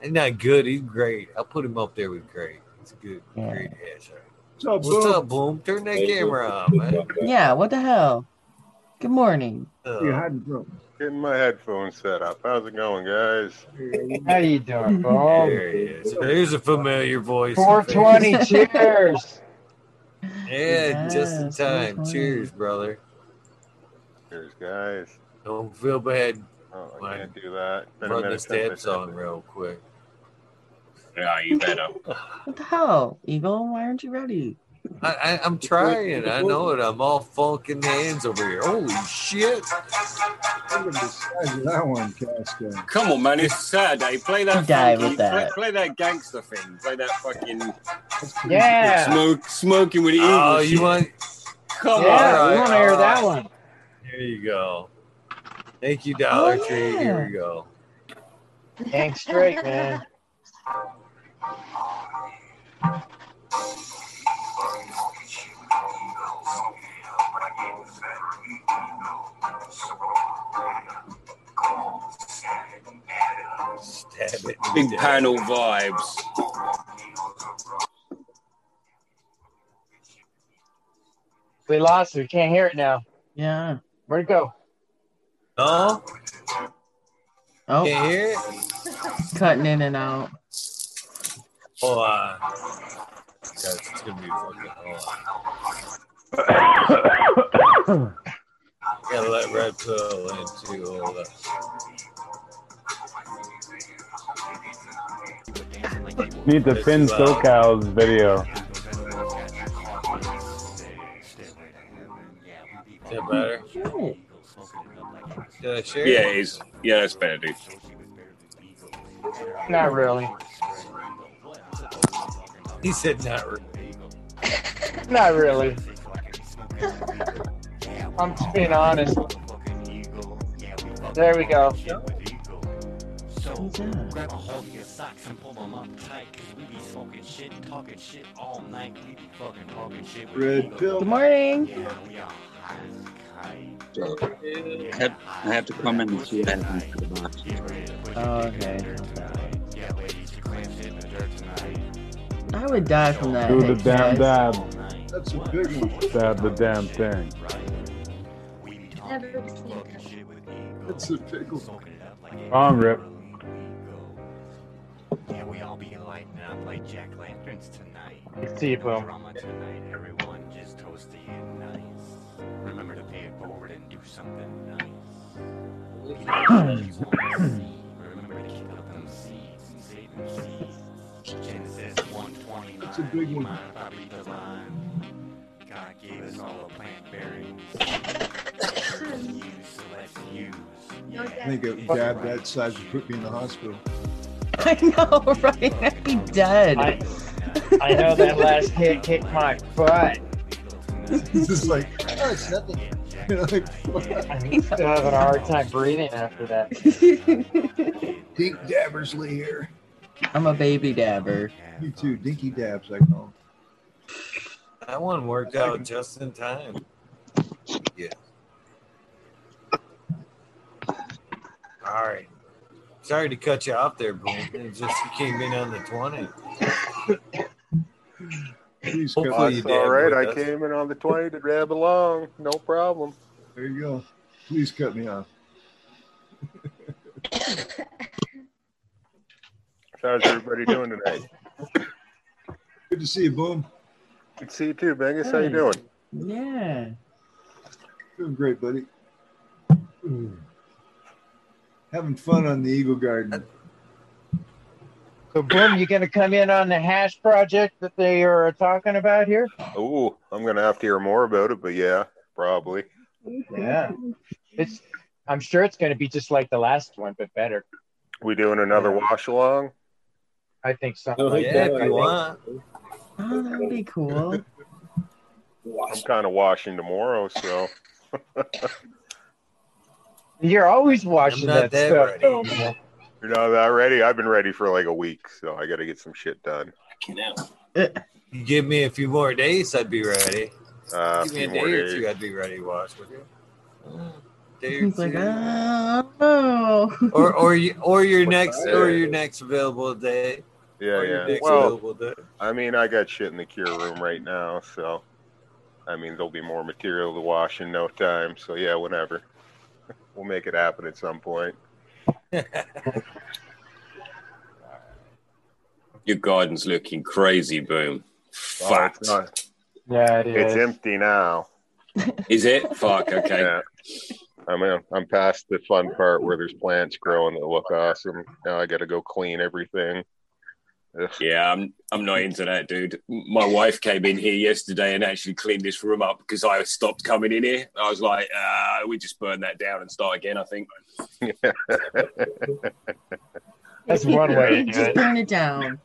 He's not good. He's great. I'll put him up there with great. He's a good, Yeah. great hash artist. What's up, What's Boom? up, Boom? Turn that camera on, man. Yeah, what the hell? Good morning. Where you Uh, hiding from? Getting my headphones set up. How's it going, guys? How you doing, Boom? there he is. There's a familiar voice. 420, cheers. Yeah, just in time. Cheers, brother. Cheers, guys. Don't feel bad. Oh, I Mine. can't do that. Been Run the minute since I stab said song that. real quick. Yeah, you better. What the hell, Eagle? Why aren't you ready? I, I, I'm trying. I know it. I'm all funkin' hands over here. Holy shit. Look at the size of that one, Casca. Come on, man. It's Saturday. Play that. Die funky- with that. Play, play that gangster thing. Play that fucking Yeah. smoke, smoking with the eagle. Oh, you want? Come Yeah, All we right, want to hear all that one. There you go. Thank you, Dollar Oh, Tree. yeah. Here we go. Hang straight, man. Stab it. Big panel vibes. We lost it. We can't hear it now. Yeah. Where'd it go? No, Oh, can't hear it. cutting in and out. Oh, uh, on. Guys, it's gonna be fucking. Hold on. Gotta let Red Pill into hold up. Need to This pin is, uh, SoCal's video. Is that better? Shit. Did I share? Yeah, it? it is. Yeah, that's better, dude. Not really. He said not. Re- Not really. I'm just being honest. There we go. Who's that? Grab a hold of your socks and pull them up tight. Cause we be smoking shit, talking shit all night. We be fucking talking shit. with Red pill. Good morning. Yeah, we are high as a kite. I have, I had to come in and see what happened to the box. Oh, okay. Yeah, ladies, you in the dirt tonight. I would die from that. Do the damn guys. dab. That's a big one. Dab the damn thing. Never seen that. That's a big one. Smoking it up like it Wrong, Rip. Yeah, we all be lighting up like jack lanterns tonight. Good to see you, Boom. Drama tonight, everyone just toast to you nice. Remember to pay it forward and do something nice. Be like you wanna see. Remember to kick up them seeds and save them seeds. Genesis 120. That's a big one. Mind if the line? God gave us all the plant bearings. Use, so let's use. No I think a dab that size would put me in the hospital. I know, right? I'd be dead. I, I know that last hit kicked my butt. It's just like, oh, it's nothing. You know, like, I'm still having a hard time breathing after that. Dink Dabbersley here. I'm a baby dabber. Me too. Dinky Dabs, I call That one worked out just in time. Yeah. All right. Sorry to cut you off there, Boom. It just came in on the 20. Please Hopefully you That's dab all right. I us. came in on the 20 to grab along. No problem. There you go. Please cut me off. How's everybody doing tonight? Good to see you, Boom. Good to see you too, Bingus. How you doing? Yeah. Doing great, buddy. Having fun on the Eagle Garden. So, Boom, you going to come in on the hash project that they are talking about here? Oh, I'm gonna have to hear more about it, but yeah, probably. Yeah. It's. I'm sure it's going to be just like the last one, but better. We doing another wash along? I think so. Oh, Yeah, yeah, if I you think- want. Oh, that would be cool. I'm kind of washing tomorrow, so You're always watching I'm not that, that stuff. ready. you're not that ready. I've been ready for like a week, so I got to get some shit done. You give me a few more days, I'd be ready. Uh, Give me few a day or two. I'd be ready to watch with you. Uh, day or He's like, two. oh. or or you, or your next Yeah. or your next available day. Yeah, yeah. Well. I mean, I got shit in the cure room right now, so I mean, there'll be more material to wash in no time. So yeah, whenever. We'll make it happen at some point. Your garden's looking crazy, boom. Oh, Fuck. it's. Yeah, it It's empty now. Is it? Fuck. Okay. Yeah. I mean, uh, I'm past the fun part where there's plants growing that look awesome. Now I got to go clean everything. Ugh. Yeah, I'm I'm not into that, dude. My wife came in here yesterday and actually cleaned this room up because I stopped coming in here. I was like, uh, we just burn that down and start again. I think. That's one way Just it. burn it down.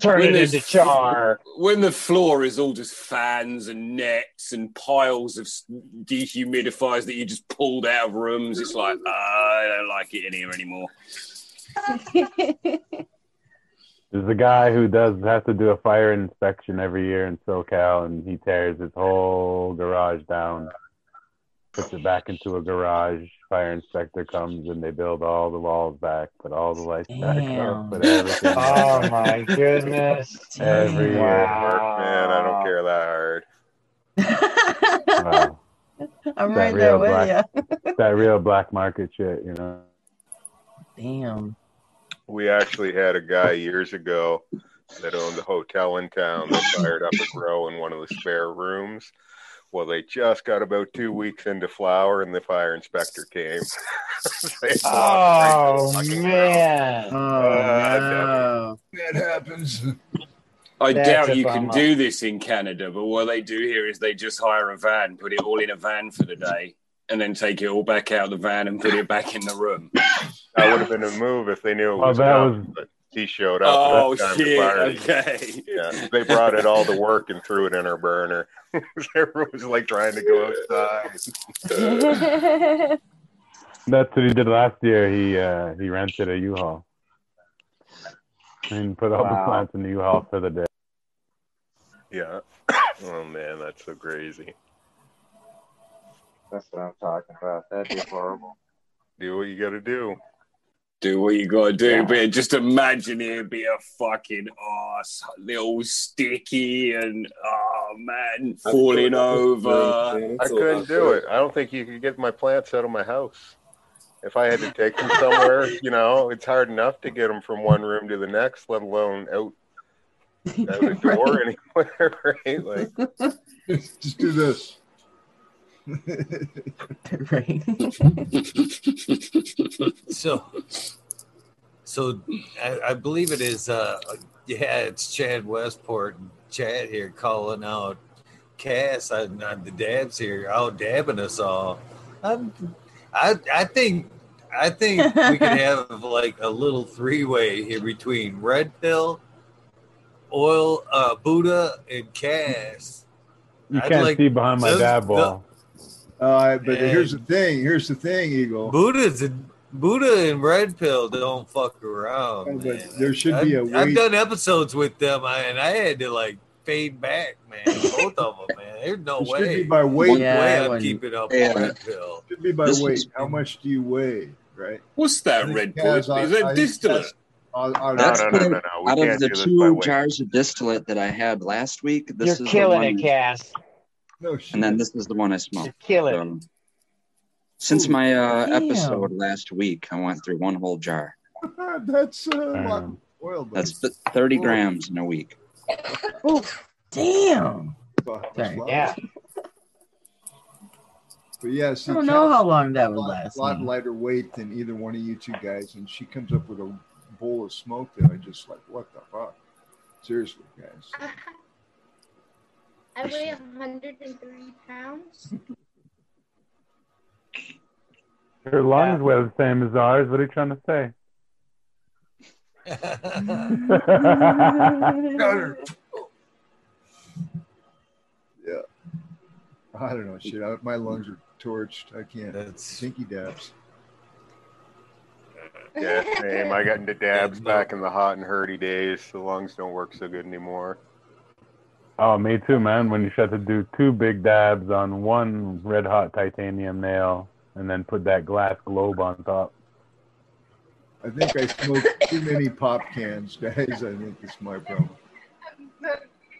Turn When it into char. When the floor is all just fans and nets and piles of dehumidifiers that you just pulled out of rooms, it's like uh, I don't like it in here anymore. There's a guy who does have to do a fire inspection every year in SoCal, and he tears his whole garage down, puts it back into a garage. Fire inspector comes and they build all the walls back, put all the lights back up, put everything. Oh my goodness. Every year. Wow. Man, I don't care that hard. Wow. I'm That right real there with black- you. that real black market shit, you know. Damn. We actually had a guy years ago that owned a hotel in town that fired up a grow in one of the spare rooms. Well, they just got about two weeks into flower, and the fire inspector came. Oh fucking grow. man. Oh, Uh, no. That happens. I That's doubt a you can do this in Canada, but what they do here is they just hire a van, put it all in a van for the day, and then take it all back out of the van and put it back in the room. That would have been a move if they knew it Well, was that coming, was- but he showed up. Oh That's time to shit! Okay. Yeah, they brought it all to work and threw it in her burner. Everyone was like trying to go outside. That's what he did last year. He uh, he rented a U-Haul and put all the plants in the U-Haul for the day. Yeah. Oh man, that's so crazy. That's what I'm talking about. That'd be horrible. Do what you got to do. Do what you gotta do, Yeah. but just imagine it be a fucking ass, little sticky and oh man, falling over. I couldn't do it. I don't think you could get my plants out of my house. If I had to take them somewhere, you know, it's hard enough to get them from one room to the next, let alone out, out the door anywhere, right? Like, Just do this. right. So, so I, I believe it is. Uh, yeah, it's Chad Westport. Chad here calling out Cass on, on the dabs here, out dabbing us all. I'm, I I think I think we could have like a little three way here between Red Pill, Oil, uh, Buddha, and Cass. You I'd can't like see behind my those- dab wall. Uh, but And- here's the thing. Here's the thing, Eagle. Buddha's a, Buddha and Red Pill don't fuck around. Oh, but man. there should I've, be a I've done episodes with them, I- and I had to like fade back, man. Both of them, man. There's no It should way. be by weight. Yeah, way I I'm keeping up Yeah. Red Pill. should be by This weight. was- How much do you weigh? Right. What's that red think pill? Is I- that I distillate? I'll- I'll- no, That's no, no, good. no, no. We Out can't of the do this by two weight. jars of distillate that I had last week, this You're is the killing one, it, Cass. No shit. and then this is the one I smoked. You're killing. So, since my uh, episode last week, I went through one whole jar. That's uh, a lot Um, oil. That's th- 30 grams in a week. Oh, damn. But- Sorry. Yeah. But yeah, I see, don't know how long that a would lot, last. A lot me. lighter weight than either one of you two guys, and she comes up with a bowl of smoke that I just like, what the fuck? Seriously, guys. I weigh 103 pounds. Your lungs weigh the same as ours. What are you trying to say? Yeah. I don't know, shit. I, my lungs are torched. I can't. That's Stinky dabs. Yeah, same. I got into dabs back in the hot and hurdy days. The lungs don't work so good anymore. Oh, me too, man. When you had to do two big dabs on one red hot titanium nail and then put that glass globe on top. I think I smoked too many pop cans, guys. I think it's my problem.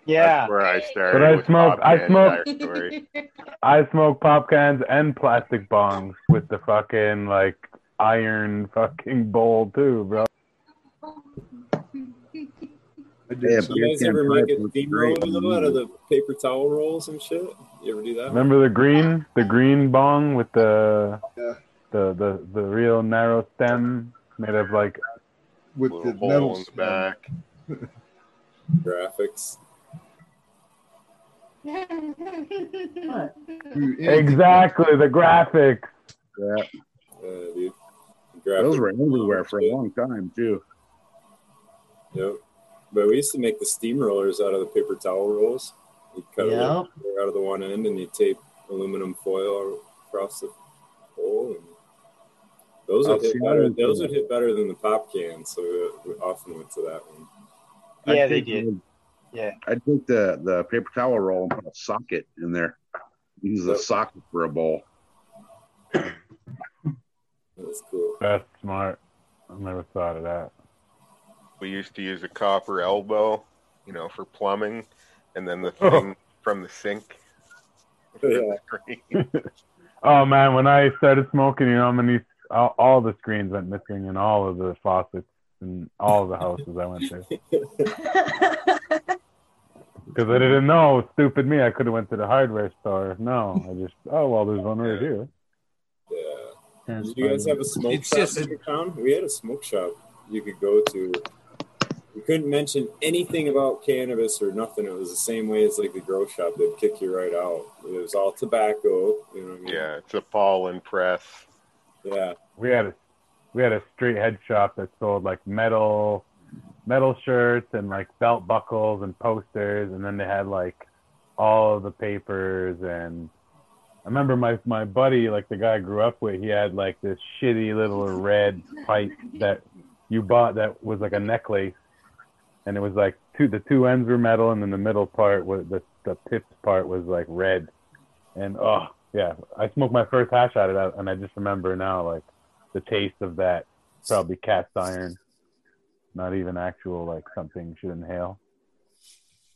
Yeah. That's where I started. But I with smoked- I can smoked- I smoke pop cans and plastic bongs with the fucking like iron fucking bowl too, bro. I did Yeah, some- You guys ever make a Looks steamroller great. though out of the paper towel rolls and shit? You ever do that? Remember the green, the green bong with the Yeah. the the the real narrow stem made of like with the hole metal in the back. Graphics. Exactly the graphics. Yeah, Uh, dude. those were everywhere for a long time too. Yep. But we used to make the steam rollers out of the paper towel rolls. You cut Yep. it out of the one end and you tape aluminum foil across the hole. And those would hit better. Those would hit better than the pop can. So we, we often went to that one. Yeah, they did. the- Yeah. I'd take the the paper towel roll and put a socket in there. Use the socket for a bowl. That's cool. That's smart. I never thought of that. We used to use a copper elbow, you know, for plumbing, and then the Oh. thing from the sink. for the Yeah. Oh man, when I started smoking, you know, how many all, all the screens went missing in all of the faucets in all of the houses I went to. Because I didn't know, stupid me, I could have went to the hardware store. No, I just oh well, there's one right here. Yeah. That's Did you guys have a smoke It's shop just in your town? We had a smoke shop you could go to. You couldn't mention anything about cannabis or nothing. It was the same way as like the grow shop. They'd kick you right out. It was all tobacco. You know what I mean? Yeah, it's a pollen press. Yeah. We had a we had a straight head shop that sold like metal metal shirts and like belt buckles and posters and then they had like all of the papers and I remember my my buddy, like the guy I grew up with, he had like this shitty little red pipe that you bought that was like a necklace and it was like two the two ends were metal and then the middle part was the the tips part was like red. And oh yeah, I smoked my first hash out of that and I just remember now like the taste of that probably cast iron, not even actual like something you should inhale.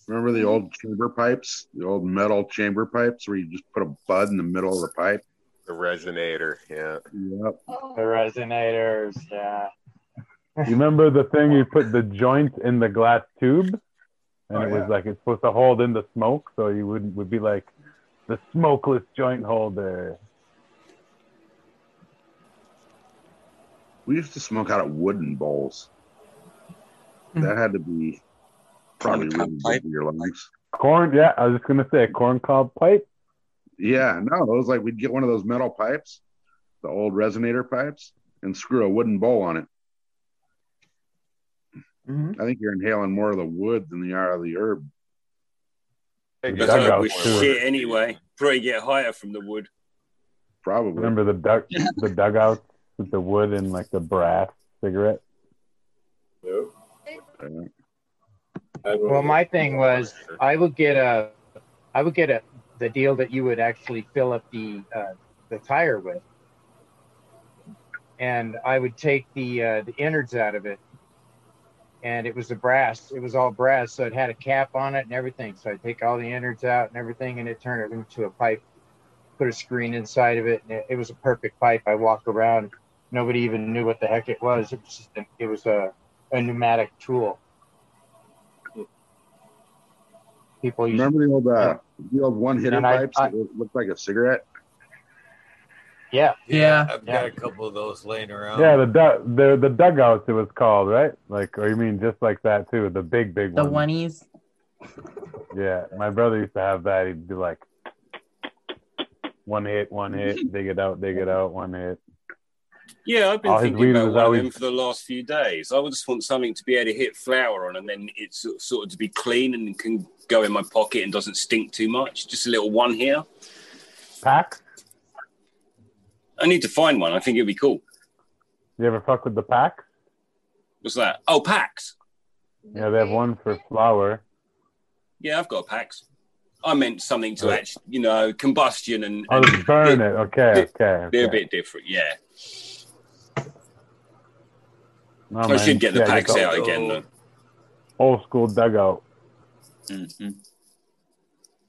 Remember the old chamber pipes, the old metal chamber pipes, where you just put a bud in the middle of the pipe. The resonator, yeah. Yep. Oh. The resonators, yeah. You remember the thing you put the joint in the glass tube, and Oh, it was yeah. like it's supposed to hold in the smoke, so you wouldn't would be like the smokeless joint holder. We used to smoke out of wooden bowls. Hmm. That had to be probably Corn really pipe. good for your lungs. Corn, yeah, I was just gonna say corn cob pipe. Yeah, no, it was like we'd get one of those metal pipes, the old resonator pipes, and screw a wooden bowl on it. Mhm. I think you're inhaling more of the wood than you are of the herb. Hey, The guys, Because dugout with shit anyway. Probably get higher from the wood. Probably. Remember the duck the dugouts with the wood and like the brass cigarette. Yep. Had one Well, my thing was I would get a, I would get a the deal that you would actually fill up the uh, the tire with, and I would take the uh, the innards out of it, and it was the brass. It was all brass, so it had a cap on it and everything. So I take all the innards out and everything, and it turned it into a pipe. Put a screen inside of it, and it, it was a perfect pipe. I walked around, nobody even knew what the heck it was. It was just a, it was a, a pneumatic tool. People used remember the old uh, the old one hitter I- pipes I- that looked like a cigarette? Yeah. Yeah. I've Yeah. got a couple of those laying around. Yeah, the du- the the dugouts it was called, right? Like, or you mean just like that too? The big big The one. The oneies. Yeah, my brother used to have that. He'd be like, one hit, one hit, dig it out, dig it out, one hit. Yeah, I've been Oh, thinking about was one always- of them for the last few days. I would just want something to be able to hit flour on, and then it's sort- sort of to be clean and can go in my pocket and doesn't stink too much. Just a little one here. Pack? I need to find one. I think it'd be cool. You ever fuck with the pack? What's that? Oh, packs. Yeah, they have one for flour. Yeah, I've got packs. I meant something to actually, you know, combustion and, Oh, and burn it. Okay, okay. they're a bit different. Yeah, No, I man. should get the Yeah, packs out again though. Old school dugout. Mm-hmm.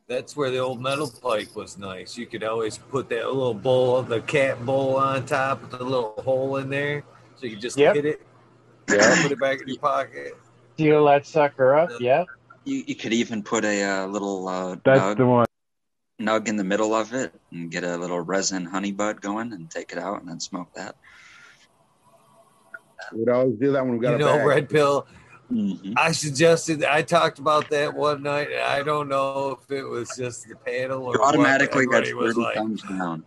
That's where the old metal pipe was nice. You could always put that little bowl, of the cat bowl on top with the little hole in there. So you could just Yep. hit it, Yeah. put it back in your pocket. Seal that sucker up. Yeah. You, you could even put a uh, little uh, That's nug, the one. nug in the middle of it and get a little resin honey bud going and take it out and then smoke that. We'd always do that when we got You a know, bag. red pill. Mm-hmm. I suggested. I talked about that one night. and I don't know if it was just the panel or You what, automatically got everybody was 30 like thumbs down.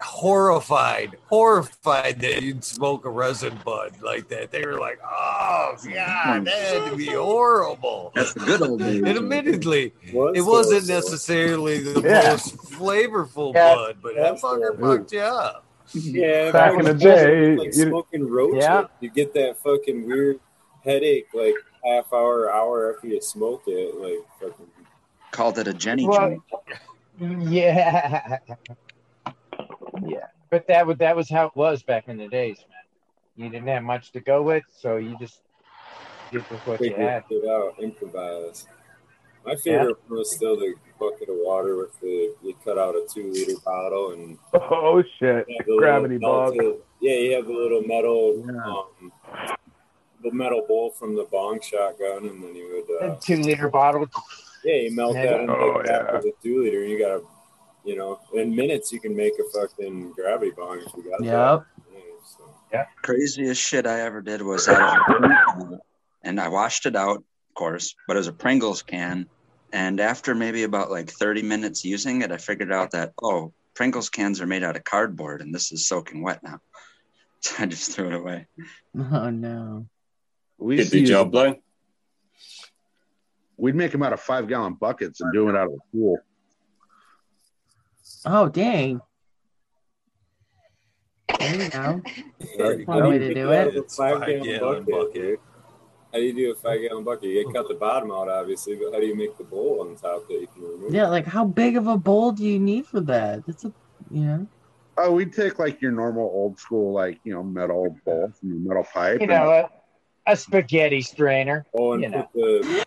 horrified, horrified that you'd smoke a resin bud like that. They were like, "Oh God, that had to be horrible." That's the good old days. And admittedly, Was it wasn't horrible. necessarily the Yeah. most flavorful Yeah. bud, but that That's fucker fucked you up. Yeah, Back in the day, like you- smoking roach. Yeah. you get that fucking weird headache like half hour, hour after you smoke it. Like fucking. Called it a Jenny Well, joint. yeah. Yeah. But that was that was how it was back in the days, man. You didn't have much to go with, so you just did with what you had. it out, improvise. My favorite one was still the bucket of water with the you cut out a two liter bottle and Oh shit! you have the Gravity little bog. melted- Yeah, you have the little metal, Yeah. um, the metal bowl from the bong shotgun, and then you would, uh, Two liter bottle. yeah, you melt that into Oh, the yeah. of the two liter, and you got a, you know, in minutes you can make a fucking gravity bong if you got Yep. that. Yeah, so. Craziest shit I ever did was out of a and I washed it out, of course, but it was a Pringles can. And after maybe about like 30 minutes using it, I figured out that, oh, Pringles cans are made out of cardboard and this is soaking wet now. So I just threw it away. Oh no. We Did used to the use- job though. We'd make them out of five gallon buckets and do it out of the pool. Oh dang. There you go. There One way to do it. A five Five gallon gallon bucket. bucket. How do you do a five gallon bucket? You cut the bottom out, obviously, but how do you make the bowl on top that you can remove? Yeah, like how big of a bowl do you need for that? That's a you know. Oh, we'd take like your normal old school, like, you know, metal bowl from your metal pipe. You and- know, a, a spaghetti strainer. Oh, and You know. put the.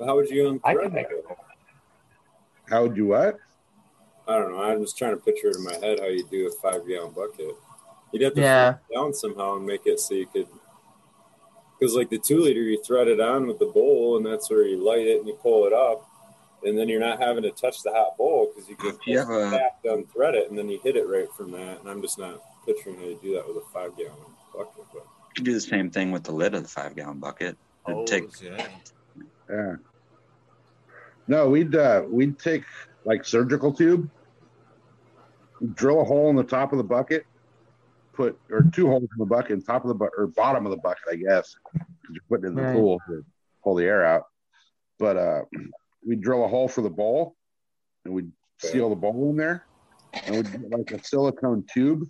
How would you I unthread can make it? how would you what? I don't know. I'm just trying to picture it in my head how you do a five gallon bucket. You'd have to Yeah. it down somehow and make it so you could. Because like the two liter, you thread it on with the bowl, and that's where you light it and you pull it up, and then you're not having to touch the hot bowl because you can You have a- tap to unthread it, and then you hit it right from that. And I'm just not picturing how you do that with a five gallon bucket. But You can do the same thing with the lid of the five gallon bucket. It'd Oh, take yeah. Yeah. No, we'd uh we'd take like surgical tube, drill a hole in the top of the bucket, put or two holes in the bucket, top of the bucket or bottom of the bucket, I guess, because you're putting it in the Right. pool to pull the air out. But uh we'd drill a hole for the bowl and we'd seal the bowl in there and we'd get like a silicone tube,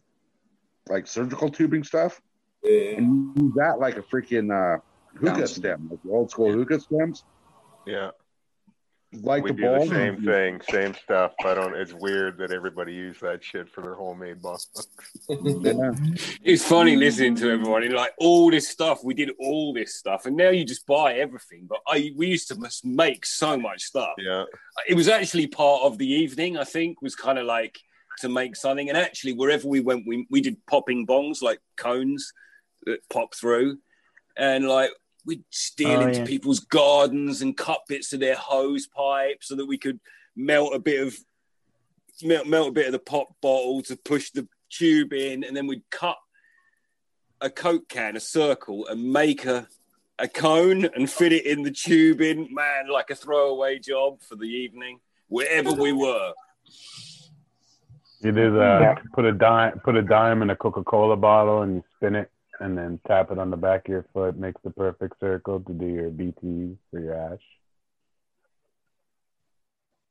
like surgical tubing stuff, yeah, and use that like a freaking uh hookah Bounce. stem, like the old school hookah stems. Yeah, Like we the do bowl. the same thing, same stuff. I don't. It's weird that everybody use that shit for their homemade bongs. Yeah. It's funny listening to everybody. like all this stuff. We did all this stuff, and now you just buy everything. But I we used to must make so much stuff. Yeah, It was actually part of the evening. I think was kind of like to make something. And actually, wherever we went, we we did popping bongs like cones that pop through, and like we'd steal Oh, into yeah. people's gardens and cut bits of their hose pipe so that we could melt a bit of melt, melt a bit of the pop bottle to push the tube in, and then we'd cut a coke can, a circle, and make a a cone and fit it in the tube in. Man, like a throwaway job for the evening, wherever we were. You did uh, put a dime, put a dime in a Coca-Cola bottle, and you spin it, and then tap it on the back of your foot. Makes the perfect circle to do your BTs for your ash.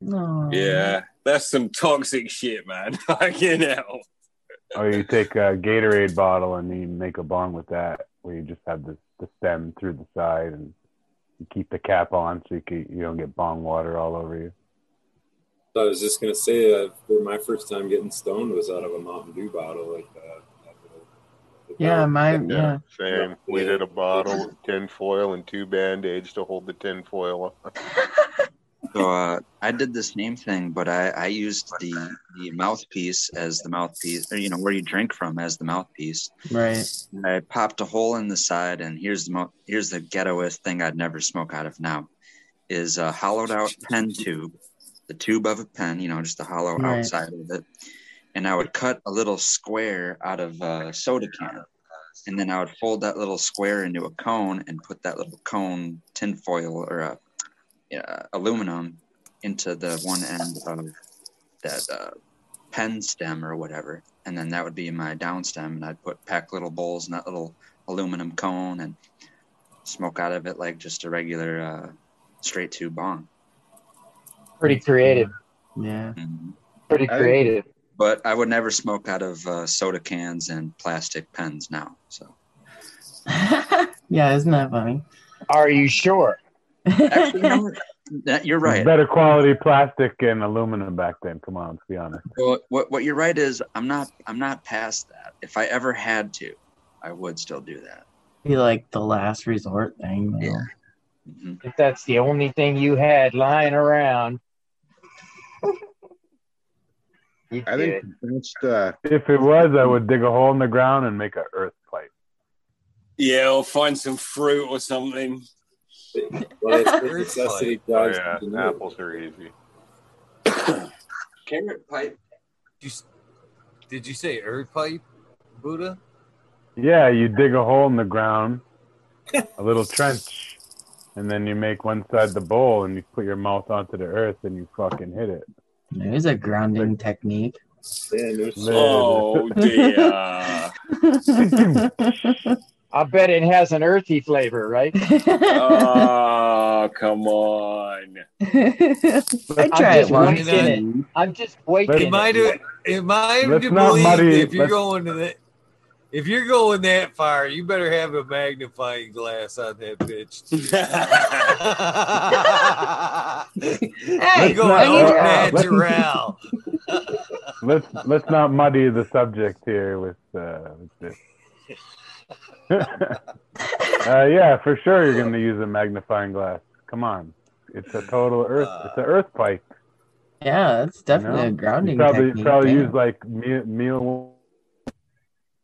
No. Yeah, that's some toxic shit, man. Like, you know. Or you take a Gatorade bottle and you make a bong with that, where you just have the, the stem through the side, and You keep the cap on so you can, you don't get bong water all over you. I was just gonna say uh, for my first time getting stoned was out of a Mountain Dew bottle like that. Yeah, mine. Yeah. Same. We did a bottle with tin foil and two band aids to hold the tin foil on. So uh, I did the same thing, but I, I used the the mouthpiece as the mouthpiece, or you know where you drink from as the mouthpiece. Right. And I popped a hole in the side, and here's the mo- here's the ghettoest thing I'd never smoke out of now, is a hollowed out pen tube, the tube of a pen, you know, just the hollow Right. outside of it, and I would cut a little square out of a soda can, and then I would fold that little square into a cone and put that little cone tinfoil or a uh, aluminum into the one end of that uh, pen stem or whatever, and then that would be my down stem, and I'd put pack little bowls in that little aluminum cone and smoke out of it like just a regular uh, straight tube bong. Pretty creative. Yeah. Pretty I- creative. But I would never smoke out of uh, soda cans and plastic pens now. So Yeah, isn't that funny? Are you sure? Actually, you know what? That- you're right. Better quality plastic and aluminum back then. Come on, let's be honest. Well, what what you're right is I'm not I'm not past that. If I ever had to, I would still do that. Be like the last resort thing. you know? If that's the only thing you had lying around. you'd I think it. that's uh, If it was, I would dig a hole in the ground and make an earth pipe. Yeah, or find some fruit or something. Well, that's Earth necessity pipe. Oh, yeah, apples are easy. Carrot pipe. You, did you say earth pipe, Buddha? Yeah, you dig a hole in the ground, a little trench, and then you make one side the bowl and you put your mouth onto the earth and you fucking hit it. There's a grounding technique. Oh dear. I bet it has an earthy flavor, right? oh, come on. I I'm try just it once. I'm just waking It might it. it might Let's to believe muddy- if you're going to that if you're going that far, you better have a magnifying glass on that bitch. Hey, you're going I need all your- natural. Let's let's not muddy the subject here with, uh, with this. uh, yeah, for sure you're going to use a magnifying glass. Come on, it's a total earth. It's an earth pipe. Yeah, that's you definitely know? a grounding You probably technique. probably yeah. use like meal. meal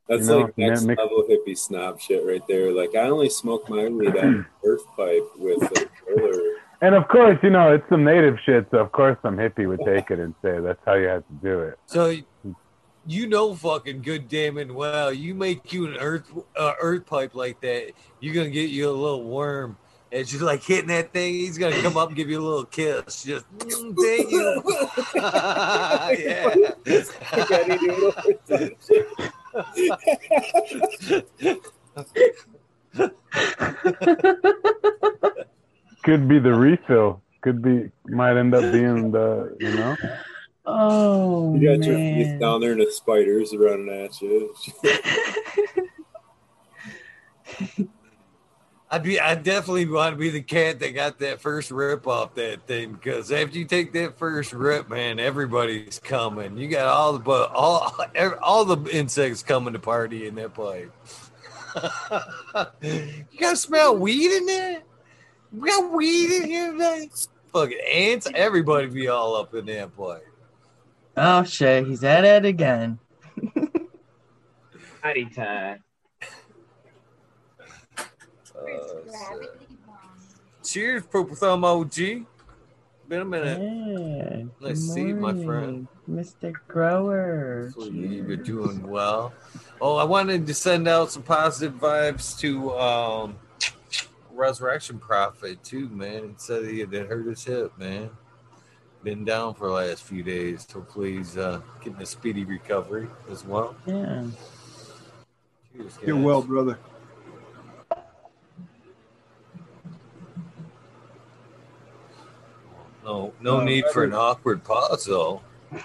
That's you know, like next mix- level hippie snob shit right there. Like I only smoke my weed out of earth pipe with a roller. And of course, you know, it's some native shit, so of course some hippie would take it and say that's how you have to do it. So you know fucking good damn and well, you make you an earth uh, earth pipe like that, you're gonna get you a little worm. As you're like hitting that thing, he's gonna come up and give you a little kiss. Just mm, thank you. Could be the refill. Could be might end up being the you know. Oh You got your man. down there and the spiders running at you. I'd be, I definitely want to be the cat that got that first rip off that thing because after you take that first rip, man, everybody's coming. You got all the but all all the insects coming to party in that pipe. you got to smell weed in there. We got weed in here today. Fucking ants, everybody be all up in that pipe. Oh shit, he's at it again. Party time. Cheers, Purple Thumb OG. Been a minute. Yeah. Let's good see, my friend. Mr. Grower. Hopefully you're doing well. Oh, I wanted to send out some positive vibes to um, Resurrection Prophet too, man. He said he had hurt his hip, man. Been down for the last few days. Hopefully he's uh, getting a speedy recovery as well. Yeah. Cheers, Get guys. well, brother. No, no Uh, need for an awkward pause, though. I,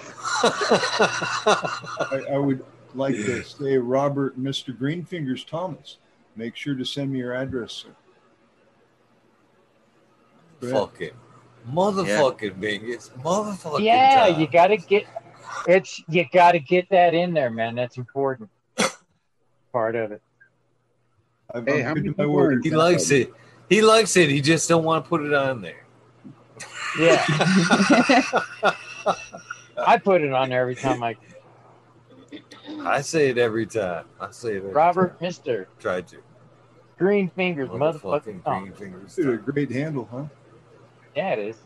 I would like to say Robert, Mr. Greenfingers Thomas. Make sure to send me your address, sir. motherfucking, motherfucking Bingus, motherfucking. yeah, time. you got to get it's you got to get that in there, man. That's important. Part of it. I've, Hey, how many to people are He likes it. He likes it. He just don't want to put it on there. Yeah, I put it on there every time I I say it every time. I say it. Every Robert, time. Mister Tried to. Green Fingers, motherfucking Motherfucking green fingers. Did a great handle, huh? Yeah, it is.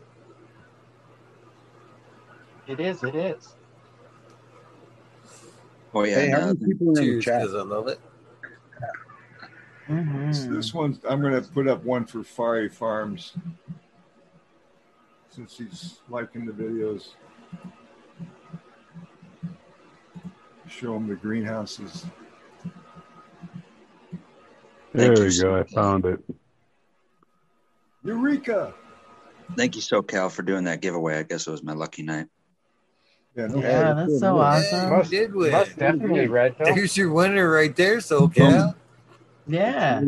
It is. It is. Oh yeah. Hey, how many people are in the chat? because I love it. Mm-hmm. This, this one, I'm going to put up one for Fari Farms since he's liking the videos. Show him the greenhouses. There Thank we you, go. I found it. Eureka! Thank you, SoCal, for doing that giveaway. I guess it was my lucky night. Yeah, no Yeah, that's so awesome. Yeah, you did win. Must definitely red pill. There's your winner right there, SoCal. Yeah.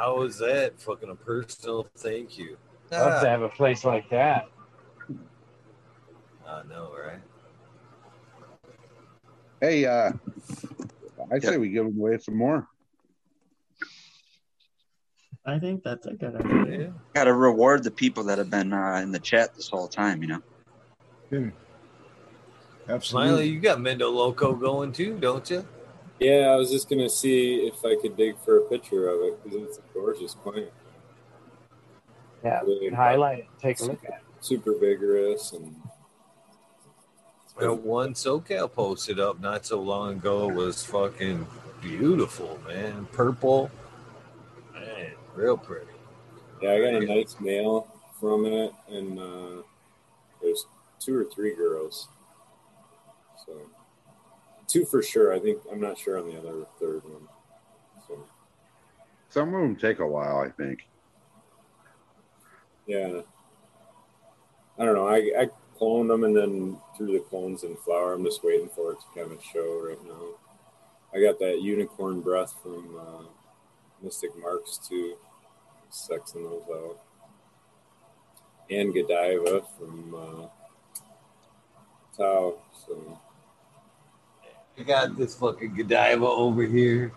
How was that? Fucking a personal thank you. Love to have a place like that. I know, right? Hey, uh, I say we give away some more. I think that's a good idea. Yeah. Got to reward the people that have been uh, in the chat this whole time. You know. Yeah. Smiley, Absolutely. you got Mendo Loco going too, don't you? Yeah, I was just gonna see if I could dig for a picture of it because it's a gorgeous plant. Yeah, Really highlight it. Take a look at it. super vigorous and Well, one SoCal posted up not so long ago was fucking beautiful, man. Purple, man, real pretty. yeah, I got a nice mail from it, and uh, there's two or three girls. So two for sure. I think I'm not sure on the other third one. So Some of them take a while, I think. yeah, I don't know. I I cloned them and then threw the clones in flower. I'm just waiting for it to kind of show right now. I got that unicorn breath from uh, Mystic Marks too. Sexing those out. And Godiva from uh, Tau. So I got this fucking Godiva over here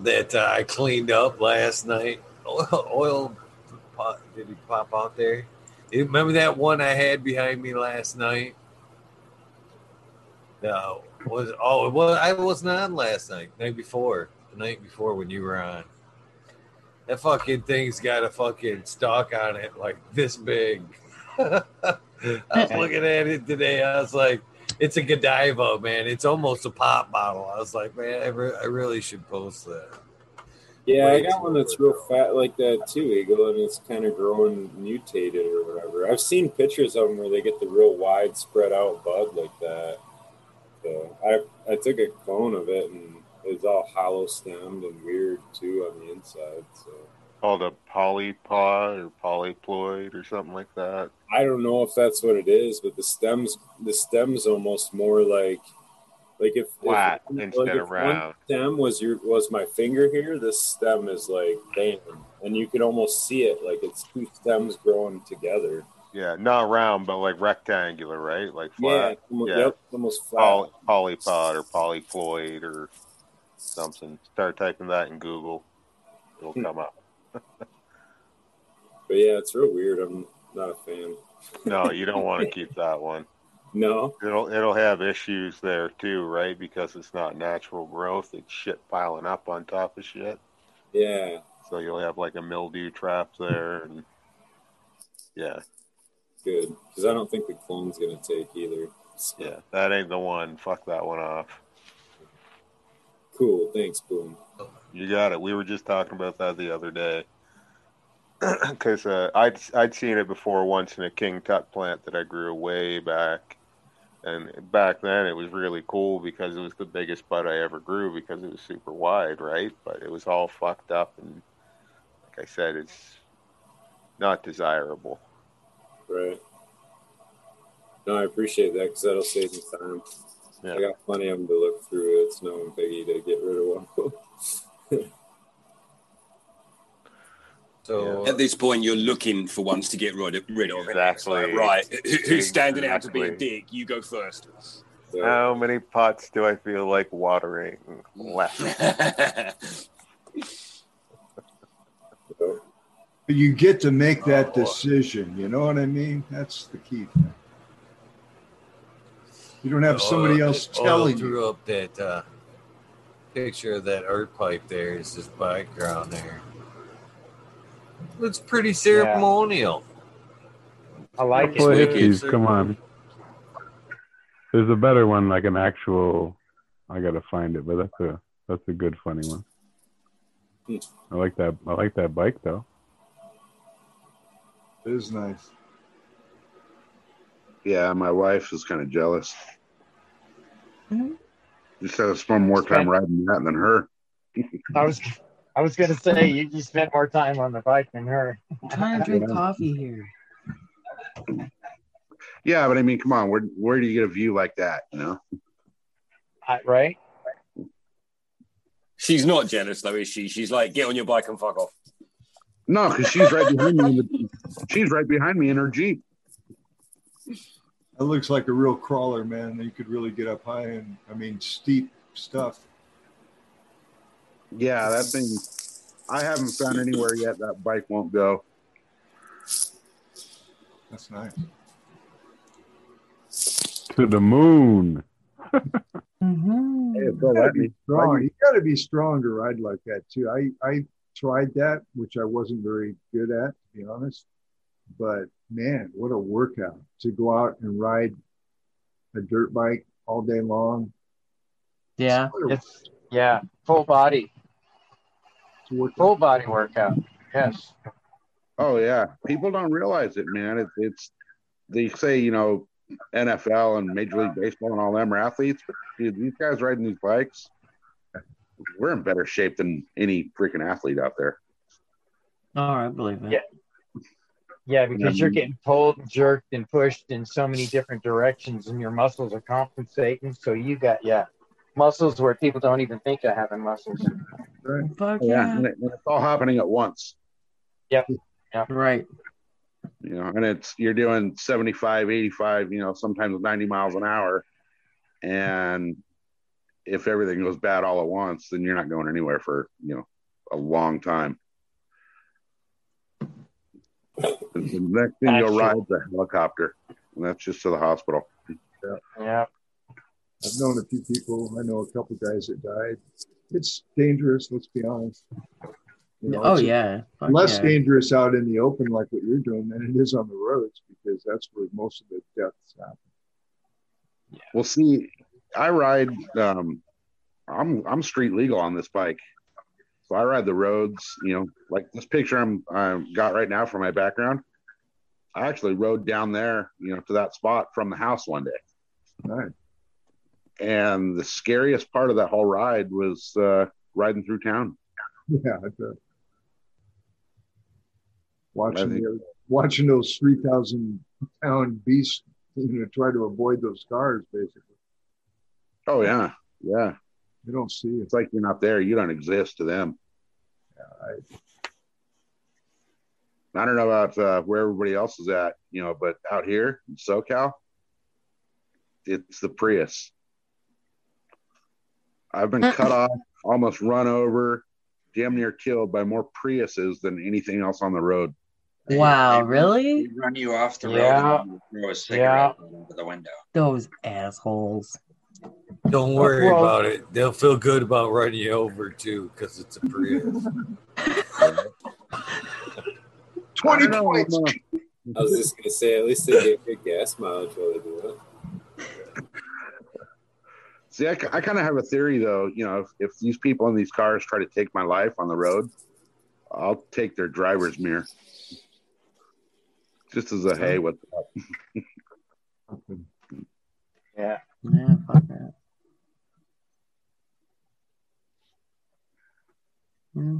that uh, I cleaned up last night. Oil, oil pot, did he pop out there? You remember that one I had behind me last night? No, was oh it was I wasn't on last night. Night before, the night before when you were on. That fucking thing's got a fucking stalk on it like this big. I was looking at it today. I was like, it's a Godiva, man. It's almost a pop bottle. I was like, man, I, re- I really should post that. yeah, I got one that's real fat like that too, Eagle, and it's kind of growing mutated or whatever. I've seen pictures of them where they get the real wide spread out bud like that. So I I took a clone of it and it was all hollow stemmed and weird too on the inside. So Called a polypod or polyploid or something like that. I don't know if that's what it is, but the stems the stems almost more like like if Flat if, instead like of if round. Stem was your was my finger here. This stem is like bam, and you can almost see it like it's two stems growing together. Yeah, not round, but like rectangular, right? Like Yeah, flat. almost, Yeah. yep, almost flat. Poly, polypod or polyploid or something. Start typing that in Google. It'll Hmm. come up. But yeah, it's real weird. I'm not a fan. No, you don't want to keep that one. No. It'll it'll have issues there too, right? Because it's not natural growth. It's shit piling up on top of shit. Yeah. So you'll have like a mildew trap there and yeah. Good. Because I don't think the clone's gonna take either. Yeah. That ain't the one. Fuck that one off. Cool. Thanks, Boom. You got it. We were just talking about that the other day. Because uh, I'd I'd seen it before once in a King Tut plant that I grew way back, and back then it was really cool because it was the biggest bud I ever grew because it was super wide, right? But it was all fucked up, and like I said, it's not desirable. Right. No, I appreciate that because that'll save me time. Yeah. I got plenty of them to look through. It's no biggie to get rid of one. So At this point, you're looking for ones to get rid of. Rid of and it's like, Exactly. right. who- Who's standing out to be a dick? You go first. How many pots do I feel like watering left? You get to make that decision. You know what I mean? That's the key thing. You don't have somebody else Oil telling you. threw up that uh, picture of that earth pipe there. Is this background there? Looks pretty ceremonial. I like Well, it. hippies, come on. There's a better one, like an actual. I gotta find it, but that's a that's a good funny one. I like that. I like that bike though. It is nice. Yeah, my wife is kind of jealous. Mhm. You said I spend more time riding that than her. I was I was gonna say you, you spent more time on the bike than her. I'm trying to drink coffee here. Yeah, but I mean, come on, where where do you get a view like that? You know? I- right? She's not jealous though, is she? She's like, get on your bike and fuck off. No, because she's right behind me. In the, she's right behind me in her jeep. That looks like a real crawler, man. You could really get up high and, I mean, steep stuff. Yeah, that thing. I haven't found anywhere yet that bike won't go. That's nice. To the moon. Mm-hmm. Hey, You gotta be strong. You got to be strong to ride like that too. I I tried that, which I wasn't very good at, to be honest. But man, what a workout to go out and ride a dirt bike all day long. Yeah. It's yeah, full body, To work full body workout. Yes. Oh yeah, people don't realize it, man. It's it's they say you know NFL and Major League Baseball and all them are athletes, but dude, these guys riding these bikes, we're in better shape than any freaking athlete out there. Oh, I believe it. Yeah. Yeah, because you're um, getting pulled, and jerked, and pushed in so many different directions, and your muscles are compensating. So you got yeah, muscles where people don't even think of having muscles. Right. Fuck Yeah, yeah. and, it, and it's all happening at once. Yep. Right. You know, and it's you're doing 75, 85, you know, sometimes 90 miles an hour, and if everything goes bad all at once, then you're not going anywhere for you know a long time. The next thing you'll ride is a helicopter, and that's just to the hospital. Yeah. I've known a few people. I know a couple guys that died. It's dangerous. Let's be honest. You know, oh yeah. Fuck less yeah. dangerous out in the open, like what you're doing, than it is on the roads because that's where most of the deaths happen. Well, see, I ride. Um, I'm I'm street legal on this bike, I ride the roads. You know, like this picture I'm I got right now for my background. I actually rode down there, you know, to that spot from the house one day. Right. And the scariest part of that whole ride was uh, riding through town. Yeah. Watching think- the, watching those three thousand pound beasts, you know, try to avoid those cars. Basically, Oh yeah, yeah. you don't see it. It's like you're not there. You don't exist to them. I, I don't know about uh, where everybody else is at, you know, but out here in SoCal, it's the Prius. I've been cut off, almost run over, damn near killed by more Priuses than anything else on the road. Wow, really? They run you off the Yeah. road and throw a cigarette over the window. Those assholes. Don't worry Well- about it. They'll feel good about running you over too because it's a Prius. Twenty I don't know, points. uh, I was just gonna say, at least they get good gas mileage while they do that. See, I, I kind of have a theory, though. You know, if, if these people in these cars try to take my life on the road, I'll take their driver's mirror. Just as a hey, what's up? Yeah. Yeah, fuck that.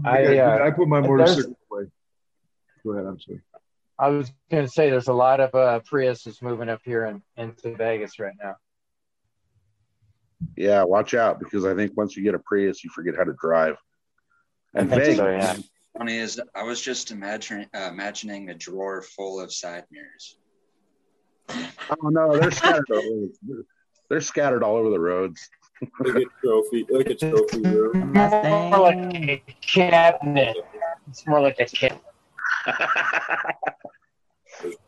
I, I, uh, I put my there's- motorcycle away. Go ahead. I'm sorry. I was going to say there's a lot of uh, Priuses moving up here in, into Vegas right now. Yeah, watch out because I think once you get a Prius, you forget how to drive. And Vegas. so, yeah. Funny is, I was just imagining uh, imagining a drawer full of side mirrors. Oh no, they're scattered. All over, they're scattered all over the roads. Like a trophy, like a trophy room. More like a cabinet. It's more like a cabinet.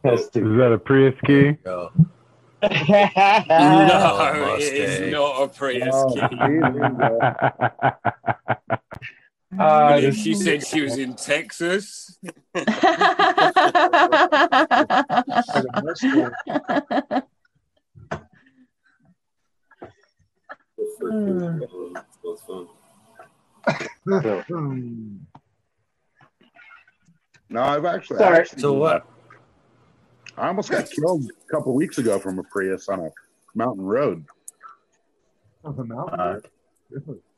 Is that a Prius key? Go. no, Oh, it is not a Prius Oh, key. see, there you go. Uh, she said she was in Texas, That's fun. No, I've actually. Sorry. actually- So what? I almost got killed a couple weeks ago from a Prius on a mountain road. Uh,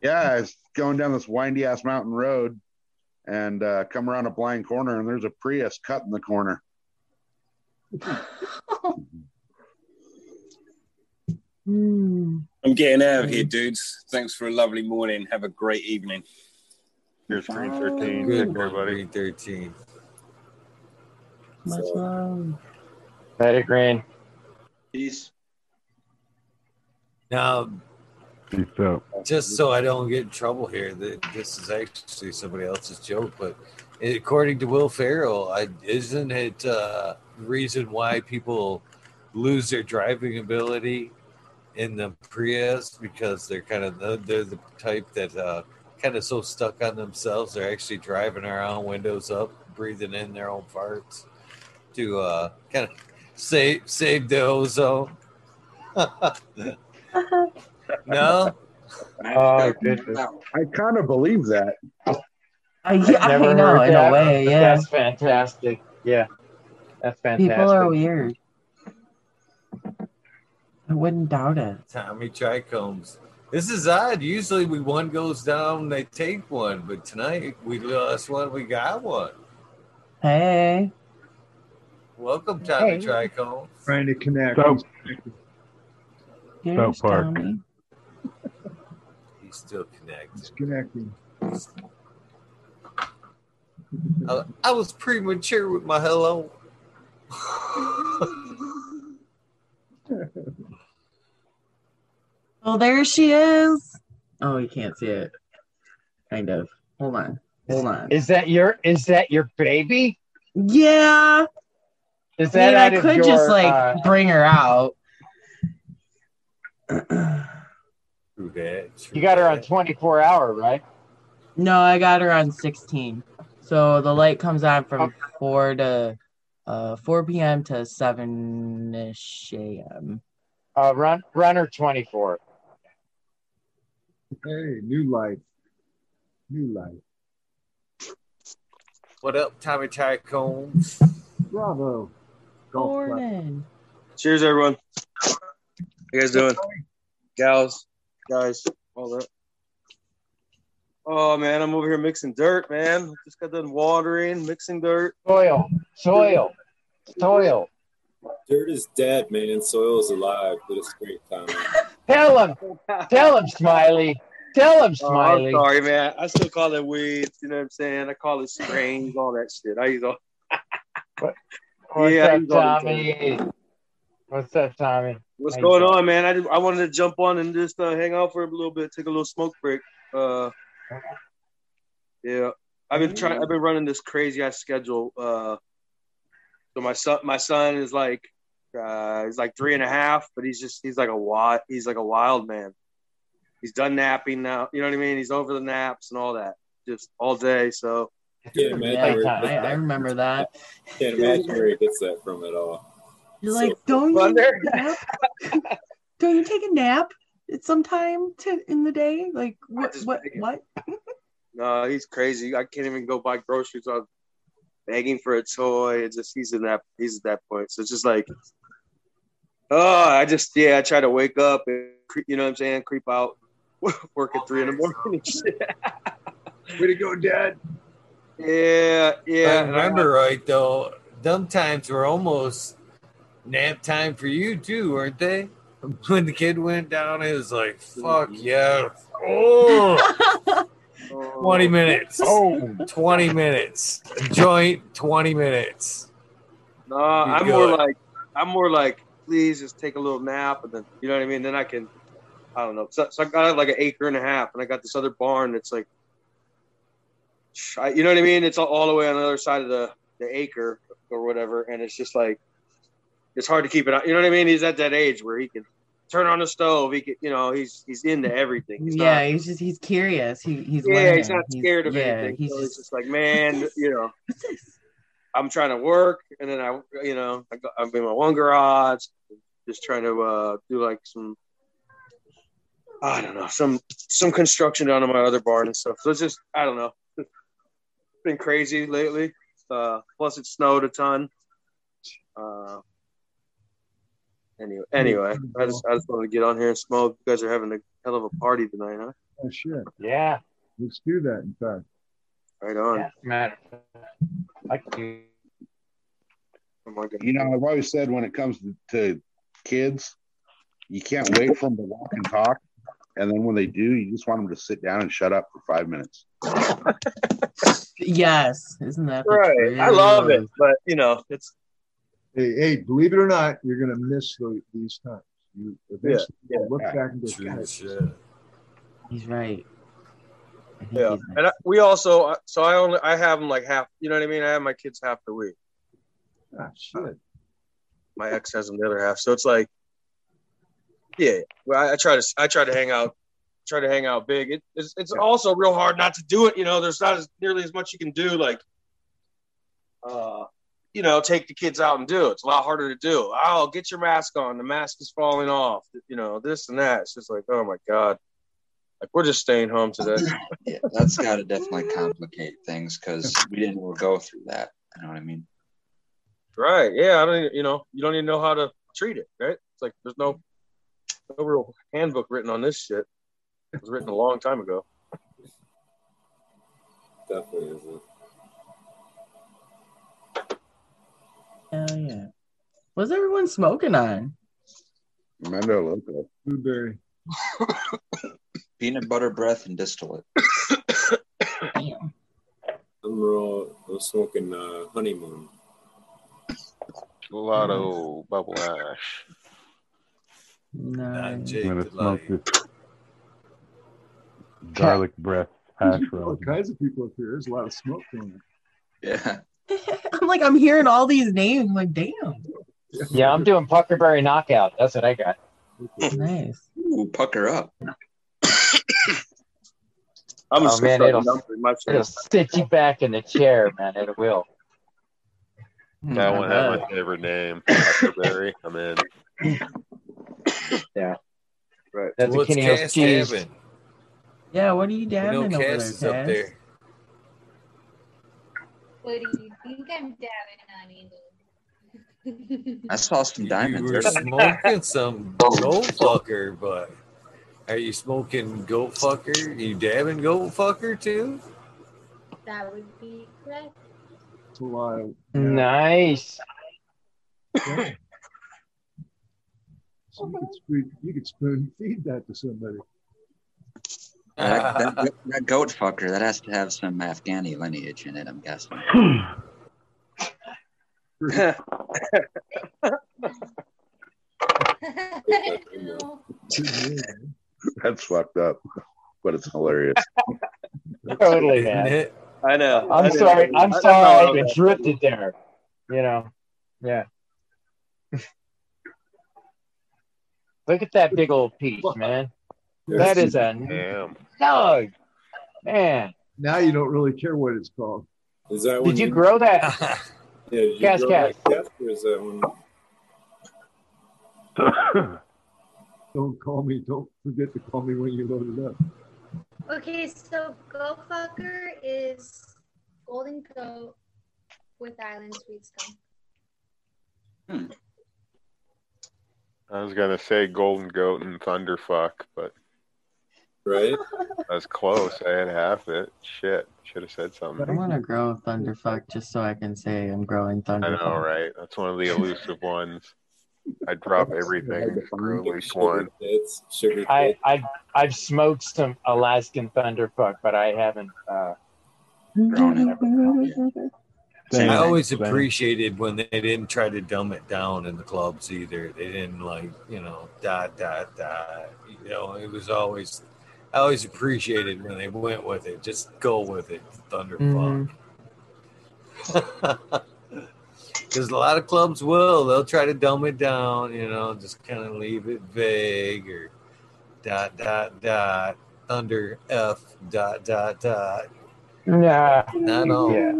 Yeah, I was going down this windy ass mountain road and uh, come around a blind corner, and there's a Prius cut in the corner. Hmm. I'm getting out of here, dudes. Thanks for a lovely morning. Have a great evening. Here's green 13. Good Take care, buddy. Green 13. Much love. Let it green. Peace. Now, Peace out. just so I don't get in trouble here, th- this is actually somebody else's joke, but according to Will Ferrell, I, isn't it uh, the reason why people lose their driving ability in the Prius because they're kind of the, they're the type that uh, kind of so stuck on themselves they're actually driving around windows up, breathing in their own farts to uh, kind of save save the ozone. no. Oh, goodness. I kind of believe that. I, I Never know, heard in that, a way, yeah. That's fantastic. Yeah. That's fantastic. People are weird. I wouldn't doubt it. Tommy Trichomes. This is odd. Usually, we one goes down, they take one, but tonight we lost one, we got one. Hey. Welcome, Tommy Hey. Trichomes. Trying to connect. So- Here's Park. Tommy. He's still connected. It's connecting. I, I was premature with my hello. Oh, there she is. Oh, you can't see it. Kind of. Hold on. Hold on. Is that your is that your baby? Yeah. Is I mean, I could your, just like uh, bring her out. True that. True you got her on 24 24 hour, right? No, I got her on 16. So the light comes on from Okay. 4 to uh 4 p.m. to 7 ish a.m. Uh, run runner 24. Hey, new life. New life. What up, Tommy Trichomes? Bravo. Golf clap. Morning. Cheers, everyone. How you guys doing? Gals, guys, all that. Oh man, I'm over here mixing dirt, man. Just got done watering, mixing dirt. Soil, soil, soil. Dirt is dead, man. Soil is alive, but it's great time. Tell him, tell him, Smiley. Tell him, Oh, I'm Smiley. sorry, man. I still call it weeds. You know what I'm saying? I call it strains, all that shit. I use all. What's Yeah, up, he's all the Tommy? What's up, Tommy? What's How going on, man? I, just, I wanted to jump on and just uh, hang out for a little bit, take a little smoke break. Uh, yeah, I've been trying. I've been running this crazy ass schedule. Uh, so my son, my son is like, uh, he's like three and a half, but he's just he's like a wild, he's like a wild man. He's done napping now. You know what I mean? He's over the naps and all that, just all day. So Can't imagine, Yeah, I, gets I that. remember that. Can't imagine where he gets that from at all. You're So- like, don't you nap? don't you take a nap at some time to in the day? Like what? What? What? No, he's crazy. I can't even go buy groceries. I'm begging for a toy. It's just he's in that he's at that point. So it's just like, oh, I just yeah, I try to wake up and you know what I'm saying, creep out, work at three in the morning. and. Way to go, Dad. yeah, If yeah. I remember right, though, them times were almost nap time for you, too, weren't they? When the kid went down, it was like, fuck mm-hmm. yeah. Oh, 20 minutes. Oh. 20 minutes. Joint, 20 minutes. No, I'm good. more like I'm more like please just take a little nap and then you know what I mean. Then I can I don't know. So, so I got like an acre and a half, and I got this other barn that's like, I, you know what I mean? It's all, all the way on the other side of the the acre or whatever, and it's just like it's hard to keep it. on. You know what I mean? He's at that age where he can turn on the stove. He can, you know, he's he's into everything. He's yeah, not, he's just he's curious. He he's yeah, learning. he's not scared of yeah, anything. He's so just, just like, man, you know, I'm trying to work, and then I, you know, I go, I'm in my one garage, just trying to uh, do like some, I don't know, some some construction down in my other barn and stuff. So it's just, I don't know, it's been crazy lately. Uh, plus, it snowed a ton. Uh, anyway, anyway, I just I just wanted to get on here and smoke. You guys are having a hell of a party tonight, huh? Oh shit. Yeah. Let's do that. In fact. Right on. Yeah, matter. I can do. Oh my God. You know, I've always said when it comes to, to kids, you can't wait for them to walk and talk. And then when they do, you just want them to sit down and shut up for five minutes. yes, isn't that the Right. I love it, but you know, it's Hey, hey, believe it or not, you're gonna miss the, these times. You eventually yeah. look back and go, True "God, shit. He's right. Yeah. he's. And I, we also, so I only I have them like half. You know what I mean? I have my kids half the week. ah, shit. My ex has them the other half. So it's like, yeah. Well, I, I try to I try to hang out, try to hang out big. It, it's it's also real hard not to do it. You know, there's not as nearly as much you can do. Like, uh, you know, take the kids out and do it. It's a lot harder to do. Oh, get your mask on. The mask is falling off. You know, this and that. It's just like, oh my god. Like we're just staying home today. Yeah, that's got to definitely complicate things because we didn't go through that. You know what I mean? Right. Yeah. I don't. You know. You don't even know how to treat it. Right. It's like there's no no real handbook written on this shit. It was written a long time ago. Definitely isn't. Hell yeah. What's everyone smoking on? Mendo Loco. Blueberry. Peanut butter breath and distillate. Damn. I'm raw. I'm smoking uh, honeymoon. Lotto bubble hash. Not Nice. Jake I'm gonna the smoke Lion. this garlic breath hash All kinds of people up here. There's a lot of smoke going on. Yeah. I'm like, I'm hearing all these names. I'm like, damn. Yeah, I'm doing Puckerberry knockout. That's what I got. Nice. Ooh, pucker up. I'm Oh, man, it'll- start dumping my It'll sit you back in the chair, man. It will. That one had my favorite name. Puckerberry. I'm in. Yeah. Right. That's a What's Kenny Hill's Cass cheese. having? Yeah, what are you We dabbing know over there, Cass is up there. What do you think I'm dabbing on, I saw some diamonds. You diamonds. were earlier. smoking some goat fucker, but are you smoking goat fucker? You dabbing goat fucker too? that would be correct. It's a. Nice. Yeah. So you, could spoon, you could spoon feed that to somebody. That, that, that goat fucker, that has to have some Afghani lineage in it, I'm guessing. No. That's fucked up, but it's hilarious. Totally, man. I know. I I'm didn't- sorry. I'm I- I sorry. I've been drifted there. You know. Yeah. Look at that big old piece, man. That is a Damn. nug, man. Now you don't really care what it's called. Is that when Did you grow that? Yeah, did you Cass, Cass. that, or is that one? Don't call me. Don't forget to call me when you load it up. Okay, so Goat Fucker is Golden Goat with Island Sweet Skunk. Hmm. I was gonna say Golden Goat and Thunderfuck, but Right? I was close. I had half it. Shit, should have said something. I want to grow Thunderfuck just so I can say I'm growing I Thunderfuck. know, right? That's one of the elusive ones. I drop everything for at least one. It's sugar. I, I've I've smoked some Alaskan thunderfuck, but I haven't uh, grown it. I always appreciated when they didn't try to dumb it down in the clubs either. They didn't like, you know, dot dot dot. You know, it was always I always appreciated when they went with it. Just go with it, Thunderfuck. Mm-hmm. Because a lot of clubs will. They'll try to dumb it down, you know, just kind of leave it vague or dot dot dot thunder F dot dot dot. Yeah. Not all. Yeah.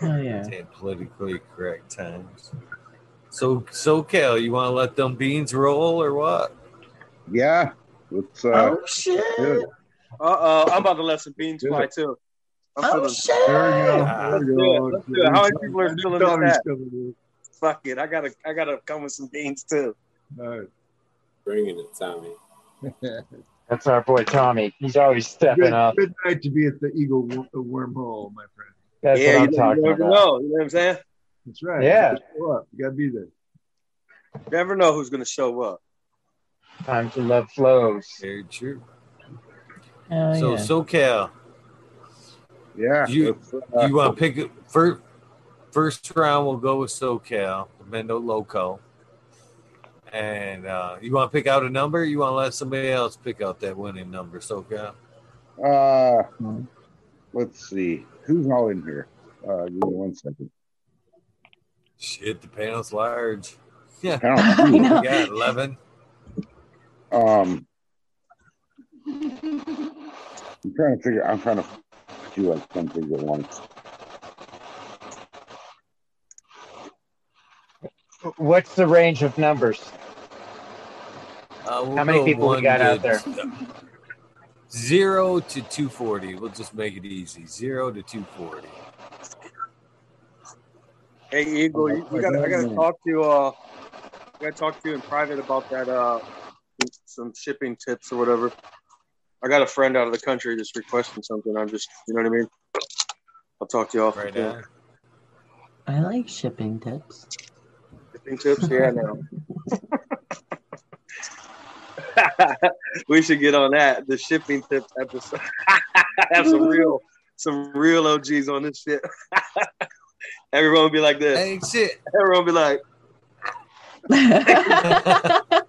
Oh yeah. Saying politically correct times. So, SoCal, you want to let them beans roll or what? Yeah. Let's, uh, Oh shit. do. Uh oh, I'm about to let some beans Do fly too. I'm Oh feeling- shit. There we go. Ah, There we Let's go. Let's. How many people are still in this Tommy's chat? coming. Fuck it, I gotta, I gotta come with some beans too. All right. Bringing it, Tommy. That's our boy Tommy. He's always stepping Good, up. good night to be at the Eagle wormhole, my friend. That's yeah, what I'm you, talking about. know. You know what I'm saying? That's right. Yeah. You gotta show up. You gotta be there. You never know who's gonna show up. Time to love flows. Very true. Hell So, yeah. SoCal, Yeah. You- uh, you want to pick it first? First round, we'll go with SoCal, Mendo Loco. And uh, you want to pick out a number? You want to let somebody else pick out that winning number, SoCal? uh, let's see. Who's all in here? Uh, give me one second. Shit, the panel's large. Yeah. I I We know. got 11. Um, I'm trying to figure. I'm trying to do like some things at once. What's the range of numbers? Uh, we'll How many go people we one got to- out there? Zero to 240. We'll just make it easy. Zero to 240. Hey Eagle, you, you gotta, I gotta talk to you. Uh, I gotta talk to you in private about that. Uh, some shipping tips or whatever. I got a friend out of the country just requesting something. I'm just, you know what I mean. I'll talk to you off. Right now. I like shipping tips. Shipping tips, yeah. No. we should get on that. The shipping tips episode. Have some real, some real OGs on this shit. Everyone will be like this. Ain't shit. Everyone will be like,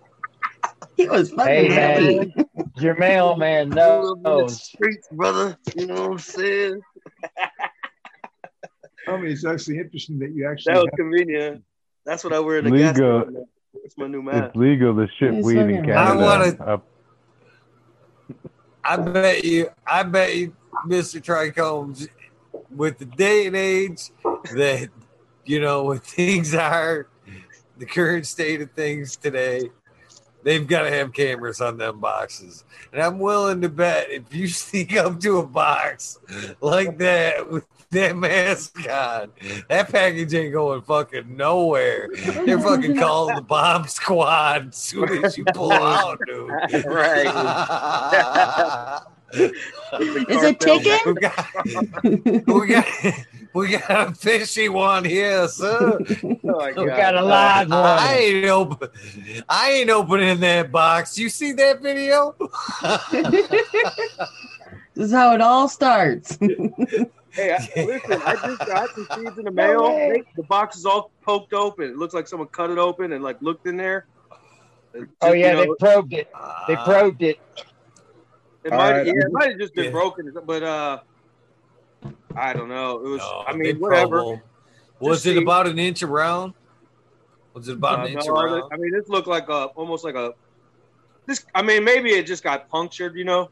he was fucking Hey happy. man, your mailman knows. streets, brother. You know what I'm saying? I mean, it's actually interesting that you actually That was have- convenient. That's what I wear in the gas Legal. station. It's my new mask. It's legal to ship It's weed in fucking- I wanna- up I bet you, I bet you, Mr. Trichomes, with the day and age that, you know, what things are, the current state of things today, they've got to have cameras on them boxes. And I'm willing to bet if you sneak up to a box like that with that mask on, that package ain't going fucking nowhere. They're fucking calling the bomb squad as soon as you pull out, dude. right. Is it chicken? we got, we got, we got a fishy one here, sir. Oh my We got a live I one. ain't open. I ain't opening that box. You see that video? This is how it all starts. Hey, I, listen, I just got some seeds in the mail. They- the box is all poked open. It looks like someone cut it open and like looked in there. It Oh just, you yeah, know, they probed it. They Uh, probed it. It might, right, yeah, it might have just been Yeah. broken, but uh, I don't know. It was, no, I mean, whatever. Was Just it see. about an inch around? Was it about Uh, an inch no, around? I mean, this looked like a almost like a this. I mean, maybe it just got punctured. You know,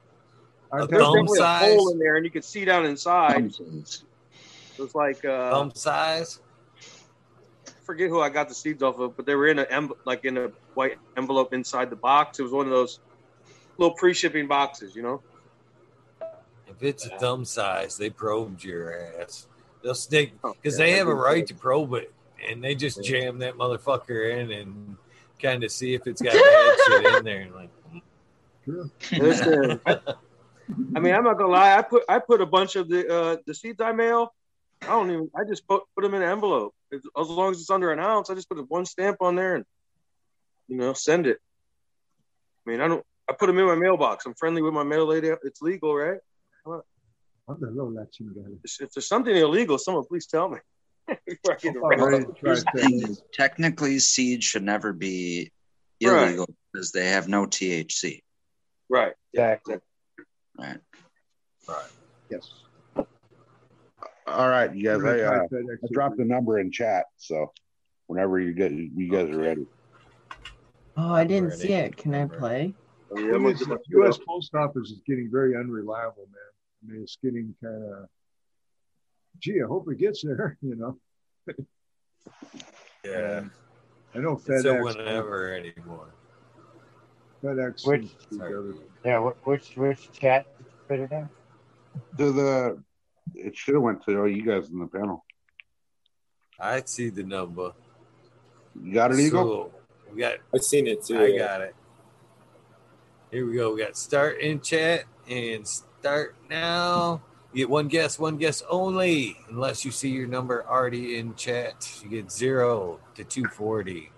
A there's thumb definitely size? a hole in there, and you could see down inside. It was like uh, Thumb size? I forget who I got the seeds off of, but they were in a like in a white envelope inside the box. It was one of those little pre-shipping boxes, you know. If it's a thumb size, they probed your ass. They'll stick Oh, because yeah, they have a right to probe it, and they just jam that motherfucker in and kind of see if it's got bad shit in there. And like, Listen, I mean, I'm not gonna lie. I put I put a bunch of the uh, the seeds I mail I don't even. I just put put them in an envelope. As as long as it's under an ounce, I just put one stamp on there and you know send it. I mean, I don't. I put them in my mailbox. I'm friendly with my mail lady. It's legal, right? What the hell that chingada? If there's something illegal, someone please tell me. Before I get arrested. Here's the thing is, technically, seed should never be Right. illegal because they have no THC. Right. Exactly. Right. Right. Yes. All right, you guys. I, uh, I dropped the number in chat, so whenever you get you guys are ready. Oh, I didn't see it. Can I play? Yeah, I'm is, the U.S. Post Office is getting very unreliable, man. I mean, it's getting kind of. Gee, I hope it gets there. You know, Yeah. I know It's a FedEx. whenever anymore. FedEx. Which- seems to be better. Yeah, which which chat did you put it in? To the, it should have went to all you guys in the panel. I see the number. You got it, Eagle? So, we got. I've seen it too. I yeah. got it. Here we go. We got start in chat and start now. You get one guess, one guess only, unless you see your number already in chat. You get zero to two forty.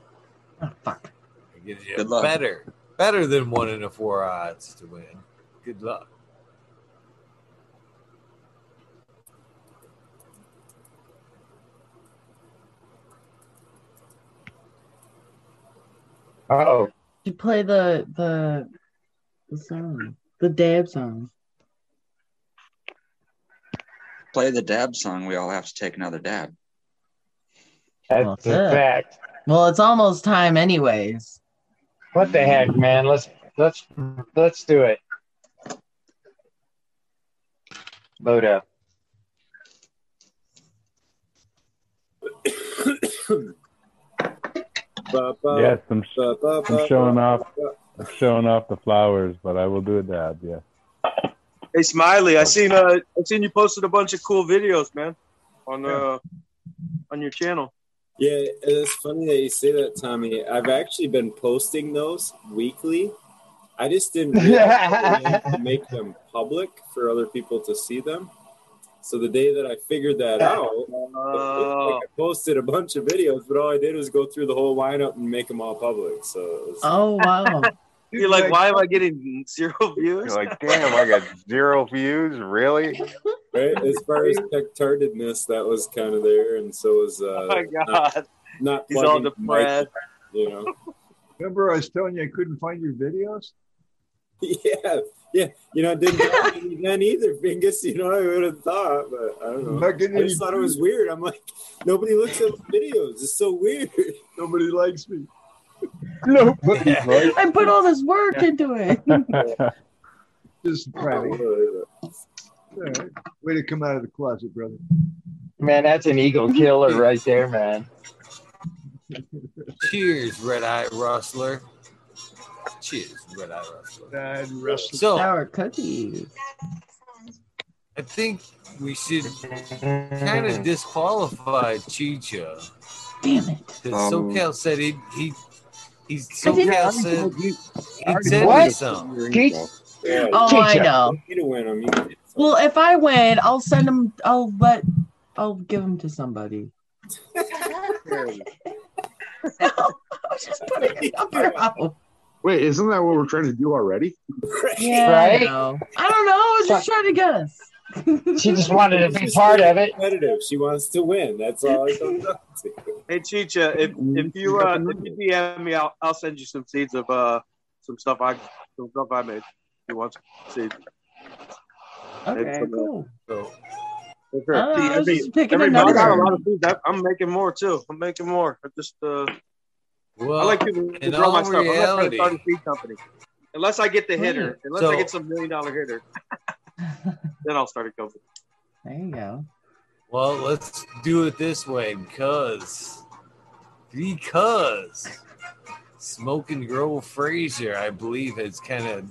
Oh, fuck. It gives you Good luck. better, better than one in a four odds to win. Good luck. Uh oh. You play the the the song, the dab song. Play the dab song. We all have to take another dab. Well, That's a fact. Well, it's almost time, anyways. What the heck, man? Let's let's let's do it. Load up. Ba, ba, Yes, I'm, ba, ba, I'm showing off. Ba. Showing off the flowers, but I will do a dab. Yeah. Hey, Smiley, I seen uh, I seen you posted a bunch of cool videos, man, on uh, on your channel. Yeah, it's funny that you say that, Tommy. I've actually been posting those weekly. I just didn't realize I to make them public for other people to see them. So the day that I figured that out, it looked like I posted a bunch of videos, but all I did was go through the whole lineup and make them all public. So it was, Oh wow. You're like, why am I getting zero views? You're like, damn, I got zero views. Really? right? As far as tech-tardedness, that was kind of there, and so was uh, oh my god, not he's all plugging the mic, depressed. you know. Remember, I was telling you I couldn't find your videos. Yeah, yeah. You know, it didn't bother me then either, Bingus. You know, I would have thought, but I don't know. Not getting I any just thought it was weird. I'm like, nobody looks at my videos. It's so weird. Nobody likes me. No. I put all this work into it. Just prank. All right. Way to come out of the closet, brother. Man, that's an eagle killer right there, man. Cheers, Red Eye Rustler. Cheers, Red Eye Rustler. Dad, Russell. So Sour cookies. I think we should kind of disqualify Chicha. Damn it. Because Um, SoCal said he he he's I didn't- said he said What? me some. Yeah, Oh, I Chicha. know. you to win them. You can get some. Well, if I win, I'll send them. I'll let. I'll give them to somebody. I was just putting a number out. Wait, isn't that what we're trying to do already? Yeah, Right? I know. I don't know. I was just trying to guess. She just wanted to be part of it. competitive. She wants to win. That's all it comes down to. Hey Chicha, if if you uh, if you DM me, I'll I'll send you some seeds of uh some stuff I some stuff I made. If you want some seeds? Okay, It's, uh, cool. So For sure. I don't know, I was every, just picking a every month I got a number. lot of seeds. I, I'm making more too. I'm making more. I just uh, well, I like people to in grow my all stuff. I'm not trying to start a seed company. Unless I get the hitter, unless I get some million dollar hitter, then I'll start a company. There you go. well, let's do it this way because because Smoke and Grow Frazier, I believe, has kind of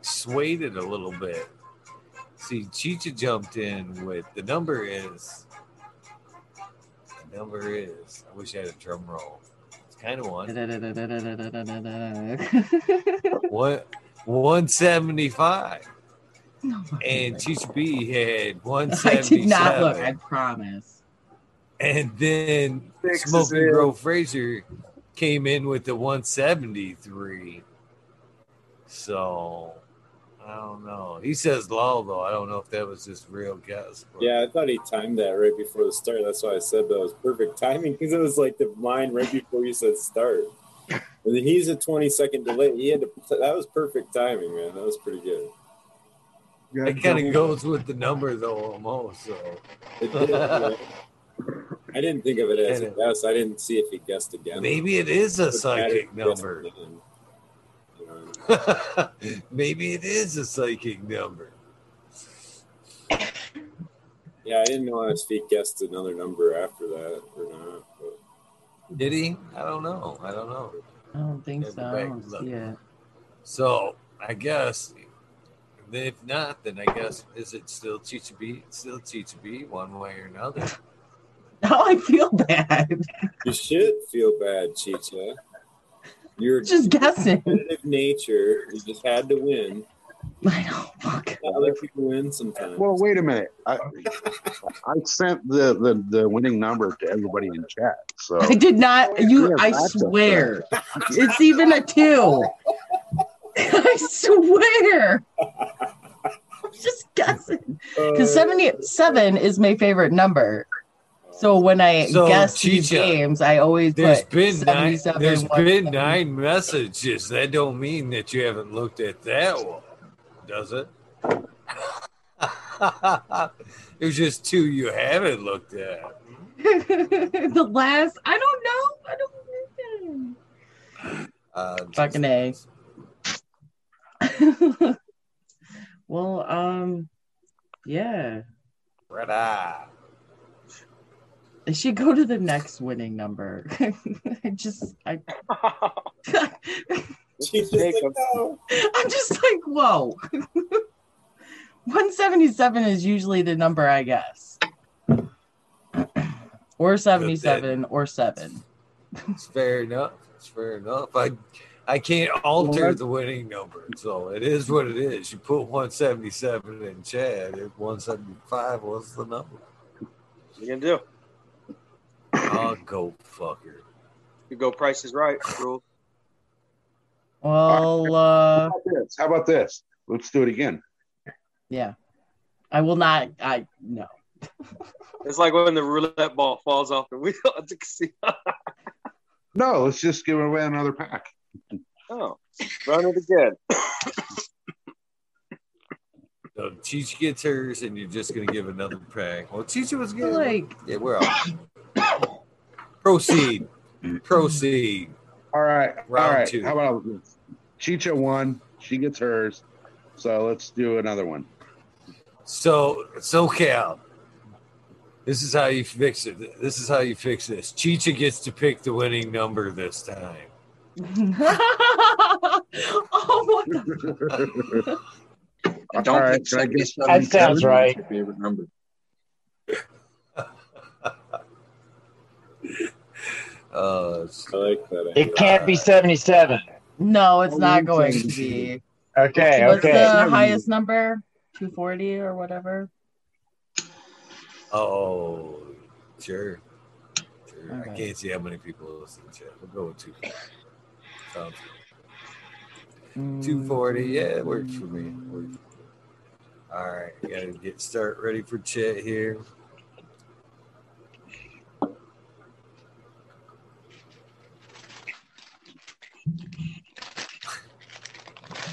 swayed it a little bit. See, Chicha jumped in with the number is the number is. I wish I had a drum roll. It's kind of one. What? 175. and Chicha B had 177. I 177. did not look. I promise. And then Six Smoking in. Grove Fraser came in with the 173. So I don't know. He says low though. I don't know if that was just real guess. but- Yeah, I thought he timed that right before the start. That's why I said that was perfect timing because it was like the line right before you said start. And then he's a 20 second delay. He had to, that was perfect timing, man. That was pretty good. It kind of goes with the number though, almost. So It did, yeah. I didn't think of it as a guess. I didn't see if he guessed again. maybe it is a psychic number. again. You know, maybe it is a psychic number. yeah, I didn't know if he guessed another number after that or not. But Did he? I don't know. I don't know. I don't think Have so. to I don't look. see it. So I guess if not, then I guess is it still Chicha B? It's still Chicha B one way or another. Now oh, I feel bad. you should feel bad, Chicha. You're Just guessing. competitive nature. You just had to win. I know. Fuck. Other people win sometimes. Well, wait a minute. I, I sent the, the, the winning number to everybody in chat. So I did not. You. I swear. It's even a two. I swear. I'm just guessing. Because 77 is my favorite number. So when I So, guess these games, I always There's put been nine. 77. There's been nine messages. That don't mean that you haven't looked at that one, does it? There's just two you haven't looked at. the last, I don't know. I don't know. Uh, Fucking A. well, um, yeah. Red eye. I should go to the next winning number. I just, I, Chicha's like, no. I'm just like, whoa. 177 is usually the number I guess. Or 77 or 7. It's fair enough. It's fair enough. I I can't alter Well, the winning number, so it is what it is. You put 177 in Chad. If 175 was the number, What You gonna do? I'll go fucker. You go. Price is right. Rule. Well, uh, How about this? How about this? Let's do it again. yeah. I will not, I, no. It's like when the roulette ball falls off the wheel at the casino. No, let's just give away another pack. Oh, run it again. So Chichi gets hers, and you're just gonna give another pack. Well, Chichi was good. Like- yeah, we're all. Proceed. Proceed. All right. Round all right. two. How about? Chicha won. She gets hers. So let's do another one. So, so Cal, this is how you fix it. This is how you fix this. Chicha gets to pick the winning number this time. Oh, what the I don't All right, think can I get- 77 That sounds right. my favorite number. Uh, I like that. It can't be 77. No, it's Oh, not going to be. Okay, What's okay. the highest number? 240 or whatever? oh, sure. Sure. I can't see how many people listen to chat. We'll go with two. Sounds good. Mm-hmm. 240. Yeah, it works for me. Works. All right, gotta get start ready for chat here.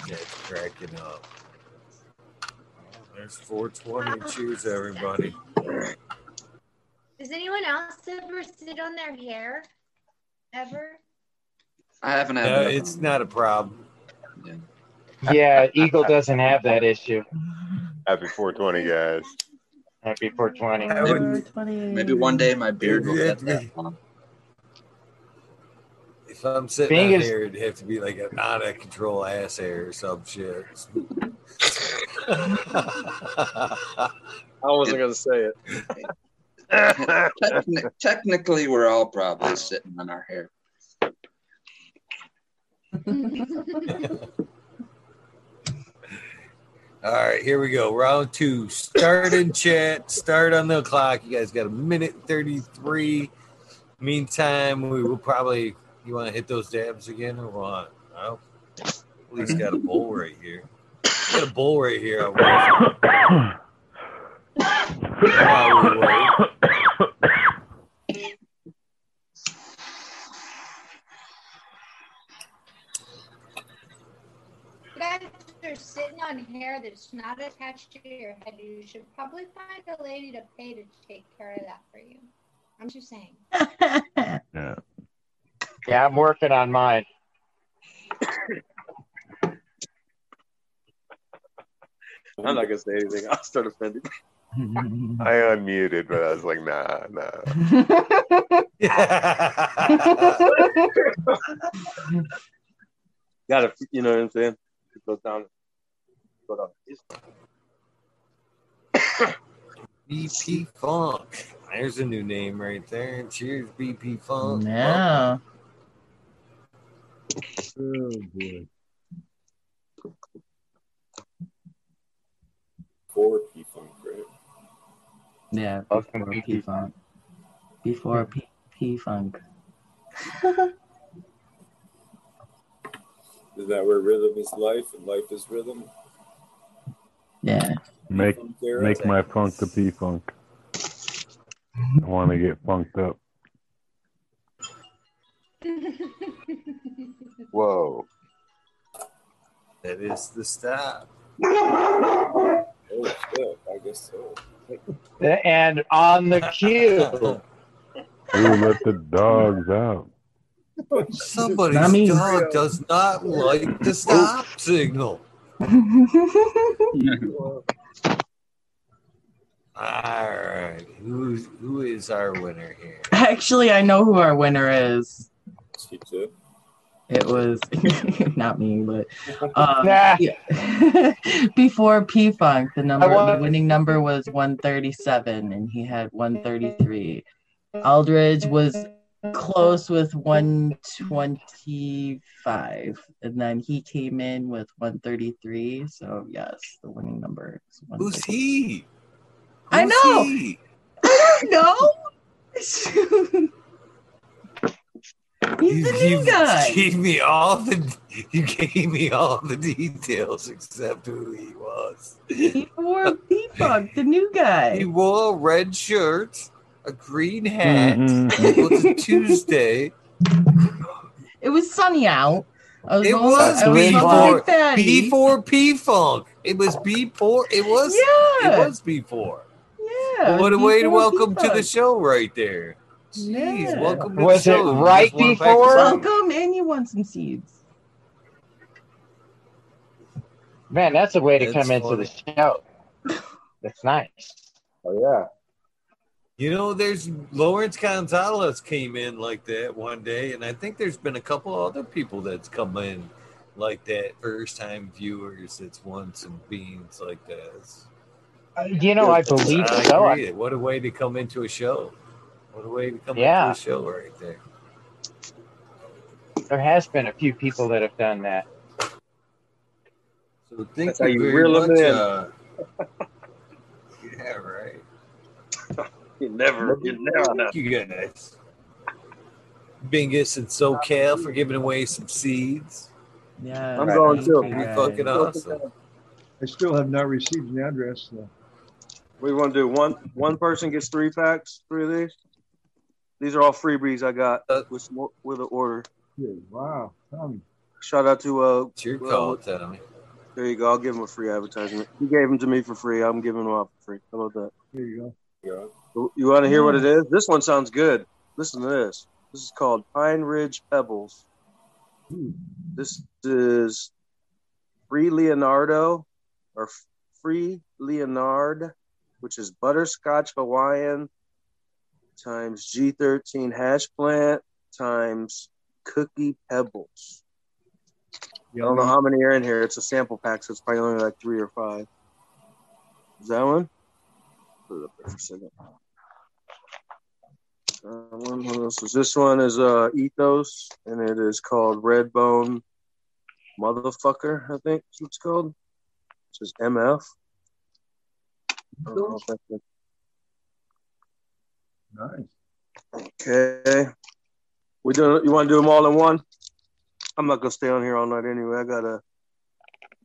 Chat's cracking up. Oh, there's 420. Cheers, everybody. Does anyone else ever sit on their hair? Ever? I haven't had No, that. it's not a problem. Yeah, Eagle doesn't have that issue. Happy 420, guys. Happy 420. I would, 20. Maybe one day my beard will get that long. if I'm sitting Thing on is- here, it'd have to be like an out of control ass hair or some shit. I wasn't gonna say it. Techni- technically, we're all probably sitting on our hair. All right, here we go. Round two. Start in chat. Start on the clock. You guys got a minute 33. Meantime, we will probably. You want to hit those dabs again or what? No. At least got a bowl right here. Got a bowl right here. I we wait. You guys are sitting on hair that's not attached to your head. You should probably find a lady to pay to take care of that for you. I'm just saying. Yeah. Yeah, I'm working on mine. I'm not gonna say anything. I'll start offending. I unmuted, but I was like, nah, nah. Gotta, you know what I'm saying? It goes down. Go down. BP Funk. There's a new name right there. Cheers, BP Funk. Yeah. Oh boy. Four P Funk, right? Yeah, before to P Funk. Before P P Funk. Is that where rhythm is life and life is rhythm? Yeah. Make make my funk the P funk. I want to get funked up. Whoa. That is the stop. Oh shit! I guess so. And on the cue, Ooh, let the dogs out. Somebody's Not me. dog does not like the stop signal. All right, who's who is our winner here? Actually, I know who our winner is. She too. It was not me, but um, Nah. yeah. before P Funk, the number, the winning number was 137, and he had 133. Aldridge was close with 125, and then he came in with 133. So yes, the winning number is Who's 133. he? I know. he? I don't know. He's You, the new you guy. gave me all the you gave me all the details except who he was. Before P Funk, the new guy. He wore a red shirt, a green hat. Mhm. It was a Tuesday. It was sunny out. Was It going- was I was B four like fatty. B P Funk. It was B four. It was Yeah. it was B four. Yeah. What a it way to before welcome to the show right there. Jeez, Yeah. welcome to Was the it show. You right just won a pack of before? Welcome, and you want some seeds. man, that's a way to That's come into the show. That's nice. Oh yeah. You know, there's Lawrence Gonzalez came in like that one day, and I think there's been a couple other people that's come in like that. First time viewers that's won some beans like that. Uh, You know, I believe I so. agree. What a way to come into a show. What a way to come Yeah. into a show right there. There has been a few people that have done that. So thank That's how you you very reel 'em much. in. Uh, yeah, right. You never, you never know. Thank you guys. Bingus and SoCal for giving away some seeds. Yeah. I'm going thank too. you, Pretty guys. fucking awesome. I still have not received the address. So. We want to do one. One person gets three packs. Three of these. These are all freebies I got Uh, with some- with an order. Yeah, wow, Tommy. Shout out to uh. It's your well, call, Tommy. There you go. I'll give him a free advertisement. He gave them to me for free. I'm giving them out for free. How about that? There you go. Yeah. You want to hear what it is? This one sounds good. Listen to this. This is called Pine Ridge Pebbles. Hmm. This is Free Leonardo or Free Leonard, which is butterscotch Hawaiian times G13 hash plant times cookie pebbles. I don't know how many are in here. It's a sample pack, so it's probably only like three or five. Is that one? Put it up there for a second. Uh, one, what else is this one? Is uh Ethos, and it is called Redbone Motherfucker. I think is what it's called. This is MF. I don't know if that's it. Nice. Okay. We do. You want to do them all in one? I'm not gonna stay on here all night anyway. I gotta,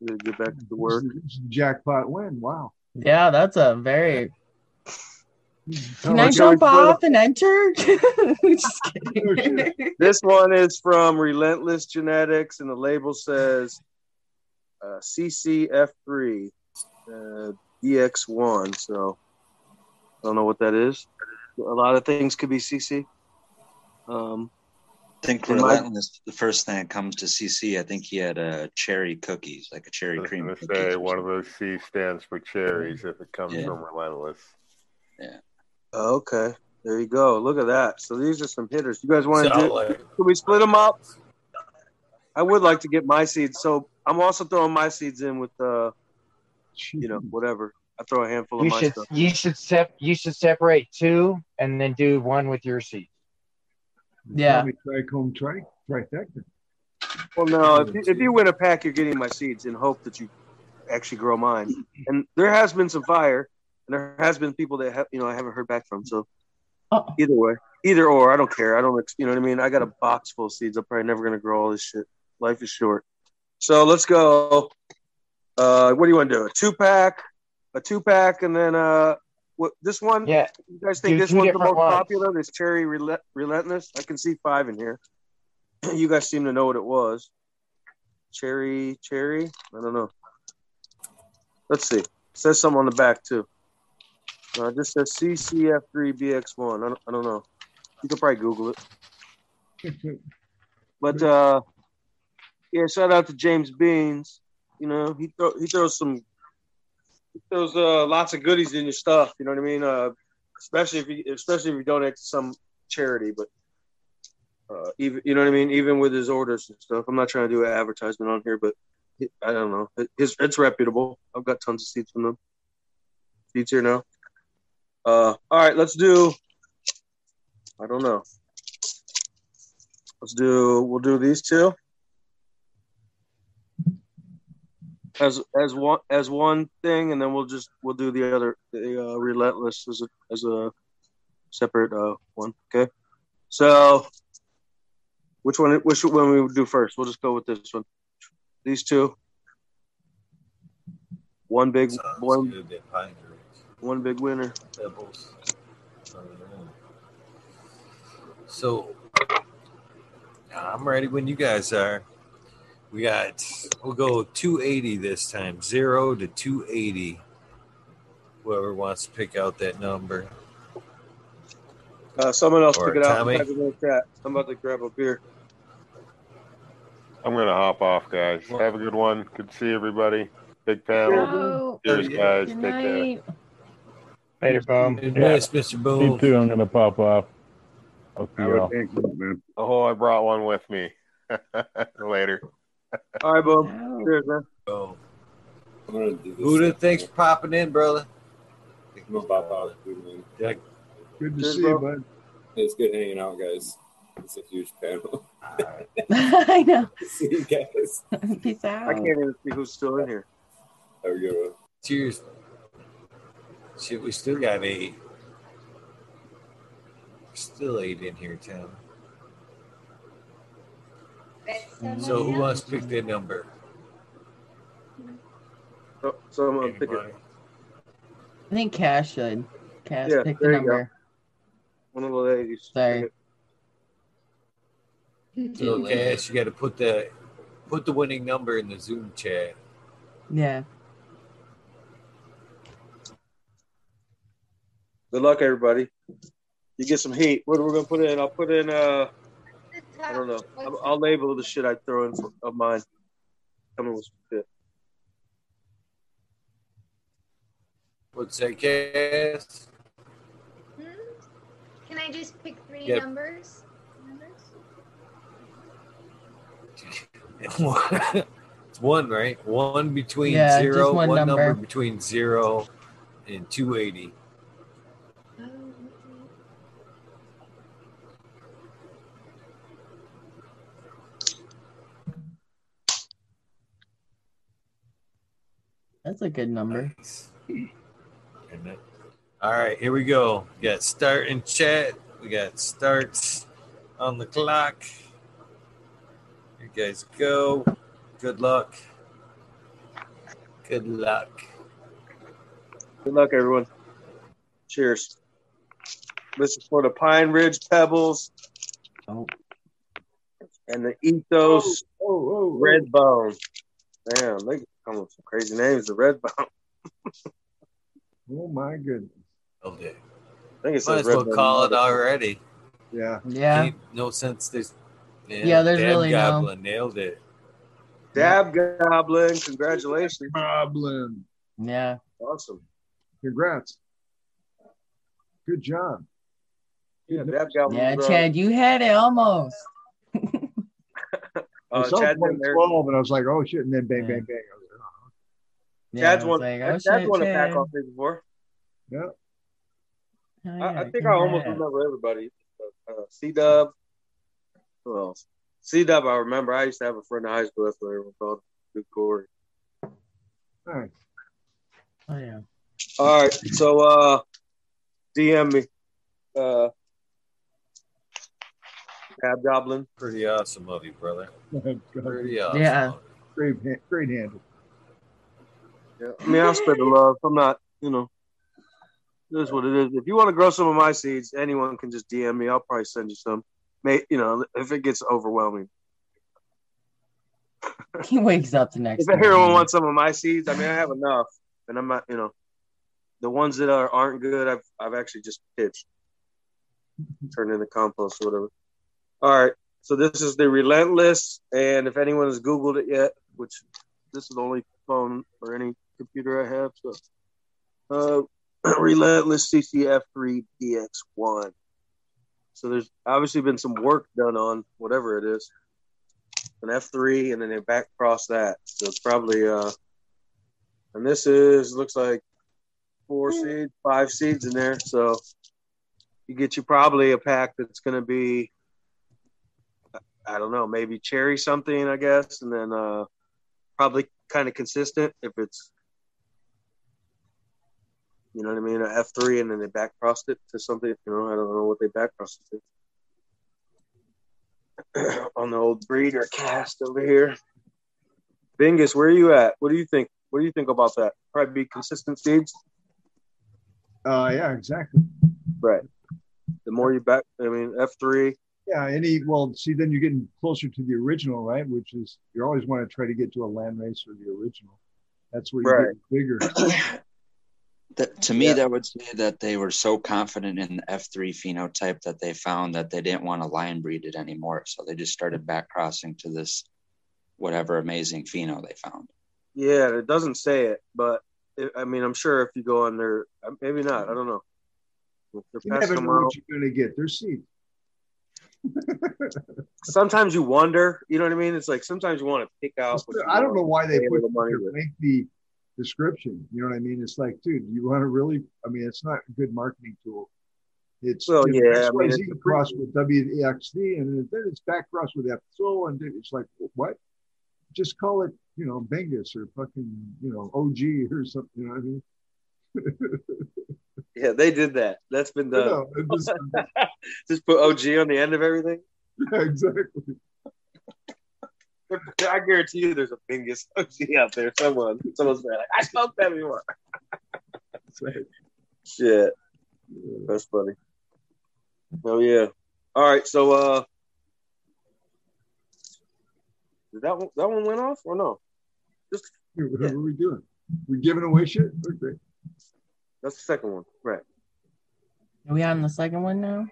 gotta get back to the work. This is a jackpot win. Wow. Yeah, that's a very. Can I jump off and enter? Just kidding. This one is from Relentless Genetics, and the label says uh, CCF3 uh, BX1. So I don't know what that is. A lot of things could be CC. Um, I think In my- Relentless, the first thing that comes to CC, I think he had uh, cherry cookies, like a cherry I cream say one of those C stands for cherries if it comes Yeah. from Relentless. Yeah. Okay, there you go. Look at that. So these are some hitters. You guys want to do? Solid. Can we split them up? I would like to get my seeds. So I'm also throwing my seeds in with, uh, you know, whatever. I throw a handful of You my should stuff. you should sep you should separate two and then do one with your seed. Yeah. Probably Trichome tri trifecta. Well, no, if you, if you win a pack, you're getting my seeds in hope that you actually grow mine. And there has been some fire, and there has been people that have, you know, I haven't heard back from. So either way, either or, I don't care. I don't, you know what I mean. I got a box full of seeds. I'm probably never gonna grow all this shit. Life is short. So let's go. Uh, what do you want to do? A two pack, a two pack, and then uh, what? This one? Yeah. You guys think Do this one's the most ones. popular? This cherry relent- relentless? I can see five in here. you guys seem to know what it was. Cherry, cherry. I don't know. Let's see. It says something on the back too. Uh, it just says CCF3BX1. I don't, I don't know. You could probably Google it. But uh, yeah, shout out to James Beans. You know, he throw, he throws some he throws uh, lots of goodies in your stuff. You know what I mean? Uh, especially if you especially if you donate to some charity. But uh, even you know what I mean? Even with his orders and stuff, I'm not trying to do an advertisement on here, but I don't know. It, it's, it's reputable. I've got tons of seeds from them. Seeds here now. Uh, all right, let's do. I don't know. Let's do. We'll do these two as as one as one thing, and then we'll just we'll do the other the uh, relentless as a as a separate uh, one. Okay. So, which one? Which one we would do first? We'll just go with this one. These two. One big one. Good, that pine trees. One big winner. Pebbles. So I'm ready when you guys are. We got we'll go 280 this time, zero to 280. Whoever wants to pick out that number. Uh, someone else Or pick it out. Tommy. Type it in the chat. I'm about to grab a beer. I'm gonna hop off, guys. Have a good one. Good to see everybody. Big panel. Cheers, guys. Take care. Later, boom. Good night, Mr. Boom. Me too. I'm gonna pop off. I'll see y'all. Oh, I brought one with me. Later. All right, boom. Cheers, man. I'm gonna do this. Buddha, thanks for popping in, brother. I'm gonna pop out, dude, man. Yeah. Good to Cheers, see bro. you, bud. It's good hanging out, guys. It's a huge panel. I know. see you guys. Peace out. I can't even see who's still in here. Have a good one. Cheers. Shit, we still got eight. Still eight in here, Tim. So who wants to pick that number? So, so I'm gonna pick it. I think Cash should. Cash, Yeah, pick the there you go. number. One of the ladies. Sorry. So Cash, you got to put the put the winning number in the Zoom chat. Yeah. Good luck, everybody. You get some heat. What are we gonna put in? I'll put in. Uh, I don't know. I'll, I'll label the shit I throw in for, of mine. Shit. What's that, Cass? Hmm? Can I just pick three numbers? numbers? it's one, right? One between yeah, zero, one, one number. number between zero and 280. That's a good number. Isn't? All right, here we go. We got start and chat. We got starts on the clock. You guys go. Good luck. Good luck. Good luck, everyone. Cheers. This is for the Pine Ridge Pebbles Oh, and the Ethos Oh, oh, oh, oh. Red Bone. Damn, they come with some crazy names. The Red Bone. oh my goodness. Okay. I think it's Might says as Red well call it already. Yeah. yeah. Ain't no sense. There's Yeah, there's Dab really no- Goblin nailed it. Dab Goblin. Congratulations. Goblin. Yeah. Awesome. Congrats. Good job. Yeah, Dab Goblin. Yeah, uh, Chad, you had it almost. I Uh, saw Chad's in there. 12 and I was like, oh shit. And then bang, bang, bang. I was like, oh. Yeah, Chad's I was won. like, oh, Chad's shit, won a pack Chad. off me before. Yeah. Oh, I, yeah, I think I almost congrats. remember everybody. Uh, C Dub. Who else? C Dub. I remember. I used to have a friend in high school. That's what everyone called. Good Corey. All right. Oh, yeah. All right. So, uh, DM me. Uh, Dab Goblin. Pretty awesome of you, brother. Pretty awesome. Yeah. Great, great handle. Yeah. I mean, I'll spread the love. I'm not, you know, it is what it is. If you want to grow some of my seeds, anyone can just DM me. I'll probably send you some. May you know, if it gets overwhelming. He wakes up the next If everyone wants some of my seeds, I mean, I have enough, and I'm not, you know, the ones that are aren't good, I've I've actually just pitched, turned into compost or whatever. All right, so this is the relentless, and if anyone has Googled it yet, which this is the only phone or any computer I have, so uh, relentless CCF3 BX1. So there's obviously been some work done on whatever it is an F3, and then they back cross that. So it's probably uh, and this is looks like four seeds, five seeds in there. So you get you probably a pack that's going to be, I don't know, maybe cherry something, I guess, and then uh, probably kind of consistent if it's, you know what I mean, an F3, and then they back crossed it to something. You know, I don't know what they back crossed it to. on the old breeder cast over here. Bingus, where are you at? What do you think? What do you think about that? Probably be consistent seeds. Uh, yeah, exactly. Right. The more you back, I mean, F three. Yeah, any well, see, then you're getting closer to the original, right? Which is you always want to try to get to a land race or the original. That's where you Right. get bigger. That, to me, that would say that they were so confident in the F3 phenotype that they found that they didn't want to line breed it anymore. So they just started back crossing to this whatever amazing pheno they found. Yeah, it doesn't say it, but it, I mean, I'm sure if you go on there, uh, maybe not. I don't know. If they're You never know out. what you're going to get. There's seeds. Sometimes you wonder. You know what I mean? It's like sometimes you want to pick out. I don't know why they put the money your with. Description. You know what I mean? It's like, dude, you want to really? I mean, it's not a good marketing tool. It's Well, you know, yeah, I mean, it's a cross with WXD, and then it's back cross with FSO, and it's like, what? Just call it, you know, Bingus or fucking, you know, OG or something. You know what I mean? Yeah, they did that. That's been done. know, just- Just put OG on the end of everything. yeah, exactly. I guarantee you, there's a Bingus OG out there. Someone, someone's there like, I smoked that before. Shit, that's funny. Oh yeah. All right, so uh, did that one that one went off or no? Just What are we doing? We giving away shit? Okay. that's the second one, right? Are we on the second one now?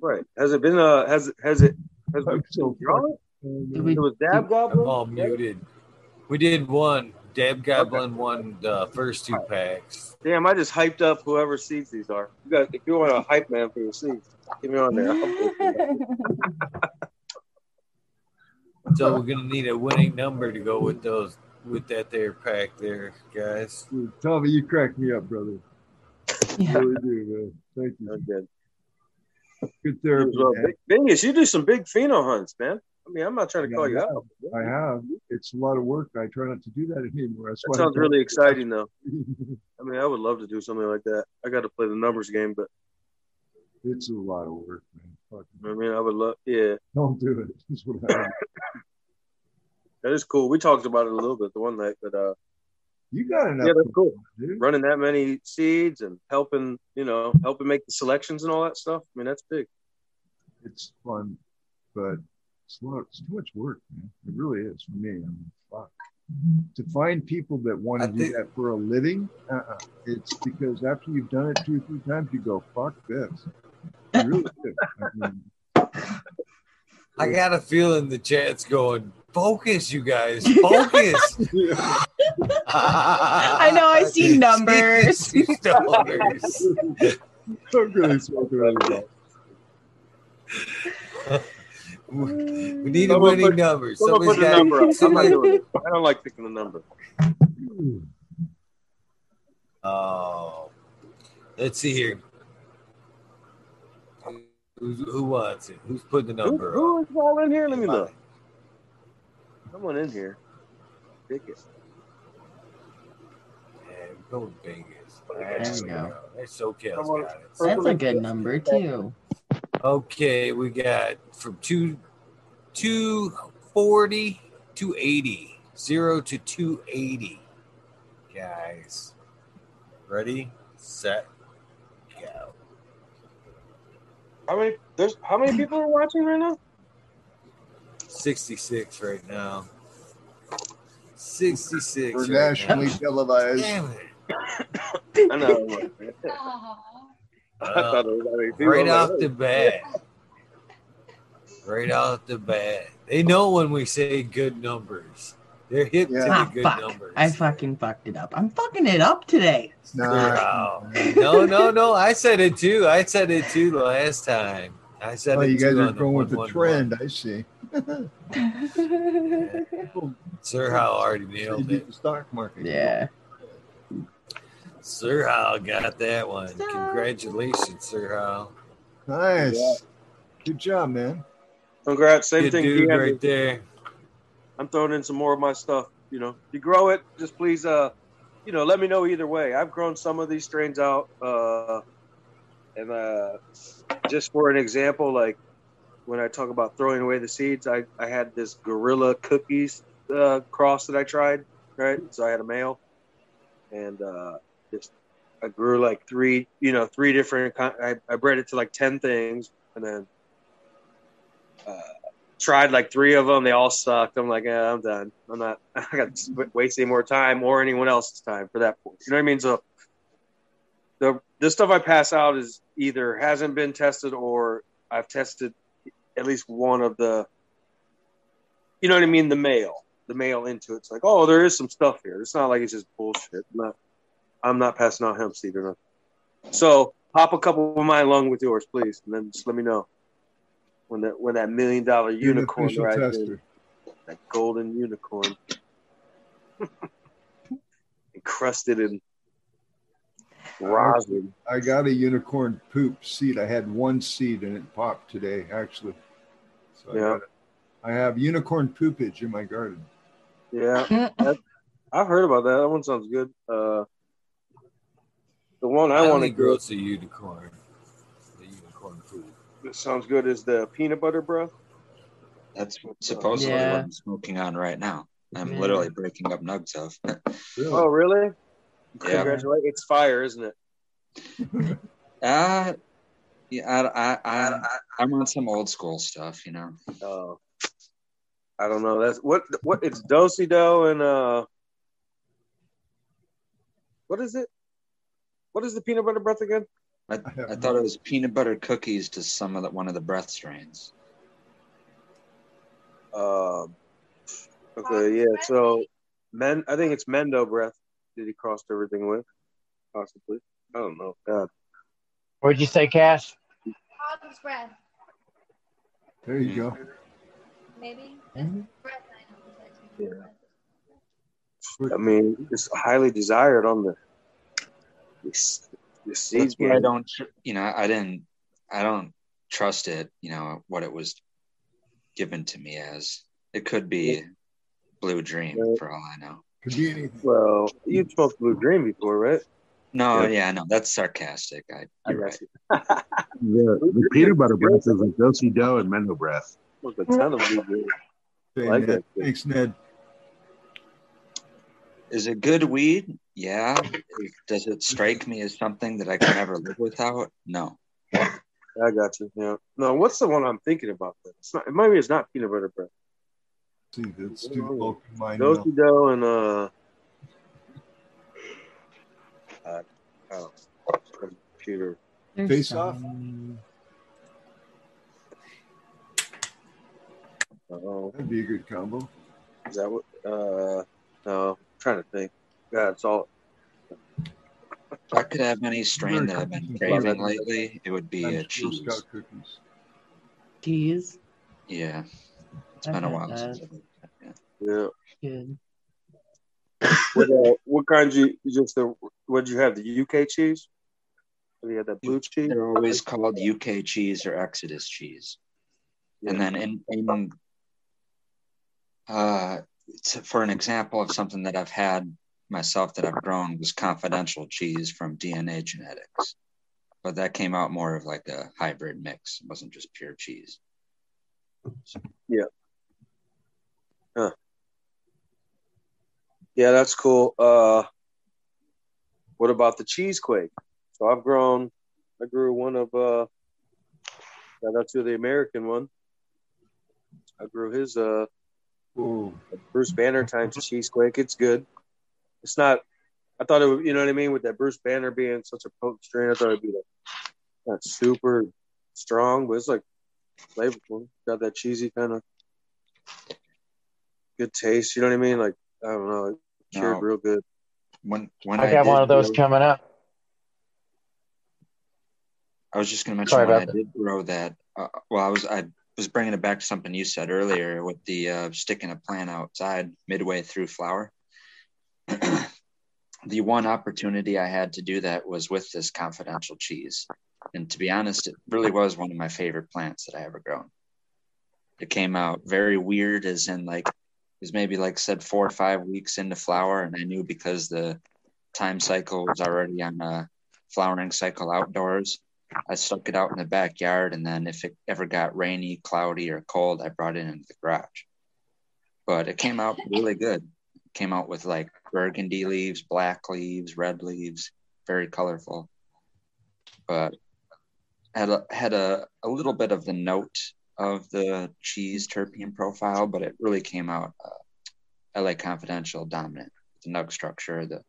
Right. Has it been uh has has it has I'm so Draw it? Did we, It was Dab I'm Goblin. all oh, muted. We did one. Dab Goblin won the first two packs. Damn, I just hyped up whoever seeds these are. You guys, if you want a hype man for your seeds, get me on there. I'll put you. So we're gonna need a winning number to go with those with that there pack there, guys. Dude, Tommy, you cracked me up, brother. yeah. Really do, man. Thank you. Oh, good. Good therapy, Well, man. Big- Bingus, you do some big pheno hunts, man. I mean, I'm not trying to call you I out. I have. It's a lot of work. I try not to do that anymore. That's That sounds really exciting, though. I mean, I would love to do something like that. I got to play the numbers game, but It's a lot of work, man. I mean, I would love. Yeah, don't do it. That's what I that is cool. We talked about it a little bit the one night, but uh, You got enough. yeah, that's cool. dude. Running that many seeds and helping, you know, helping make the selections and all that stuff. I mean, that's big. It's fun, but it's, a lot, it's too much work, man. It really is for me. I mean, fuck. Mm-hmm. To find people that want to do think- that for a living, uh-uh. it's because after you've done it two or three times, you go, fuck this. You really do. I mean, I got a feeling the chat's going, focus, you guys, focus. I know. I see numbers. Numbers. I'm really smoking on the We need a Someone winning put- number. Someone put Somebody's got- number up. I'm somebody- I don't like picking a number. Oh, let's see here. Who's, who wants it? Who's putting the number up? who is all in here? Let me look. Someone in here. Pick it. Yeah, go Vegas. There we go. That's SoCal's Someone- got it. That's a good number too. Okay, we got from two, 240 to 80. Zero to 280. Guys. Ready, set, go. How many? There's how many people are watching right now? 66 right now. 66. We're right nationally now. televised. Damn it. I know. I thought it was that many people. right off the bat. Right off the bat. They know when we say good numbers. They're hip to Ah, the good fuck. numbers. I fucking fucked it up. I'm fucking it up today. No. no, no, no. I said it too. I said it too last time. I said Oh, it you guys are going with the 111. trend. I see. Sir Hal already nailed You beat it. the stock market. Yeah. Sir Hal got that one. Congratulations, Sir Hal. Nice. Yeah. Good job, man. Congrats. Same Good thing. dude Deanna. right there. I'm throwing in some more of my stuff. You know, if you grow it, just please, uh, you know, let me know either way. I've grown some of these strains out, uh, and uh, just for an example, like when I talk about throwing away the seeds, I I had this Gorilla Cookies uh, cross that I tried, right? So I had a male, and uh, just I grew like three, you know, three different. I, I bred it to like ten things, and then uh, tried like three of them. They all sucked. I'm like, yeah, I'm done. I'm not. I got any more time or anyone else's time for that. You know what I mean? So the the stuff I pass out is either hasn't been tested or I've tested at least one of the. You know what I mean? The male, the male into it. It's like, oh, there is some stuff here. It's not like it's just bullshit. I'm not. I'm not passing out hemp seed or nothing. So pop a couple of mine along with yours, please, and then just let me know when that when that million dollar unicorn official rides that golden unicorn, encrusted in rosin. I got a unicorn poop seed. I had one seed and it popped today, actually. So I, Yeah. got it. I have unicorn poopage in my garden. Yeah, I've heard about that. That one sounds good. Uh, the one I I want to grow grow it's a unicorn. The unicorn food. that sounds good is the peanut butter breath. That's supposedly Yeah. what I'm smoking on right now. I'm Yeah. literally breaking up nugs of. Oh, really? Yeah. Congratulations! It's fire, isn't it? Uh, yeah, I, I, I, I'm on some old school stuff, you know. Uh, I don't know. That's what what it's dosey dough and uh, what is it? What is the peanut butter breath again? I, I thought it was peanut butter cookies to some of the one of the breath strains. Um, okay, yeah. So, men, I think it's Mendo breath Did he crossed everything with, possibly. I don't know. God, What'd you say, Cash? Hog's breath, There you go. maybe. Mhm. Breath, I know. I mean, it's highly desired on the this, the seeds That's why I don't, you know, I didn't, I don't trust it, you know, what it was given to me as. It could be Blue Dream for all I know. Could be anything. Well, you've smoked Blue Dream before, right? No, Yeah. yeah, no, that's sarcastic. I, I you're got right. The, the peanut butter breath is like Dosey Dough and Mendo breath. Smoked a ton of Blue Dream. Okay, like Ned. Thanks, Ned. Is it good weed? Yeah. Does it strike me as something that I can never live without? No. I got you. Yeah. No, what's the one I'm thinking about? Then? It's not. Maybe it's not peanut butter bread. See, let's do the mine dough and uh, uh oh, computer. There's Face off. Oh, That'd be a good combo. is that what? Uh, no, I'm trying to think. God, it's all. If I could have any strain that I've been craving lately, it would be a cheese. Cheese. Yeah. It's I've been a while that. since I've yeah. Yeah. Good. What, uh, what kind you you just the? What'd you have? The UK cheese? Have you had that blue cheese? They're always called UK cheese or Exodus cheese. And then in, in uh, it's- for an example of something that I've had myself that I've grown was confidential cheese from DNA genetics. But that came out more of like a hybrid mix. It wasn't just pure cheese. Yeah. Huh. Yeah, that's cool. Uh, what about the cheesequake? So I've grown. I grew one of. uh out to the American one. I grew his. uh Whoa. Bruce Banner times cheesequake. It's good. It's not. I thought it would. You know what I mean? With that Bruce Banner being such a potent strain, I thought it'd be like not super strong, but it's like flavorful. Got that cheesy kind of good taste. You know what I mean? Like I don't know, it cured No. real good. When when I I, got did one of those grow- coming up. I was just going to mention Sorry when about I that. did grow that. Uh, well, I was I was bringing it back to something you said earlier with the uh, sticking a plant outside midway through flower. the one opportunity I had to do that was with this confidential cheese, and to be honest, it really was one of my favorite plants that I ever grown. It came out very weird, as in like it was maybe like said four or five weeks into flower, and I knew because the time cycle was already on a flowering cycle outdoors. I stuck it out in the backyard, and then if it ever got rainy, cloudy, or cold, I brought it into the garage. But it came out really good. It came out with like burgundy leaves, black leaves, red leaves, very colorful. But had a, had a, a little bit of the note of the cheese terpene profile, but it really came out uh, LA Confidential dominant. The nug structure, the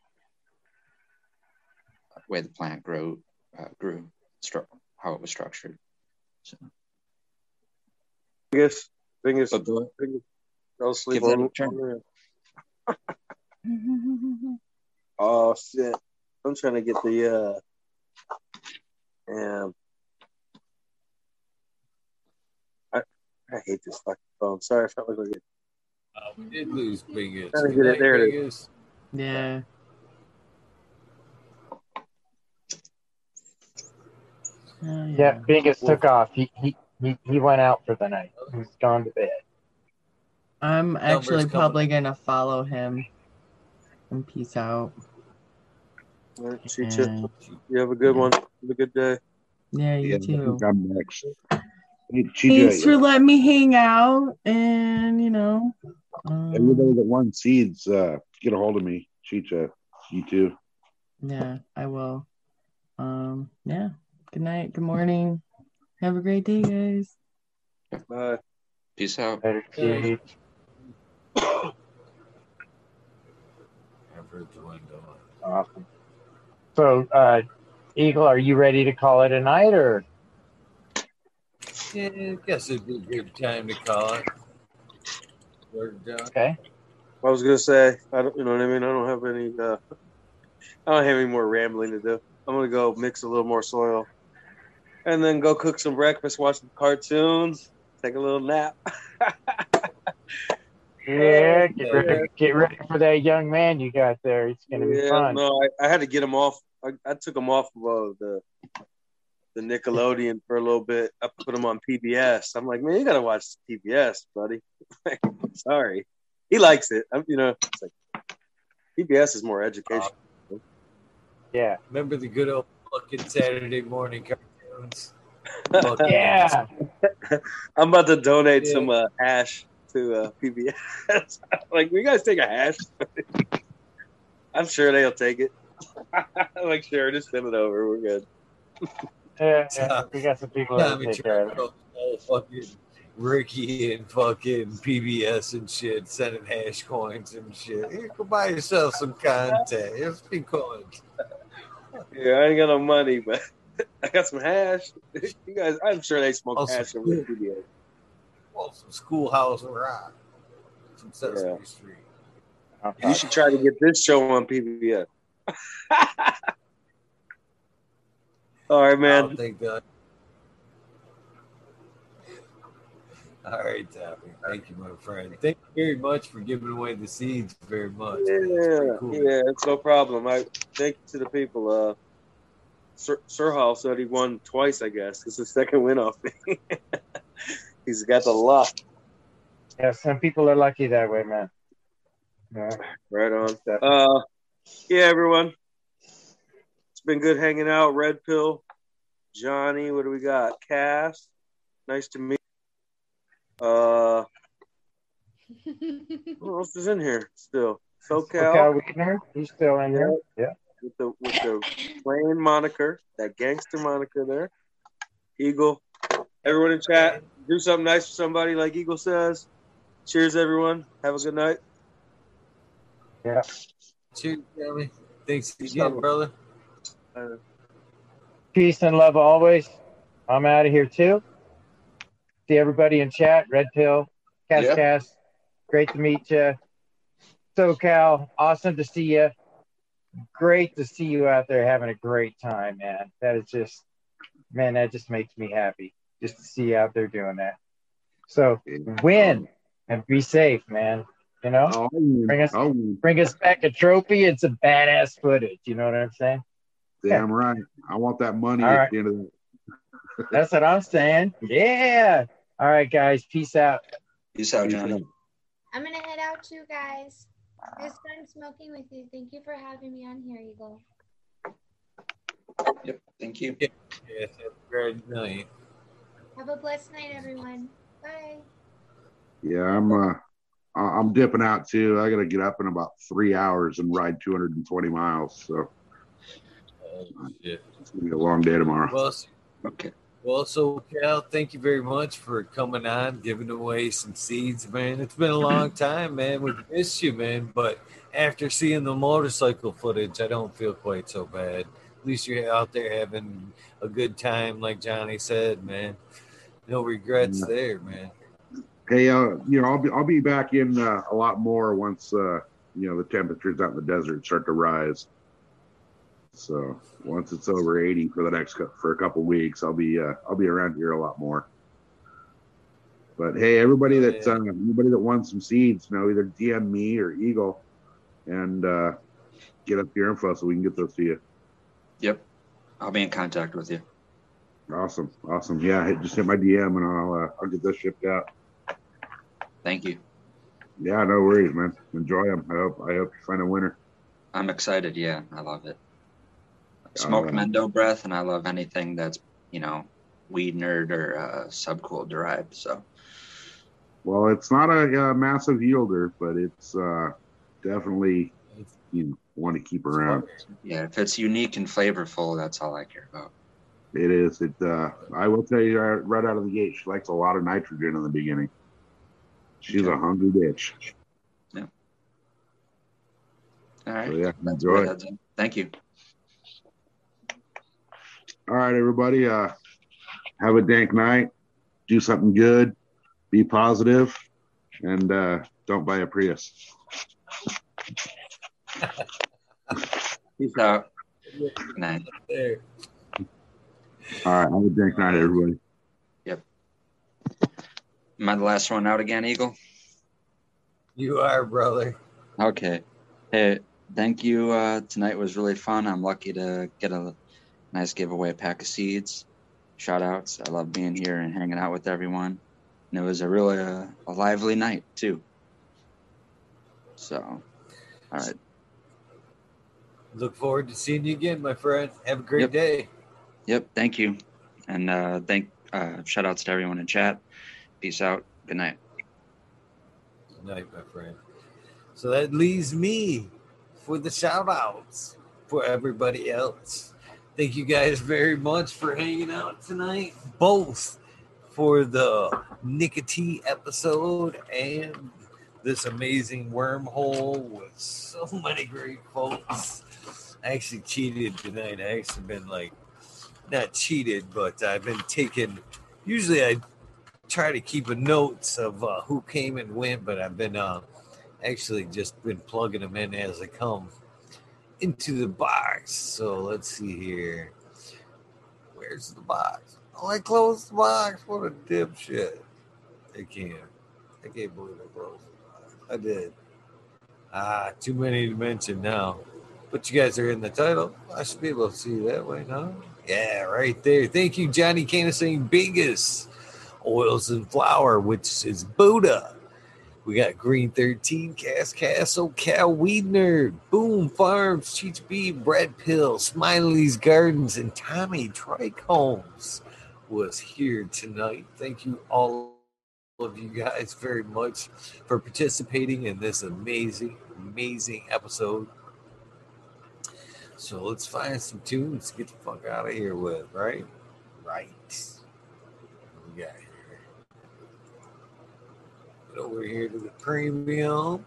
way the plant grew, uh, grew, stru- how it was structured. So I guess thing is, But go- thing is I'll sleep give that on a try. Oh shit! I'm trying to get the uh, um, I I hate this fucking phone. Sorry, I felt like it. Uh, we did lose Bingus. Trying to get it there. to- Bingus. Yeah. Yeah, Bingus took off. He, he he he went out for the night. He's gone to bed. I'm actually coming. probably gonna follow him. And peace out. All right, see ya. And- You have a good one. Have a good day. yeah, you Yeah, too. think I'm next. Thanks for letting me hang out, and you know, um, everybody that won seeds, uh, get a hold of me. Chicha, you too. yeah, I will. Um, yeah. Good night. Good morning. Have a great day, guys. Bye. Peace out. Better Yeah. see. Ever dwindle. Awesome. So, uh, Eagle, are you ready to call it a night, or Yeah, I guess it'd be a good time to call it. Okay? I was gonna say, I don't, you know what I mean. I don't have any. Uh, I don't have any more rambling to do. I'm gonna go mix a little more soil, and then go cook some breakfast, watch some cartoons, take a little nap. Yeah, get ready, get ready for that young man you got there. It's gonna be yeah, fun. no, I, I had to get him off. I, I took him off of uh, the the Nickelodeon for a little bit. I put him on PBS. I'm like, man, you gotta watch PBS, buddy. Sorry, he likes it. I'm, you know, it's like PBS is more educational. Yeah. Remember the good old fucking Saturday morning cartoons? Yeah. I'm about to donate Yeah. some uh, hash to uh, PBS. like, you guys take a hash? I'm sure they'll take it. I'm like, sure, just send it over. We're good. Yeah, yeah. We got some people that Tommy take care of it. Turco, fucking Ricky and fucking PBS and shit, sending hash coins and shit. Here, go buy yourself some content. It's a few coins. Yeah, I ain't got no money, but I got some hash. You guys, I'm sure they smoke Also, hash over at PBS. Well, some Schoolhouse Rock, some Sesame Yeah. Street. You should try to get this show on PBS. All right, man. that. All right, Tappy. Thank you, my friend. Thank you very much for giving away the seeds. Very much. Yeah, cool. yeah, it's no problem. I thank you to the people. Uh, Sir, Sir Hal said he won twice. I guess it's the second win off me. He's got the luck. Yeah, some people are lucky that way, man. Yeah. Right on. Uh, yeah, everyone. It's been good hanging out. Red Pill, Johnny. What do we got? Cass. Nice to meet. You. Uh, who else is in here still? SoCal. Cal Weidner, he's still in here. Yeah. With the with the plain moniker, that gangster moniker there. Eagle. Everyone in chat, do something nice for somebody, like Eagle says. Cheers, everyone. Have a good night. Yeah. Cheers, Tommy. Thanks again, brother. Uh, Peace and love always. I'm out of here too. See everybody in chat. Red Pill, Cass Yeah. Cass. Great to meet you. SoCal, awesome to see you. Great to see you out there having a great time, man. That is just, man, that just makes me happy just to see you out there doing that. So win and be safe, man. You know, bring us bring us back a trophy It's a badass footage. You know what I'm saying? Damn right. I want that money All at right. the end of the That's what I'm saying. Yeah. All right, guys. Peace out. Peace out, Johnny. I'm gonna head out too, guys. It was fun smoking with you. Thank you for having me on here, Eagle. Yep. Thank you. Yes, have a great night. Have a blessed night, everyone. Bye. Yeah, I'm uh I- I'm dipping out too. I gotta get up in about three hours and ride 220 miles. So Oh, it's gonna be a long day tomorrow. Well, Okay. Well, so Cal, thank you very much for coming on, giving away some seeds, man. It's been a long time, man. We missed you, man. But after seeing the motorcycle footage, I don't feel quite so bad. At least you're out there having a good time, like Johnny said, man. No regrets Yeah. there, man. Hey, uh, you know, I'll be I'll be back in uh, a lot more once uh, you know the temperatures out in the desert start to rise. So once it's over 80 for the next for a couple weeks, I'll be uh, I'll be around here a lot more. But hey, everybody that's uh, anybody that wants some seeds, you know, either DM me or Eagle, and uh, get up your info so we can get those to you. Yep. I'll be in contact with you. Awesome, awesome. Yeah, just hit my DM and I'll uh, I'll get those shipped out. Thank you. Yeah, no worries, man. Enjoy them. I hope I hope you find a winner. I'm excited. Yeah, I love it. Smoked Um, Mendo breath, and I love anything that's you know weed nerd or uh, subcool derived. So Well, it's not a, uh massive yielder, but it's uh, definitely you know, want to keep around. yeah, if it's unique and flavorful, that's all I care about. It is. It. Uh, I will tell you uh, right out of the gate, she likes a lot of nitrogen in the beginning. She's a hungry bitch. All right. So yeah, enjoy. my heads up. Thank you. All right, everybody. Uh, have a dank night. Do something good. Be positive, and uh, don't buy a Prius. Peace out. Good night. There. All right. Have a dank night, everybody. Yep. Am I the last one out again, Eagle? You are, brother. Okay. Hey, thank you. Uh, tonight was really fun. I'm lucky to get a nice giveaway pack of seeds. shout outs. I love being here and hanging out with everyone. And it was a really uh, a lively night too. So, all right. Look forward to seeing you again, my friend. Have a great Yep. day. Yep. Thank you. And uh, thank uh, shout outs to everyone in chat. Peace out. Good night. Good night, my friend. So that leaves me for the shout outs for everybody else. Thank you guys very much for hanging out tonight, both for the nicotine episode and this amazing wormhole with so many great folks. I actually cheated tonight. I actually been like, not cheated, but I've been taking. Usually, I try to keep a notes of uh, who came and went, but I've been uh, actually just been plugging them in as they come into the box. So let's see here. Where's the box? Oh, I closed the box. What a dipshit. I can't. I can't believe I closed the box. I did. Ah, too many to mention now. But you guys are in the title. I should be able to see that way now. Yeah, right there. Thank you, Johnny Canasing Biggest. Oils and Flower, which is Buddha. We got Green 13, Cass Castle, Cal Weedner, Boom Farms, Chicha B, Brad Pill, Smiley's Gardens, and Tommy Trichomes was here tonight. Thank you all of you guys very much for participating in this amazing, amazing episode. So let's find some tunes get the fuck out of here with? Right. What we got here? Over here to the premium.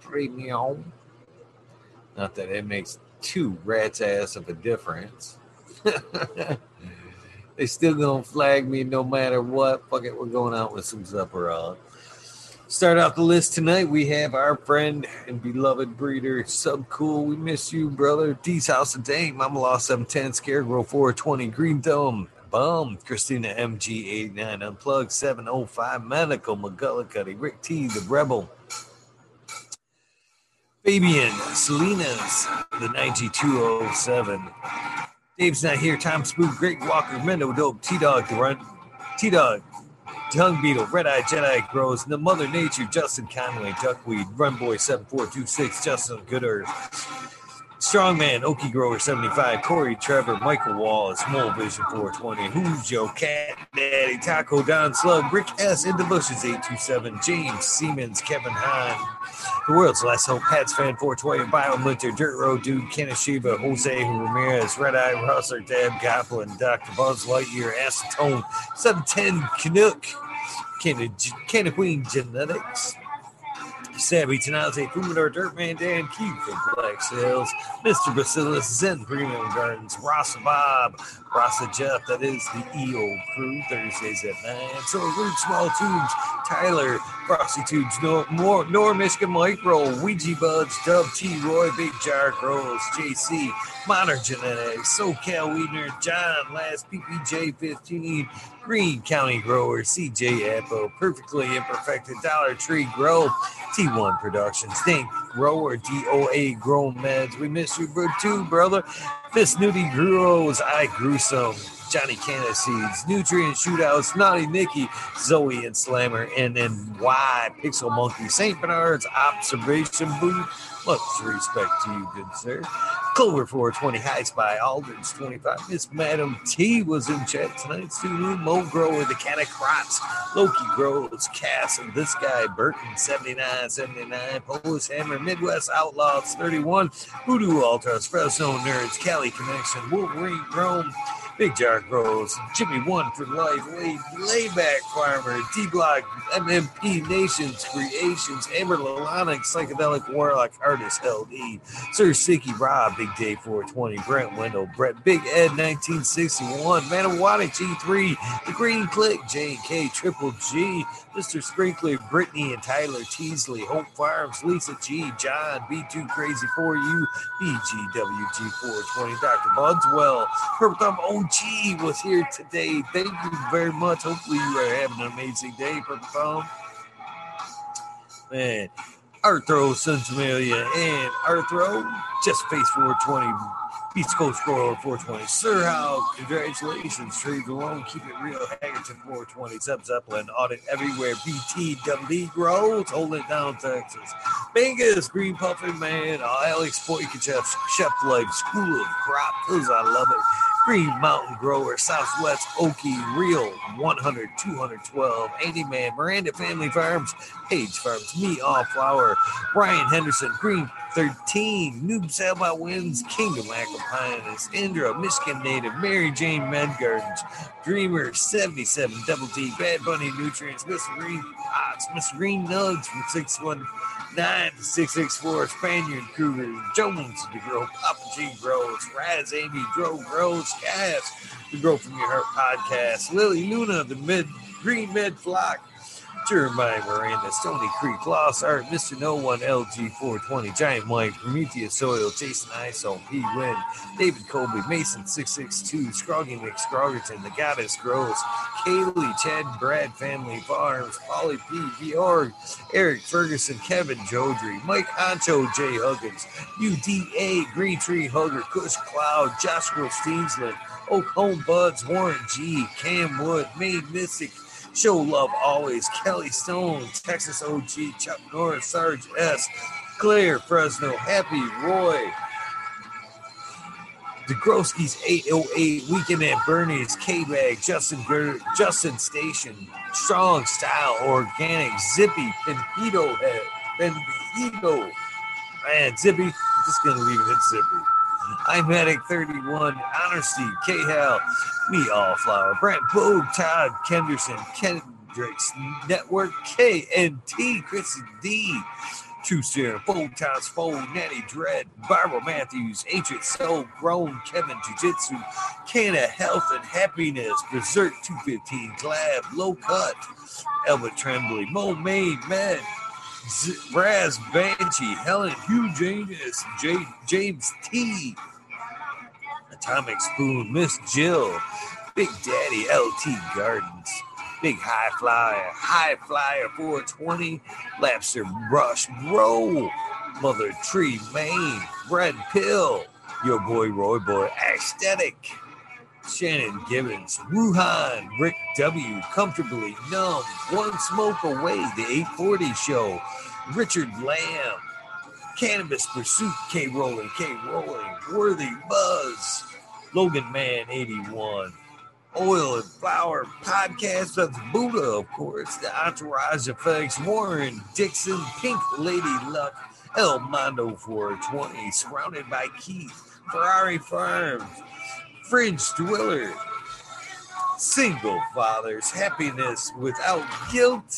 Premium. Not that it makes two rats ass of a difference. they still gonna flag me no matter what. Fuck it, we're going out with some Zephyron. Start off the list tonight. We have our friend and beloved breeder, Sub Cool. We miss you, brother. D's House of Dame, Mama Law 710, Scarecrow 420, Green Dome, Bum, Christina MG89, Unplugged 705, Medical, McGullicuddy, Rick T, The Rebel, Fabian, Selena's, the 9207. Dave's not here. Tom Spook, Greg Walker, Mendo Dope, T Dog, The Run, T Dog, Tongue Beetle, Red Eye Jedi Grows, The Mother Nature, Justin Conway, Duckweed, Run Boy 7426, Justin Good Earth, Strongman, Okie Grower 75, Corey Trevor, Michael Wallace, Mole Vision 420, Who's Joe, Cat Daddy, Taco Don Slug, Rick S. In the Bushes 827, James Siemens, Kevin Hahn, The World's Last Hope, Pats Fan 420, Bio Minter, Dirt Road Dude, Kanashiba, Jose Ramirez, Red Eye Rustler, Dab Goblin, Dr. Buzz Lightyear, Acetone, 710 Canuck, Canna Queen Genetics, Savvy Tanaze, Fumador, Dirtman, Dan Keith from Black Sales, Mr. Bacillus, Zen Premium Gardens, Ross Bob, Rasa Jeff, that is the EO crew, Thursdays at 9. So Root Small Tubes, Tyler, Frosty Tubes, Nor, More, Nor Michigan Micro, Ouija Buds, Dub T, Roy, Big Jar Grows, JC, Modern Genetics, SoCal Weedner, John, Last PPJ 15, Green County Grower, CJ Apple, Perfectly Imperfected, Dollar Tree Grow, T1 Productions, Think Grower, DOA Grow Meds. We miss you, bro, too, brother. Miss Nudie Grows, I Gruesome, Johnny Canna Seeds, Nutrient Shootouts, Naughty Nikki, Zoe and Slammer, and then Why Pixel Monkey, St. Bernard's Observation Booth. Much respect to you, good sir. Clover 420, High Spy, Aldridge 25. Miss Madam T was in chat tonight. Sulu, Mo Grower, the Can of Crots, Loki Grows, Cass, and this guy, Burton 79, 79, Polish Hammer, Midwest Outlaws 31, Voodoo Ultras, Fresno Nerds, Cali Connection, Wolverine Rome, Big Jar Grows, Jimmy One for Life, Lay, Layback Farmer, D Block, MMP Nations, Creations, Amber Lalonic, Psychedelic Warlock, Artist LD, Sir Sicky Rob, Big Day 420, Brent Wendell, Brett Big Ed 1961, Manawati G3, The Green Click, J K Triple G, Mr. Sprinkler, Brittany and Tyler Teasley, Hope Farms, Lisa G, John, B2 Crazy for You, BGWG420, Dr. Budswell, Purple Thumb OG was here today. Thank you very much. Hopefully, you are having an amazing day, Purple Thumb. Man, Arthro, Sons Amelia, and Arthro, just face 420. East Coast Grower 420. Sir Hal, congratulations. Trade the loan, keep it real. Haggerton 420. Sub Zeppelin, audit everywhere. BTWD Grows, hold it down, Texas. Bingus, Green Puffin Man, Alex Boykachev, Chef Life, School of Crop, because I love it. Green Mountain Grower, Southwest Okie, Real 100, 212, Andy Man, Miranda Family Farms, Page Farms, Me All Flower, Brian Henderson, Green 13, Noob Sailboat Wins, Kingdom Aquapines, Indra, Michigan Native, Mary Jane Med Gardens, Dreamer 77, Double D, Bad Bunny Nutrients, Miss Green Pots, ah, Miss Green Nugs from 619 to 664, Spaniard Kruger, Jones to grow, Papa G grows, Raz Amy Grow grows, Cass to grow from your heart podcast, Lily Luna, the mid Green Med Flock, Jeremiah Miranda, Stony Creek, Lost Art, Mr. No One, LG 420, Giant Mike, Prometheus Soil, Jason ISO, P Win, David Colby, Mason 662, Scroggy Nick Scrogerton, The Goddess Grows, Kaylee, Chad Brad Family Farms, Polly P, Georg, Eric Ferguson, Kevin Jodrey, Mike Ancho, Jay Huggins, UDA, Green Tree Hugger, Kush Cloud, Joshua Steensland, Oak Home Buds, Warren G, Cam Wood, Maine Mystic, Show Love Always, Kelly Stone, Texas OG, Chuck Norris, Sarge S, Claire Fresno, Happy Roy, DeGroski's 808, Weekend at Bernie's, K-Bag, Justin Ger- Justin Station, Strong Style, Organic, Zippy, Benito Head, Benito. Man, Zippy, I'm just gonna leave it at Zippy. I'm Medic 31, Honesty, K Hal, Me All Flower, Brent Boog, Todd Kenderson, Kendricks Network, KNT, Chrissy D, True Steer, Photos, Fold, Natty Dread, Barbara Matthews, Ancient Soul, Grown, Kevin Jiu Jitsu, Canna Health and Happiness, Berserk 215, Glab, Low Cut, Elba Tremblay, Mo Main, Med, Z- Raz Banshee, Helen Hugh Janus, J- James T, Atomic Spoon, Miss Jill, Big Daddy LT Gardens, Big High Flyer, High Flyer 420, Lapster Brush Bro, Mother Tree Maine, Red Pill, Your Boy Roy Boy, Aesthetic, Shannon Gibbons, Wuhan, Rick W, Comfortably Numb, One Smoke Away, The 840 Show, Richard Lamb, Cannabis Pursuit, K Rolling, K Rolling, Worthy Buzz, Logan Man 81, Oil and Flower Podcast of Buddha, of course, The Entourage Effects, Warren Dixon, Pink Lady Luck, El Mondo 420, Surrounded by Keith, Ferrari Farms, Fringe Dweller, Single Fathers, Happiness Without Guilt,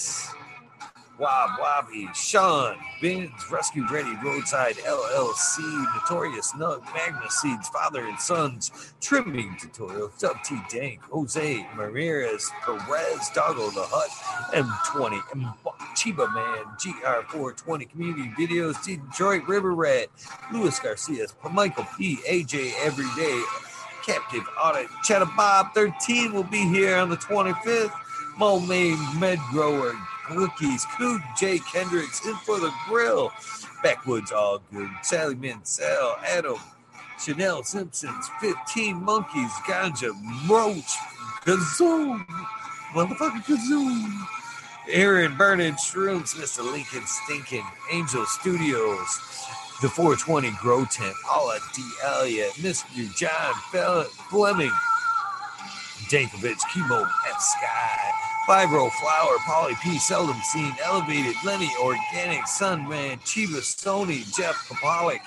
Wob Wobby, Sean, Ben's Rescue Ready, Roadside LLC, Notorious Nug, Magna Seeds, Father and Sons, Trimming Tutorial, Dub T Dank, Jose Ramirez, Perez, Doggo the Hut, M20, M- Chiba Man, GR420, Community Videos, Detroit River Rat, Luis Garcia, Michael P, AJ Everyday, Captive Audit, Cheddar Bob 13 will be here on the 25th. Mo Main Med Grower, Cookies, Coot, J. Kendricks, in for the grill. Backwoods All Good, Sally Mansell, Adam, Chanel Simpsons, 15 Monkeys, Ganja, Roach, Kazoom, motherfucking Kazoom. Aaron Bernard Shrooms, Mr. Lincoln Stinkin, Angel Studios, the 420 Grow Tent, Paula D. Elliott, Mr. John Fleming, Dankovich, Chemo F. Sky, Fibro Flower, Polly P. Seldom Seen, Elevated, Lenny Organic, Sunman, Chiba Sony, Jeff Kapalik,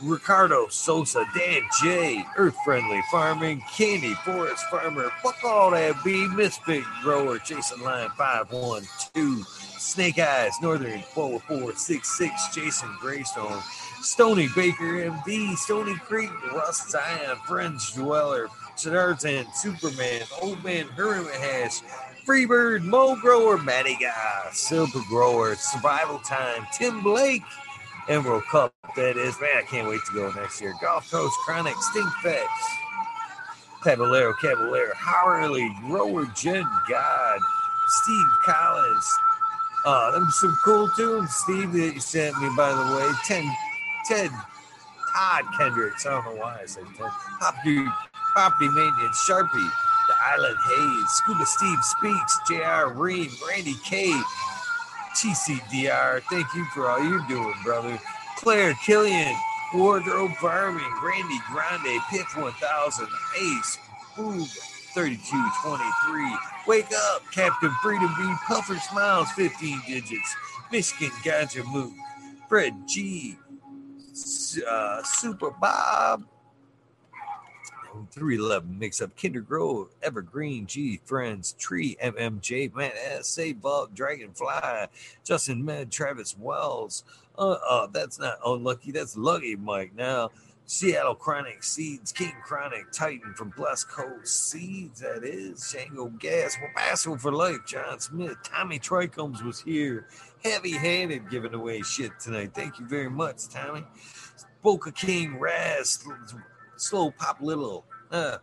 Ricardo Sosa, Dan J, Earth Friendly Farming, Candy Forest Farmer, fuck all that B, Misfit Grower, Jason Line 512, Snake Eyes, Northern 4466, Jason Greystone, Stony Baker MD, Stony Creek, Russ Zion, Friends Dweller, Tarzan, Superman, Old Man Hermit Hash, Freebird, Mo Grower, Matty Guy, Silver Grower, Survival Time, Tim Blake, Emerald Cup, that is. Man, I can't wait to go next year. Gulf Coast Chronic, Stink Fat, Caballero, Caballero, Harley, Grower, Jen God, Steve Collins. Uh, them some cool tunes, Steve, that you sent me, by the way. Ten, Ted Todd Kendricks. I don't know why I said 10. Poppy, property maintenance, Sharpie, the Island Hayes, Scuba Steve Speaks, J.R. Ream, Randy K, TCDR. Thank you for all you're doing, brother. Claire Killian, Wardrobe Farming, Randy Grande, Piff 1000, Ace, Boom, 3223. Wake up, Captain Freedom B, Puffer Smiles, 15 digits. Michigan Ganja Moot, Fred G, uh, Super Bob, 311 mix up Kinder Grove, Evergreen G, Friends, Tree, MMJ, Man S, Save Bug, Dragonfly, Justin Med, Travis Wells. Uh, uh, that's not unlucky. That's lucky, Mike. Now, Seattle Chronic Seeds, King Chronic, Titan from Blessed Coast Seeds, that is. Shango Gas, Wabasso for Life, John Smith, Tommy Trichomes was here, heavy handed giving away shit tonight. Thank you very much, Tommy. Boca King, Raz, Slow Pop Little, uh,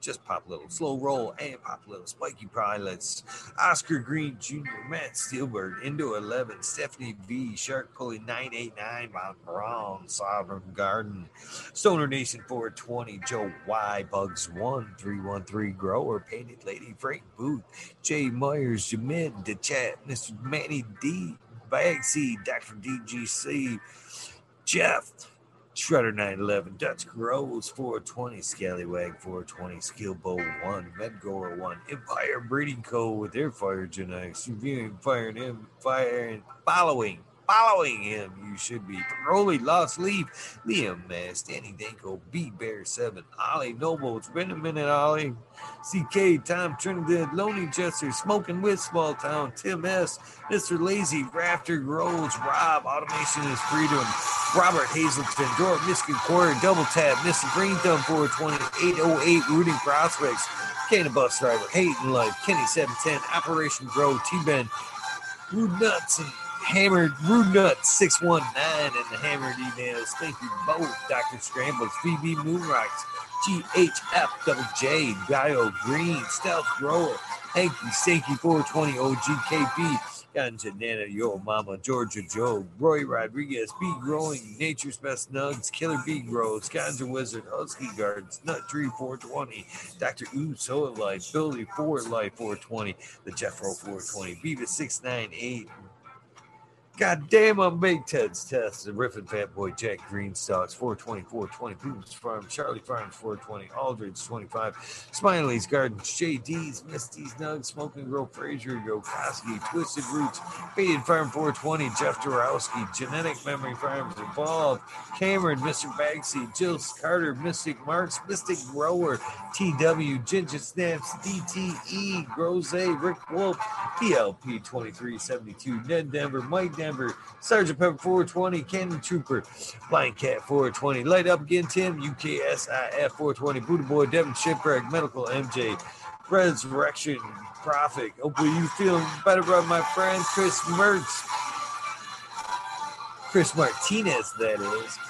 just Pop Little, Slow Roll, and Pop Little, Spiky Pilots, Oscar Green Jr., Matt Steelberg, Indo 11, Stephanie V, Shark Pulley 989, Mount Brown, Sovereign Garden, Stoner Nation 420, Joe Y, Bugs 1313, Grower, Painted Lady, Frank Booth, Jay Myers, Jamin, The Chat, Mr. Manny D, Bagsy, Dr. DGC, Jeff, Shredder 911, Dutch Grows 420, Scallywag 420, Skill Skillbow 1, Medgoer 1, Empire Breeding Co. with their fire genetics, reviewing, firing him, firing, following, following him. You should be. Broly, Lost Leaf, Liam Mass, Danny Danko, B Bear 7, Ollie Noble. It's been a minute, Ollie. CK, Tom Trinidad, Lonely Jester, Smoking with Small Town, Tim S, Mr. Lazy, Rafter Grows, Rob, Automation is Freedom, Robert Hazelton, Dora Michigan Quarter, Double Tap, Mr. Green Thumb 420, 808 Rooting Prospects, Canna Bus Driver, Hayden Life, Kenny 710, Operation Grow, T-Ben, Rude Nuts, and Hammered Rude Nuts 619, and the Hammered emails. Thank you both, Dr. Scrambles, VB Moonrocks, GHF Double J, Bio Green, Stealth Grower, Thank Hanky Stanky 420, OGKP, Ganja Nana, Yo Mama, Georgia Joe, Roy Rodriguez, Bee Growing, Nature's Best Nugs, Killer Bee Grows, Ganja Wizard, Husky Gardens, Nut Tree 420, Dr. Ooh Soil Life, Billy 4 Life 420, the Jeffro 420, Beavis 698, God damn, I'm Big Ted's Test. The Riffin Fat Boy Jack Greenstocks, 420, 420. Booms Farm, Charlie Farms, 420. Aldridge, 25. Smiley's Gardens, JD's, Misty's Nugs, Smoking Grow, Fraser, Yokoski, Twisted Roots, Faded Farm, 420. Jeff Dorowski, Genetic Memory Farms, Evolved, Cameron, Mr. Bagsy, Jill Carter, Mystic Marks, Mystic Grower, TW, Ginger Snaps, DTE, Groze, Rick Wolf, PLP 2372, Ned Denver, Mike Denver, Sergeant Pepper 420, Cannon Trooper, Blind Cat 420, Light Up Again Tim, UKSIF 420, Buddha Boy, Devin Shipwreck, Medical MJ, Resurrection Prophet. Hopefully you feeling better, brother, my friend. Chris Mertz, Chris Martinez, that is.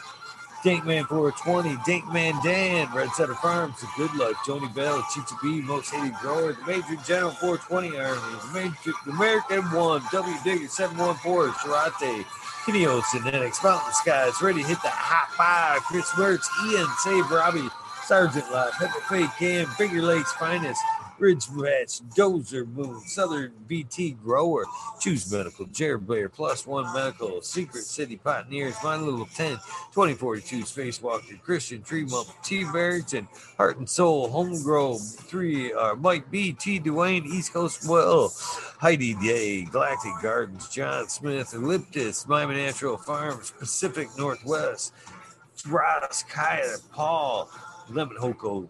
Dankman 420, Dankman Dan, Red Setter Farms, Good Luck, Joni Bell, Chicha B, Most Hated Grower, The Major General 420 Army, uh, The, Major, American One, W Digger 714, Sharate, Kineo Genetics, Mountain Skies, Ready to Hit the Hot Five, Chris Mertz, Ian, Save Robbie, Sergeant Live, Pepper Fake Cam, Finger Lakes Finest, Ridge Ranch, Dozer Moon, Southern BT Grower, Choose Medical, Jared Blair, Plus One Medical, Secret City Pioneers, My Little Tent, 2042 Spacewalker, Christian Tree Mump, T. Barrington, Heart and Soul, Home Grove, three, uh, Mike B, T. Dwayne, East Coast Well, Heidi Day, Galactic Gardens, John Smith, Elliptis, Miami Natural Farms, Pacific Northwest, Ross, Kaya, Paul, Lemon Hoko,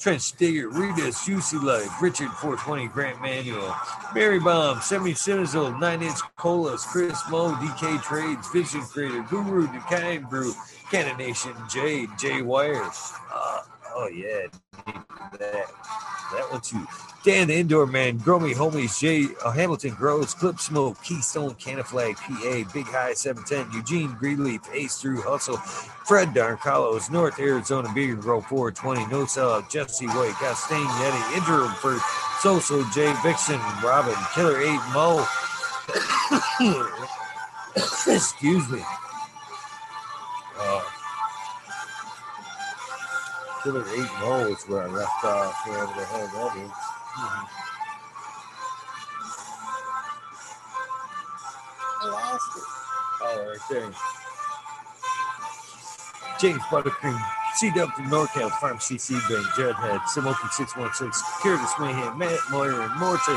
Trench Digger, Rita's Juicy Life, Richard 420 Grant Manual, Mary Bomb, 70 old, 9 Inch Colas, Chris Mo, DK Trades, Vision Creator, Guru, Dukain Brew, Cannon Nation, Jade, Jay Wires. Uh, oh, yeah, that. That one too. Dan the Indoor Man, Gromy Homies, Jay uh, Hamilton Grows, Clip Smoke, Keystone, Canaflag, PA, Big High 710, Eugene Greenleaf, Ace Through Hustle, Fred Darncarlos, North Arizona, Beard Grow 420, No Sellout, Jesse White, Gastain Yeti, Interim for Social, J Vixen, Robin, Killer 8, Mo. Excuse me. Uh, Killer 8 0 is where I left off, wherever the hell that is. Mhm. I lost it. Oh, right there. James Buttercream, CW from NorCal, Farm CC Bank, Judhead, Simoki 616, Curtis Mayhem, Matt Moyer, and Morte,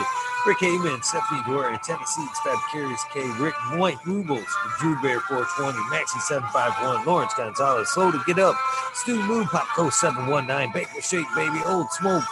Rick Heyman, Stephanie Dorian, Tennessee, Fab Curious K, Rick White, Rubles, Drew Bear 420, Maxi 751, Lawrence Gonzalez, Slow to Get Up, Stu Moon, Popco 719, Baker Shake Baby, Old Smoke,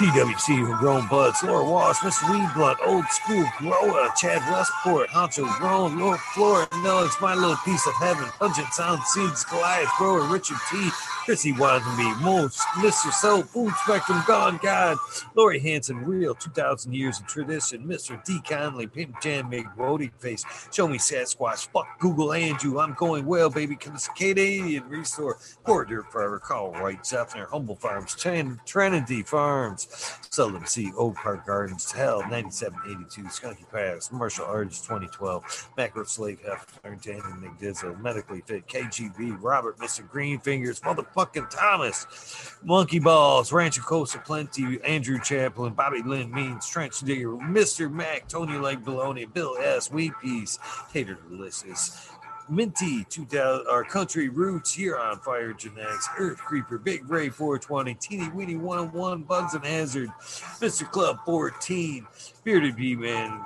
PWC from Grown Buds, Laura Walsh, Mr. Weed Blunt, Old School Grower, Chad Westport, Honcho Grown, Lord Flora, it's my little piece of heaven, Pungent Sound Seeds, Goliath Grower, Richard T, Chrissy Wannabe, Most, Mr. Soul, Food Spectrum, Gone God, Lori Hanson, Real, 2,000 Years of Tradition, Mr. D. Conley, Pimp Jam, Big Roadie Face, Show Me Sasquatch, Fuck Google and you, I'm going well, baby, Canadian Restore, Dirt Forever, Carl Wright, Zephyr, Humble Farms, Trinity Farms, Seldom See, Oak Park Gardens, Hell, 9782, Skunky Pass, Martial Arts 2012, Macro Slave, Dan and McDizzle, Medically Fit, KGB, Robert, Mr. Green Fingers, motherfucking Thomas, Monkey Balls, Rancho Costa Plenty, Andrew Chaplin, Bobby Lynn Means, Trench Digger, Mr. Mac, Tony Lake Baloney, Bill S. Wheat Piece, Tater Delicious, Minty, 2000, our country roots here on Fire Genetics, Earth Creeper, Big Ray 420, Teeny Weeny 101, Bugs and Hazard, Mr. Club 14, Bearded Bee Man,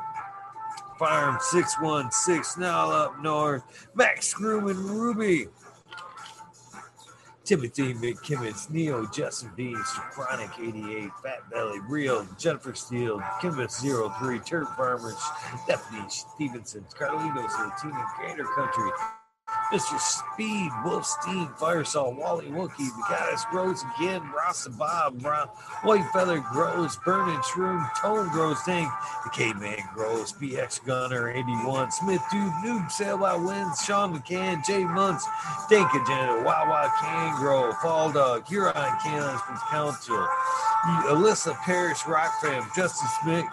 Farm 616, now up north, Max Screw and Ruby, Timothy McKimmons, Neo, Justin Beans, Chronic 88, Fat Belly, Rio, Jennifer Steele, Kimbus 03, Turf Farmers, Stephanie Stevenson, Carlitos, Latino Gator Country, Mr. Speed, Wolfstein, Firesaw, Wally Wookie, The Goddess Grows Again, Rasta Bob, Brown, White Feather Grows, Burning Shroom, Tone Grows Tank, The Caveman Grows, BX Gunner 81, Smith Dude, Noob Sailboat Wins, Sean McCann, Jay Muntz, Dank Agenda, Wawa Can Grow, Fall Dog, Huron Canines Council, Alyssa Parrish, Rock Fam, Justice Smith,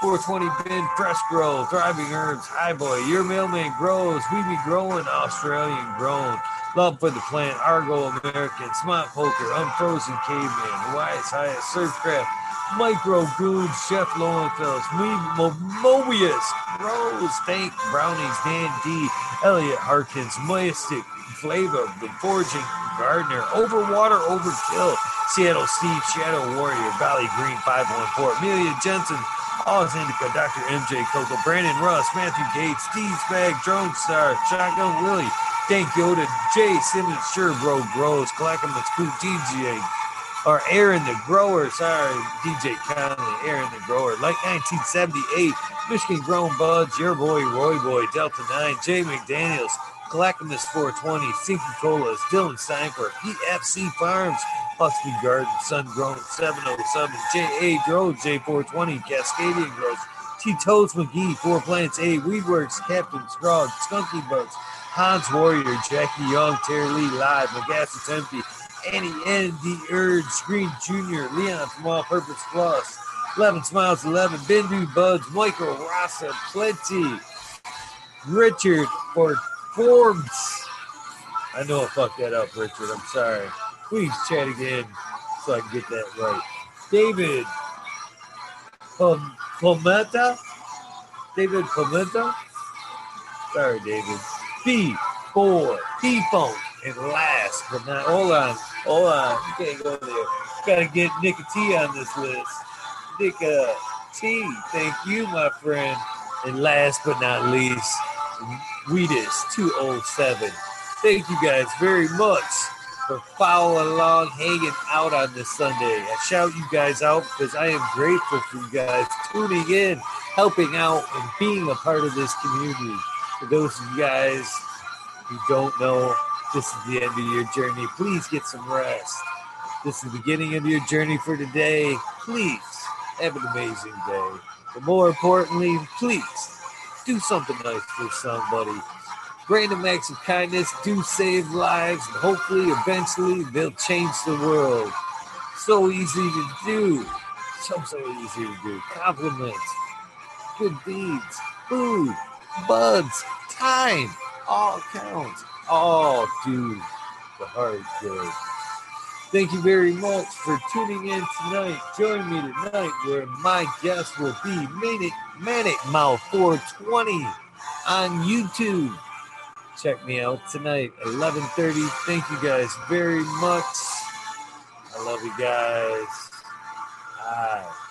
420 bin, fresh grow, thriving herbs, high boy, your mailman grows, we be growing, Australian grown, love for the plant, Argo American, smart poker, unfrozen caveman, wise highest, surfcraft, micro goods, chef Lowenfels, Mo- Mobius, Rose, Tank, Brownies, Dan D, Elliot Harkins, Majestic, Flavor, The Forging, Gardner, Overwater, Overkill, Seattle Steve, Shadow Warrior, Valley Green 514, Amelia Jensen, Oz Indica, Dr. MJ Coco, Brandon Russ, Matthew Gates, Steve Spag, Drone Star, Shotgun Willie, Dank Yoda, Jay Simmons, Sure Bro Bros, Clackamas Cool DJ, or Aaron the Grower, sorry, DJ Conley, Aaron the Grower, like 1978, Michigan Grown Buds, your boy Roy Boy, Delta 9, Jay McDaniels, Clackamas 420, Sinky Colas, Dylan Steinberg, EFC Farms, Husky Garden, Sun Grown 707, J.A. Grove, J420, Cascadian Grows, T. Toads McGee, Four Plants A, Weedworks, Captain Scrog, Skunky Bugs, Hans Warrior, Jackie Young, Terry Lee Live, McGassett's Empty, Annie N. D. Urge, Green Jr., Leon from All Purpose Plus, 11 Smiles 11, Bendu Buds, Michael Rasa, Plenty, Richard for Forbes. I know I fucked that up, Richard. I'm sorry. Please chat again so I can get that right. David Pom- Pometa? David Pometa? Sorry, David. B four P phone. And last but not hold on, hold on. You can't go there. Gotta get Nicka T on this list. Nicka T, thank you, my friend. And last but not least, Weedus 207. Thank you guys very much for following along, hanging out on this Sunday. I shout you guys out because I am grateful for you guys tuning in, helping out, and being a part of this community. For those of you guys who don't know, this is the end of your journey. Please get some rest. This is the beginning of your journey for today. Please have an amazing day. But more importantly, please do something nice for somebody. Random acts of kindness do save lives, and hopefully, eventually, they'll change the world. So easy to do. So, so easy to do. Compliments, good deeds, food, buds, time, all counts. All do the hard good. Thank you very much for tuning in tonight. Join me tonight where my guest will be Manic, Manic Mouth 420 on YouTube. Check me out tonight, 11:30. Thank you guys very much. I love you guys. Bye.